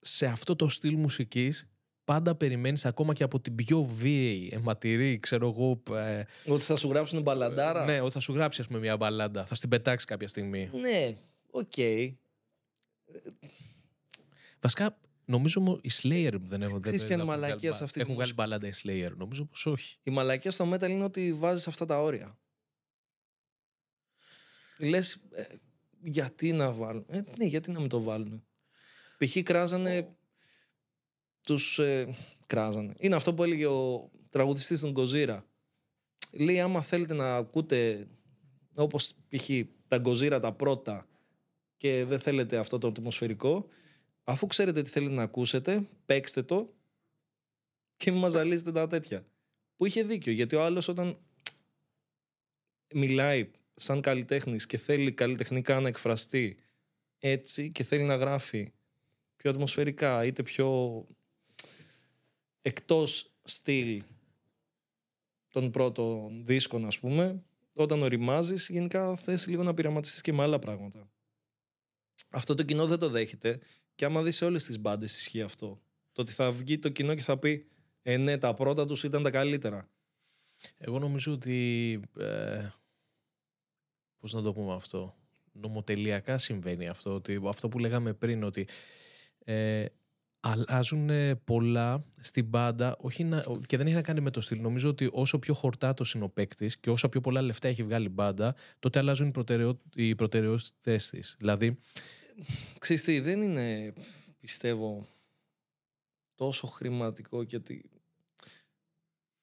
σε αυτό το στυλ μουσικής πάντα περιμένεις ακόμα και από την πιο βίαιη, αιματηρή, ξέρω εγώ. ε, Ότι θα σου γράψουν μπαλαντάρα. ναι, ότι θα σου γράψει ας πούμε μια μπαλάντα, θα στην πετάξει κάποια στιγμή. Ναι, οκ. Βασικά, νομίζω μου οι Slayer δεν έχουν. Ξέρεις δεν- ποια είναι έχουν μαλακία βγάλει σε μπα- αυτή τη Έχουν βγάλει μουσική; μπαλάντα οι Slayer. Νομίζω πως όχι. Η μαλακία στο metal είναι ότι βάζεις αυτά τα όρια. Λες, ε, γιατί να βάλουν. Ε, ναι, γιατί να μην το βάλουν. Π.χ. κράζανε τους... Ε, κράζανε. Είναι αυτό που έλεγε ο τραγουδιστής των Gojira. Λέει, άμα θέλετε να ακούτε όπως π.χ. τα Γκοζίρα τα πρώτα και δεν θέλετε αυτό το ατμοσφαιρικό, αφού ξέρετε τι θέλετε να ακούσετε, παίξτε το και μην μας ζαλίζετε τα τέτοια. Που είχε δίκιο, γιατί ο άλλος όταν μιλάει σαν καλλιτέχνης και θέλει καλλιτεχνικά να εκφραστεί έτσι και θέλει να γράφει πιο ατμοσφαιρικά είτε πιο εκτός στυλ των πρώτων δίσκων ας πούμε όταν οριμάζεις γενικά θες λίγο να πειραματιστείς και με άλλα πράγματα. Αυτό το κοινό δεν το δέχεται και άμα δεις σε όλες τις μπάντες ισχύει αυτό. Το ότι θα βγει το κοινό και θα πει ε ναι τα πρώτα τους ήταν τα καλύτερα. Εγώ νομίζω ότι. Ε, Πώς να το πούμε αυτό. Νομοτελειακά συμβαίνει αυτό. Ότι αυτό που λέγαμε πριν, ότι ε, αλλάζουν ε, πολλά στην μπάντα όχι να, και δεν έχει να κάνει με το στυλ. Νομίζω ότι όσο πιο χορτάτος είναι ο παίκτης και όσο πιο πολλά λεφτά έχει βγάλει η μπάντα, τότε αλλάζουν οι, προτεραιό, οι προτεραιότητες της. Δηλαδή, Ξέρεις τι, δεν είναι πιστεύω τόσο χρηματικό και ότι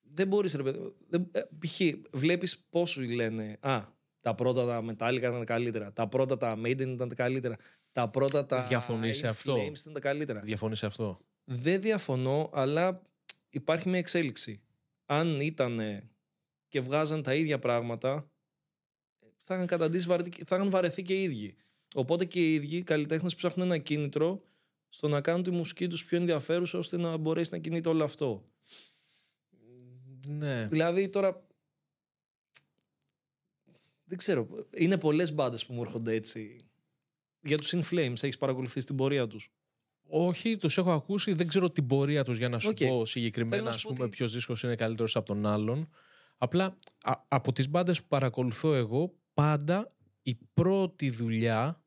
δεν μπορείς ρε παιδί δεν- ε, π.χ. βλέπεις πόσου λένε α, τα πρώτα τα Metallica ήταν τα καλύτερα τα πρώτα τα Maiden ήταν τα καλύτερα τα πρώτα τα Διαφωνείς σε In αυτό; Flames ήταν τα καλύτερα διαφωνείς σε αυτό; δεν διαφωνώ αλλά υπάρχει μια εξέλιξη αν ήταν και βγάζαν τα ίδια πράγματα θα είχαν καταντήσει βαρεθεί- θα είχαν βαρεθεί και οι ίδιοι οπότε και οι ίδιοι οι καλλιτέχνες ψάχνουν ένα κίνητρο στο να κάνουν τη μουσική τους πιο ενδιαφέρουσα ώστε να μπορέσει να κινείται όλο αυτό Ναι. Δηλαδή τώρα. Δεν ξέρω. Είναι πολλές μπάντες που μου έρχονται έτσι. Για τους In Flames, έχεις παρακολουθήσει την πορεία τους; Όχι, τους έχω ακούσει. Δεν ξέρω την πορεία τους για να σου Οκ. πω Θέλω συγκεκριμένα να ας σου πω πούμε, ότι- ποιος δίσκος είναι καλύτερος από τον άλλον. Απλά α- από τις μπάντες που παρακολουθώ εγώ, πάντα η πρώτη δουλειά,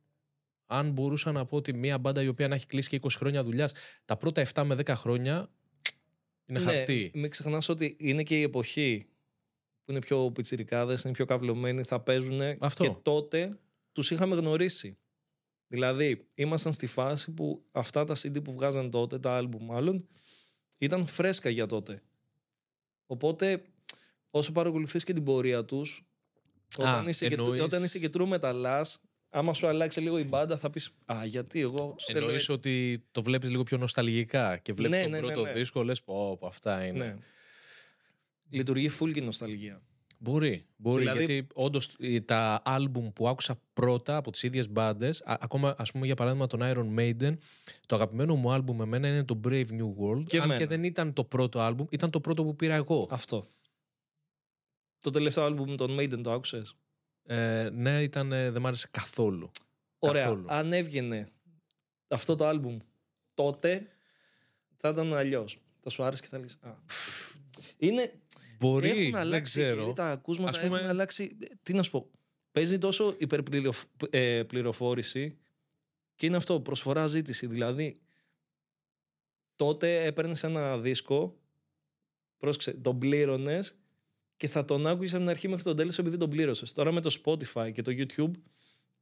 αν μπορούσα να πω ότι μια μπάντα η οποία να έχει κλείσει και 20 χρόνια δουλειάς, τα πρώτα 7 με 10 χρόνια είναι χαρτί. Ναι, Μην ξεχνάς ότι είναι και η εποχή που είναι πιο πιτσιρικάδες, είναι πιο καυλωμένοι, θα παίζουν. Αυτό. Και τότε τους είχαμε γνωρίσει. Δηλαδή, ήμασταν στη φάση που αυτά τα CD που βγάζαν τότε, τα album μάλλον, ήταν φρέσκα για τότε. Οπότε, όσο παρακολουθείς και την πορεία τους, όταν, είσαι, εννοείς- και, όταν είσαι και true μεταλλάς, άμα σου αλλάξει λίγο η μπάντα, θα πεις «Α, γιατί εγώ τους θέλω Εννοείς έτσι». ότι το βλέπεις λίγο πιο νοσταλγικά και βλέπεις Ναι, τον ναι, ναι, πρώτο ναι. δίσκο, λες πω, πω, αυτά είναι. Ναι. Λειτουργεί full και η νοσταλγία. Μπορεί, μπορεί Δηλαδή- γιατί όντως τα άλμπουμ που άκουσα πρώτα από τις ίδιες μπάντες, ακόμα ας πούμε για παράδειγμα τον Iron Maiden, το αγαπημένο μου άλμπουμ με μένα είναι το Brave New World, Και αν εμένα. και δεν ήταν το πρώτο άλμπουμ, ήταν το πρώτο που πήρα εγώ. Αυτό. Το τελευταίο album των Maiden το άκουσες; Ε, ναι, ήταν, ε, δεν μ' άρεσε καθόλου. Ωραία. Καθόλου. Αν έβγαινε αυτό το album τότε, θα ήταν αλλιώς. Θα σου άρεσε και θα λες «Α». Είναι, Μπορεί, έχουν δεν αλλάξει ξέρω. τα ακούσματα, Ας πούμε- έχουν αλλάξει. Τι να σου πω. Παίζει τόσο υπερπληροφόρηση και είναι αυτό, προσφορά ζήτηση. Δηλαδή, τότε έπαιρνες ένα δίσκο, πρόσεξε, τον πλήρωνες και θα τον άκουγες από την αρχή μέχρι τον τέλος επειδή τον πλήρωσες. Τώρα με το Spotify και το YouTube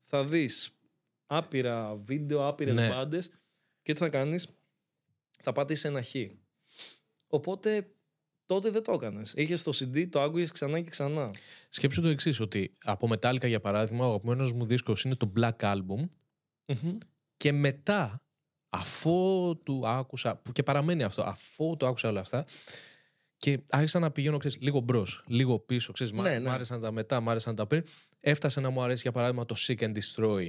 θα δεις άπειρα βίντεο, άπειρες Ναι. μπάντες και τι θα κάνεις, θα πατήσεις ένα χ. Οπότε τότε δεν το έκανες. Είχες το CD, το άκουγες ξανά και ξανά. Σκέψου το εξής, ότι από Metallica για παράδειγμα, ο αγαπημένο μου δίσκος είναι το Black Album και μετά, αφού του άκουσα, που και παραμένει αυτό, αφού το άκουσα όλα αυτά, και άρχισα να πηγαίνω ξέρεις, λίγο μπρος, λίγο πίσω. Ξέρεις, μ' Ναι, ναι. μ' άρεσαν τα μετά, μ' άρεσαν τα πριν. Έφτασε να μου αρέσει για παράδειγμα το Seek and Destroy.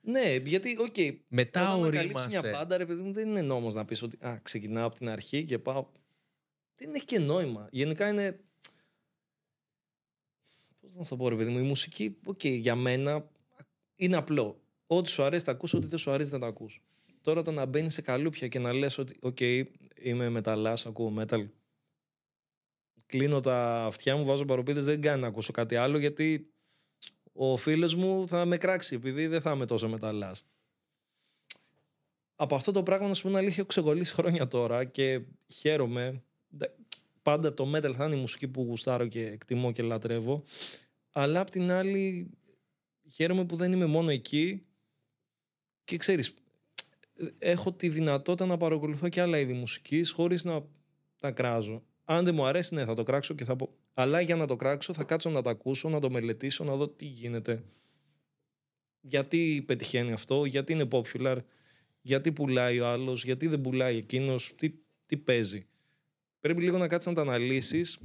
Ναι, γιατί, οκ, Μετά όταν ανακαλύψεις ορίμασε. μια μπάντα, ρε παιδί μου, δεν είναι νόμος να πεις ότι α, ξεκινάω από την αρχή και πάω. Δεν έχει και νόημα. Γενικά είναι. Πώς να το πω, ρε παιδί μου, η μουσική, οκ, για μένα είναι απλό. Ό,τι σου αρέσει, τα ακούς, ό,τι δεν σου αρέσει, δεν τα ακούς. Τώρα το να μπαίνεις σε καλούπια και να λες ότι, οκ, είμαι μεταλλάς, ακούω metal. Κλείνω τα αυτιά μου, βάζω παρωπίδες, δεν κάνει να ακούσω κάτι άλλο γιατί ο φίλος μου θα με κράξει επειδή δεν θα είμαι τόσο μεταλλάς. Από αυτό το πράγμα, να σου πω την αλήθεια, έχω ξεκολλήσει χρόνια τώρα και χαίρομαι. Δε- Πάντα το metal θα είναι η μουσική που γουστάρω και εκτιμώ και λατρεύω. Αλλά απ' την άλλη, χαίρομαι που δεν είμαι μόνο εκεί. Και ξέρεις, έχω τη δυνατότητα να παρακολουθώ και άλλα είδη μουσικής χωρίς να τα κράζω. Αν δεν μου αρέσει, ναι, θα το κράξω και θα πω. Αλλά για να το κράξω, θα κάτσω να το ακούσω, να το μελετήσω, να δω τι γίνεται. Γιατί πετυχαίνει αυτό, γιατί είναι popular, γιατί πουλάει ο άλλος, γιατί δεν πουλάει εκείνος, τι, τι παίζει. Πρέπει λίγο να κάτσεις να τα αναλύσεις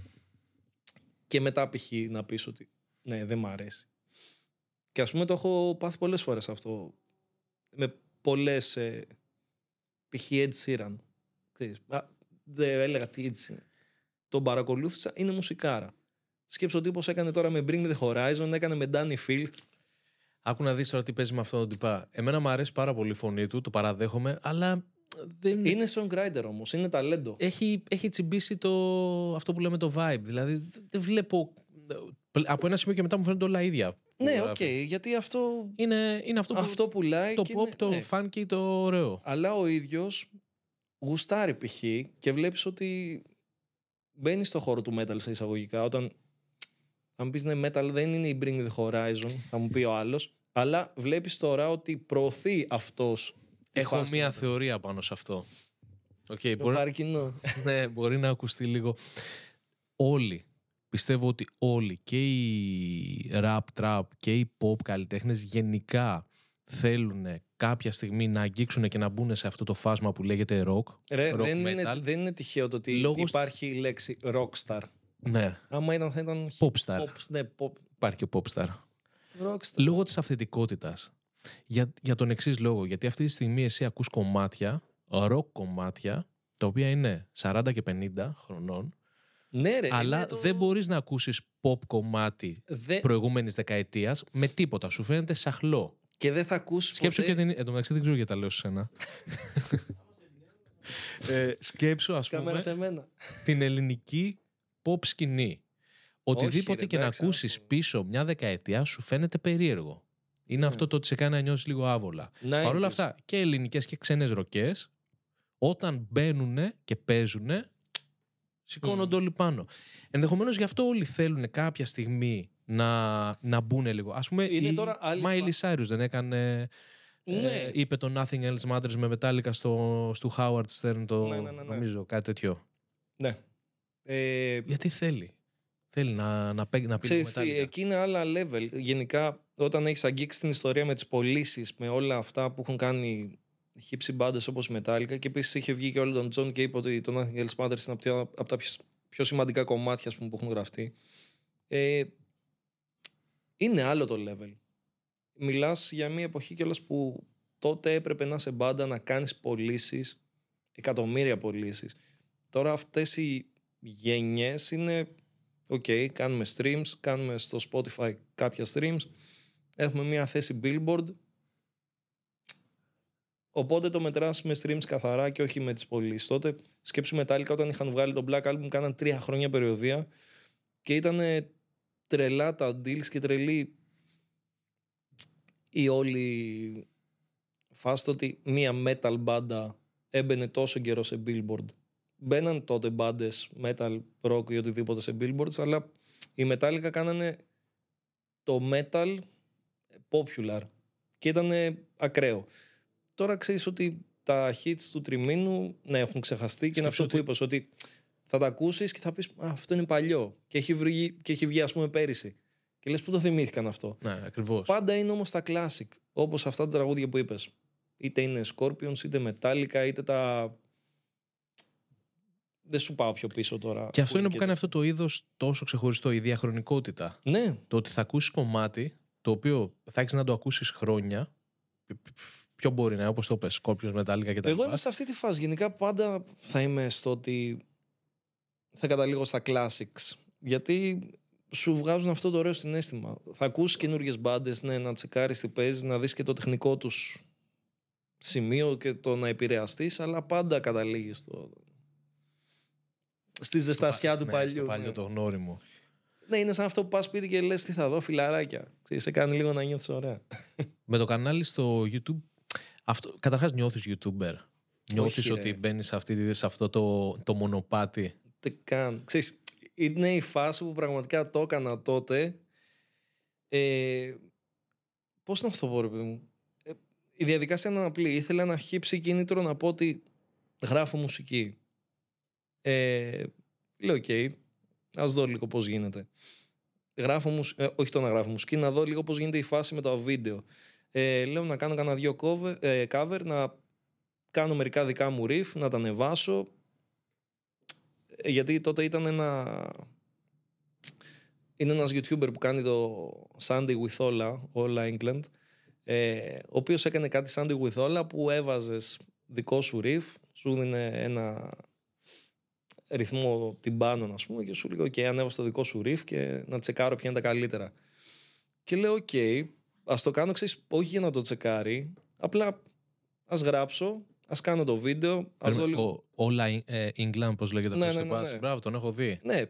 και μετά π.χ. να πεις ότι ναι, δεν μ' αρέσει. Και ας πούμε το έχω πάθει πολλές φορές αυτό. Με πολλές ε, π.χ. Ed Sheeran. Ξέρεις, α, δεν έλεγα τι Ed Sheeran. Τον παρακολούθησα, είναι μουσικάρα. Σκέψω ο τύπος έκανε τώρα με Bring the Horizon, έκανε με Danny Filth. Άκου να δεις τώρα τι παίζει με αυτόν τον τυπά. Εμένα μου αρέσει πάρα πολύ η φωνή του, το παραδέχομαι, αλλά δεν Είναι songwriter όμως, είναι ταλέντο. έχει, έχει τσιμπήσει το, αυτό που λέμε το vibe. Δηλαδή δεν βλέπω. Από ένα σημείο και μετά μου φαίνονται όλα ίδια. που Ναι, γράφει. οκ, γιατί αυτό, Είναι, είναι αυτό που. αυτό πουλάει. το και pop, είναι- το ναι. funky, το ωραίο. Αλλά ο ίδιος γουστάρει π.χ. και βλέπεις ότι μπαίνεις στο χώρο του metal σε εισαγωγικά. Όταν αν πεις ναι metal δεν είναι η Bring the Horizon, θα μου πει ο άλλος. Αλλά βλέπεις τώρα ότι προωθεί αυτός τη Έχω φάση μία του. θεωρία πάνω σε αυτό. Οκ, Το μπορεί, πάρει κοινό. ναι, μπορεί να ακουστεί λίγο. Όλοι, πιστεύω ότι όλοι και οι rap, trap και οι pop καλλιτέχνες γενικά θέλουν κάποια στιγμή να αγγίξουν και να μπουν σε αυτό το φάσμα που λέγεται rock. Ρε, rock δεν, metal. είναι, δεν είναι τυχαίο το ότι Λόγος- υπάρχει η λέξη rockstar. Ναι, Άμα ήταν θα ήταν popstar. pop, ναι, pop, Υπάρχει και popstar. rockstar. Λόγω της αυθεντικότητας. Για, για τον εξής λόγο. Γιατί αυτή τη στιγμή εσύ ακούς κομμάτια, rock κομμάτια, τα οποία είναι 40 και 50 χρονών Ναι, ρε. αλλά είναι το- δεν μπορείς να ακούσεις pop κομμάτι Δε- προηγούμενης δεκαετίας με τίποτα. Σου φαίνεται σαχλό. Και δεν θα ακούσει. Σκέψου ποτέ... και την. Εν τω μεταξύ δεν ξέρω γιατί τα λέω σε σένα. ε, σκέψου, ας Κάμερα πούμε, σε μένα. την ελληνική pop σκηνή. Οτιδήποτε ρε, και να εντάξει, ακούσεις άκου. πίσω μια δεκαετία σου φαίνεται περίεργο. Είναι αυτό το ότι σε κάνει να νιώσεις λίγο άβολα. Ναι, Παρ' όλα αυτά και ελληνικές και ξένες ροκές όταν μπαίνουν και παίζουν σηκώνονται όλοι πάνω. Ενδεχομένως γι' αυτό όλοι θέλουν κάποια στιγμή να, να μπουν λίγο. Ας πούμε Είναι η τώρα άλλη Miley φα- Cyrus δεν έκανε... Ναι. Ε, είπε το Nothing Else Matters με Metallica στο, στο Howard Stern το Ναι, ναι, ναι, ναι. νομίζω κάτι τέτοιο. Ναι. Ε, Γιατί θέλει. Θέλει να, να, παί- να πει λίγο Ξέρεις τι, Metallica. εκεί είναι άλλα level. Γενικά, όταν έχεις αγγίξει την ιστορία με τις πωλήσεις, με όλα αυτά που έχουν κάνει χύψη μπάντες όπως η Metallica και επίσης είχε βγει και όλο τον John και είπε ότι το Nothing Else Matters είναι από τα, από τα πιο, πιο σημαντικά κομμάτια ας πούμε, που έχουν γραφτεί. Ε, είναι άλλο το level. Μιλάς για μια εποχή κιόλας που τότε έπρεπε να σε μπάντα να κάνεις πωλήσεις, εκατομμύρια πωλήσεις. Τώρα αυτές οι γενιές είναι Οκ, κάνουμε streams, κάνουμε στο Spotify κάποια streams, έχουμε μια θέση billboard, οπότε το μετράς με streams καθαρά και όχι με τις πωλήσεις. Τότε σκέψου Metallica όταν είχαν βγάλει το Black Album κάναν τρία χρόνια περιοδεία και ήταν τρελά τα deals και τρελή η όλη φάση το ότι μία metal μπάντα έμπαινε τόσο καιρό σε billboard μπαίναν τότε μπάντες metal, rock ή οτιδήποτε σε billboards, αλλά οι Metallica κάνανε το metal popular και ήταν ακραίο. Τώρα ξέρεις ότι τα hits του τριμήνου ναι, έχουν ξεχαστεί και είναι Σκέψου αυτό που είπες, ότι θα τα ακούσεις και θα πεις «Α, αυτό είναι παλιό και έχει βγει, και έχει βγει ας πούμε πέρυσι. Και λες πού το θυμήθηκαν αυτό; Ναι, ακριβώς. Πάντα είναι όμως τα classic, όπως αυτά τα τραγούδια που είπες. Είτε είναι Scorpions, είτε Metallica, είτε τα... Δεν σου πάω πιο πίσω τώρα. Και αυτό είναι που και κάνει αυτό το είδος τόσο ξεχωριστό, η διαχρονικότητα. Ναι, Το ότι θα ακούσεις κομμάτι το οποίο θα έχεις να το ακούσεις χρόνια. Ποιο μπορεί να είναι, όπως το πες, Σκόρπιο, Μετάλλικα κτλ. εγώ είμαι σε αυτή τη φάση. Γενικά πάντα θα είμαι στο ότι θα καταλήγω στα classics. Γιατί σου βγάζουν αυτό το ωραίο συνέστημα. Θα ακούσει καινούργιες μπάντες, ναι, να τσεκάρεις τι παίζεις, να δεις και το τεχνικό τους σημείο και το να επηρεαστείς, αλλά πάντα καταλήγεις στο. Στη ζεστασιά του παλιού. Στο παλιό ναι. το γνώριμο. Ναι, είναι σαν αυτό που πας σπίτι και λες τι θα δω, φιλαράκια. Ξέρεις, σε κάνει λίγο να νιώθεις ωραία. Με το κανάλι στο YouTube. Αυτό, καταρχάς νιώθεις YouTuber. Νιώθεις ρε. ότι μπαίνεις σε, αυτή, σε αυτό το, το μονοπάτι. Τι καν. Ξέρεις, είναι η φάση που πραγματικά το έκανα τότε. Ε, πώς να αυτό πω, ρε παιδί μου. Ε, η διαδικασία είναι απλή. Ήθελα ένα χύψη κίνητρο να πω ότι γράφω μουσική. Ε, λέω, οκ, ας δω λίγο πώς γίνεται. Γράφω μουσ... ε, όχι το να γράφω μουσική, να δω λίγο πώς γίνεται η φάση με το βίντεο. Ε, λέω να κάνω κανένα δύο cover, ε, cover, να κάνω μερικά δικά μου riff, να τα ανεβάσω. Ε, γιατί τότε ήταν ένα... Είναι ένας YouTuber που κάνει το Sunday with Ola, Ola England, ε, ο οποίος έκανε κάτι Sunday with Ola που έβαζες δικό σου riff, σου δίνει ένα ρυθμό τυμπάνων ας πούμε και σου λέει ok ανέβασε το δικό σου riff και να τσεκάρω ποια είναι τα καλύτερα. Και λέω ok, ας το κάνω ξέρεις όχι για να το τσεκάρει, απλά ας γράψω, ας κάνω το βίντεο, ας δω λίγο... Ο Ola ε, Englund, πώς λέγεται Ναι, αυτός ναι, το ναι, πας. ναι. Μπράβο, τον έχω δει. Ναι,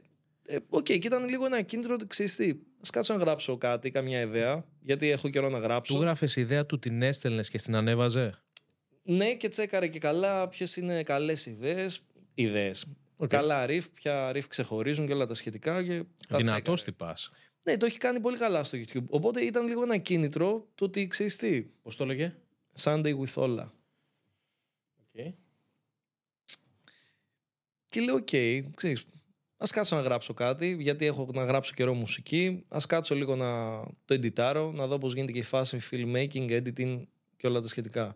ε, οκ, και ήταν λίγο ένα κίνητρο ότι ξέρεις τι, ας κάτσω να γράψω κάτι, καμιά ιδέα, γιατί έχω καιρό να γράψω. Του γράφες ιδέα του, την έστελνες και στην ανέβαζε; Ναι, και τσέκαρε και καλά ποιες είναι καλές ιδέες. Ιδέες. Οκ. Καλά ριφ, ποια ριφ ξεχωρίζουν και όλα τα σχετικά. Και τα Δυνατός τσέκαρε. τυπάς. Ναι, το έχει κάνει πολύ καλά στο YouTube. Οπότε ήταν λίγο ένα κίνητρο το ότι ξέρεις τι. Πώς το λέγε; Sunday with Ola. Και λέω, οκ, ξέρεις, ας κάτσω να γράψω κάτι, γιατί έχω να γράψω καιρό μουσική, ας κάτσω λίγο να το εντιτάρω, να δω πώς γίνεται και η φάση filmmaking, editing και όλα τα σχετικά.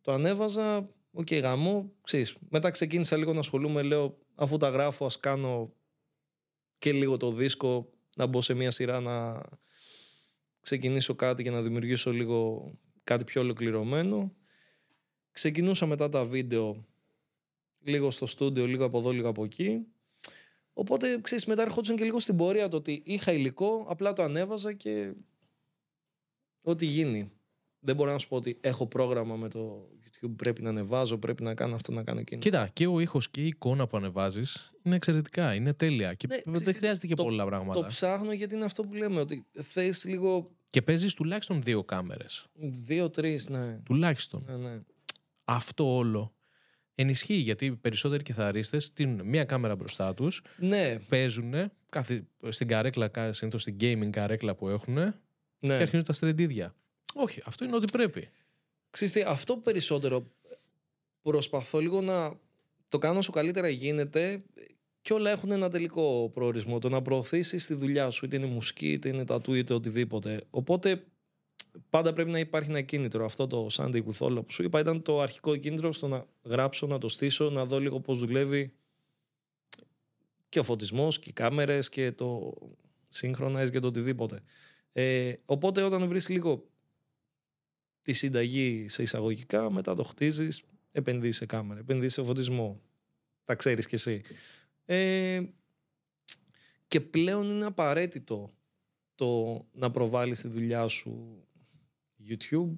Το ανέβαζα, οκ, γαμό, ξέρεις. Μετά ξεκίνησα λίγο να ασχολούμαι, λέω, αφού τα γράφω, ας κάνω και λίγο το δίσκο, να μπω σε μια σειρά να ξεκινήσω κάτι και να δημιουργήσω λίγο κάτι πιο ολοκληρωμένο. Ξεκινούσα μετά τα βίντεο λίγο στο στούντιο, λίγο από εδώ, λίγο από εκεί. Οπότε, ξέρεις, μετά ερχόντουσαν και λίγο στην πορεία το ότι είχα υλικό, απλά το ανέβαζα και ό,τι γίνει. Δεν μπορώ να σου πω ότι έχω πρόγραμμα με το YouTube, πρέπει να ανεβάζω, πρέπει να κάνω αυτό, να κάνω εκείνο. Κοίτα, και ο ήχος και η εικόνα που ανεβάζεις είναι εξαιρετικά, είναι τέλεια. Και Ναι, δεν ξέρεις τι, χρειάζεται και το- πολλά Το πράγματα. ψάχνω γιατί είναι αυτό που λέμε, ότι θες λίγο Και παίζεις τουλάχιστον δύο κάμερες. δύο-τρεις, ναι. Τουλάχιστον. ναι, ναι. Αυτό όλο ενισχύει γιατί οι περισσότεροι κιθαρίστες στείλουν μία κάμερα μπροστά τους, Ναι, παίζουν στην καρέκλα, συνήθως στην gaming καρέκλα που έχουν ναι. και αρχίζουν τα στρεντίδια. Όχι, αυτό είναι ό,τι πρέπει. Ξέρεις τι, αυτό περισσότερο προσπαθώ λίγο να το κάνω όσο καλύτερα γίνεται και όλα έχουν ένα τελικό προορισμό. Το να προωθήσεις τη δουλειά σου, είτε είναι μουσική, είτε είναι τατού, είτε οτιδήποτε. Οπότε πάντα πρέπει να υπάρχει ένα κίνητρο. Αυτό το Sunday with All που σου είπα ήταν το αρχικό κίνητρο στο να γράψω, να το στήσω, να δω λίγο πώς δουλεύει και ο φωτισμός και οι κάμερες και το synchronize και το οτιδήποτε. Ε, οπότε όταν βρεις λίγο τη συνταγή σε εισαγωγικά, μετά το χτίζεις, επενδύεις σε κάμερα, επενδύεις σε φωτισμό. Τα ξέρεις κι εσύ. Ε, και πλέον είναι απαραίτητο το να προβάλλεις τη δουλειά σου YouTube,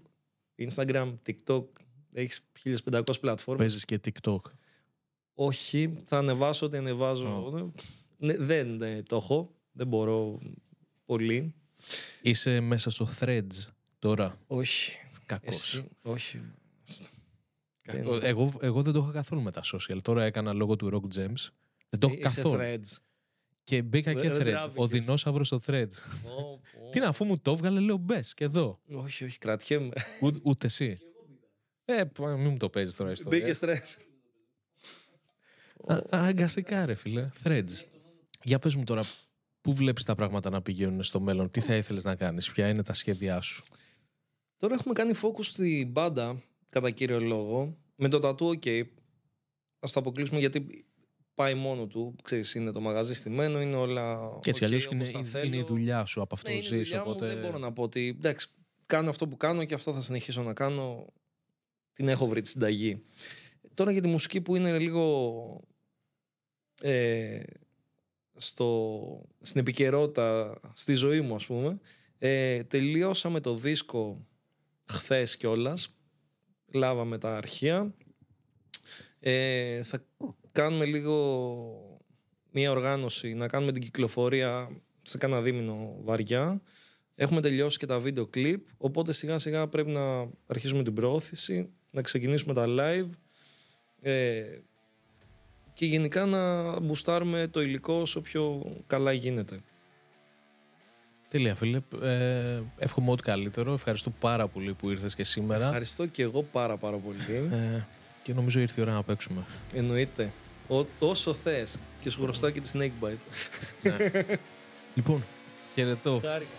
Instagram, TikTok. Έχεις 1500 πλατφόρμες. Παίζεις και TikTok. Όχι, θα ανεβάσω ό,τι ανεβάζω. Ναι, δεν ναι, το έχω. Δεν μπορώ πολύ. Είσαι μέσα στο Threads τώρα. Όχι. Κακός. Εσύ, όχι. Κακός. Εγώ, εγώ δεν το είχα καθόλου με τα social. Τώρα έκανα λόγω του Rock Gems. Δεν το έχω Είσαι καθόλου. threads. Και μπήκα Δεν- και δεν Threads. τράβηκες. Ο δεινόσαυρος στο Threads. Ω, πω. Τι να, αφού μου το έβγαλε, λέω μπες και εδώ. Όχι, όχι, κρατιέμαι. Ού- ούτε εσύ. Ε, π- μην μου το παίζεις τώρα η ιστορία. Μπήκε threads. Α- Αναγκαστικά, ρε φίλε. Threads. Για πες μου τώρα, πού βλέπεις τα πράγματα να πηγαίνουν στο μέλλον, τι θα ήθελες να κάνεις, ποια είναι τα σχέδιά σου; Τώρα έχουμε κάνει focus στην μπάντα, κατά κύριο λόγο. Με το τατού, ok. Ας το αποκλείσουμε γιατί πάει μόνο του. Ξέρεις, είναι το μαγαζί στημένο, είναι όλα. Και έτσι ok, αλλιώς όπως είναι, τα η- είναι η θέλω. δουλειά σου, από αυτό Ναι, είναι η ζεις, δουλειά μου, οπότε... δεν μπορώ να πω ότι εντάξει, κάνω αυτό που κάνω και αυτό θα συνεχίσω να κάνω. Την έχω βρει τη συνταγή. Τώρα για τη μουσική που είναι λίγο ε, στο, στην επικαιρότητα στη ζωή μου ας πούμε ε, τελειώσαμε το δίσκο χθες κιόλας λάβαμε τα αρχεία ε, θα κάνουμε λίγο μια οργάνωση να κάνουμε την κυκλοφορία σε κάνα δίμηνο βαριά έχουμε τελειώσει και τα βίντεο κλιπ οπότε σιγά σιγά πρέπει να αρχίσουμε την προώθηση να ξεκινήσουμε τα live ε, και γενικά να μπουστάρουμε το υλικό όσο πιο καλά γίνεται. Τέλεια φίλε, ε, εύχομαι ό,τι καλύτερο, ευχαριστώ πάρα πολύ που ήρθες και σήμερα Ευχαριστώ και εγώ πάρα πάρα πολύ. ε, και νομίζω ήρθε η ώρα να παίξουμε. Εννοείται. Ό, όσο θες. Και σου χρωστάω και τη Snakebite. λοιπόν, χαιρετώ. Χάρηκα.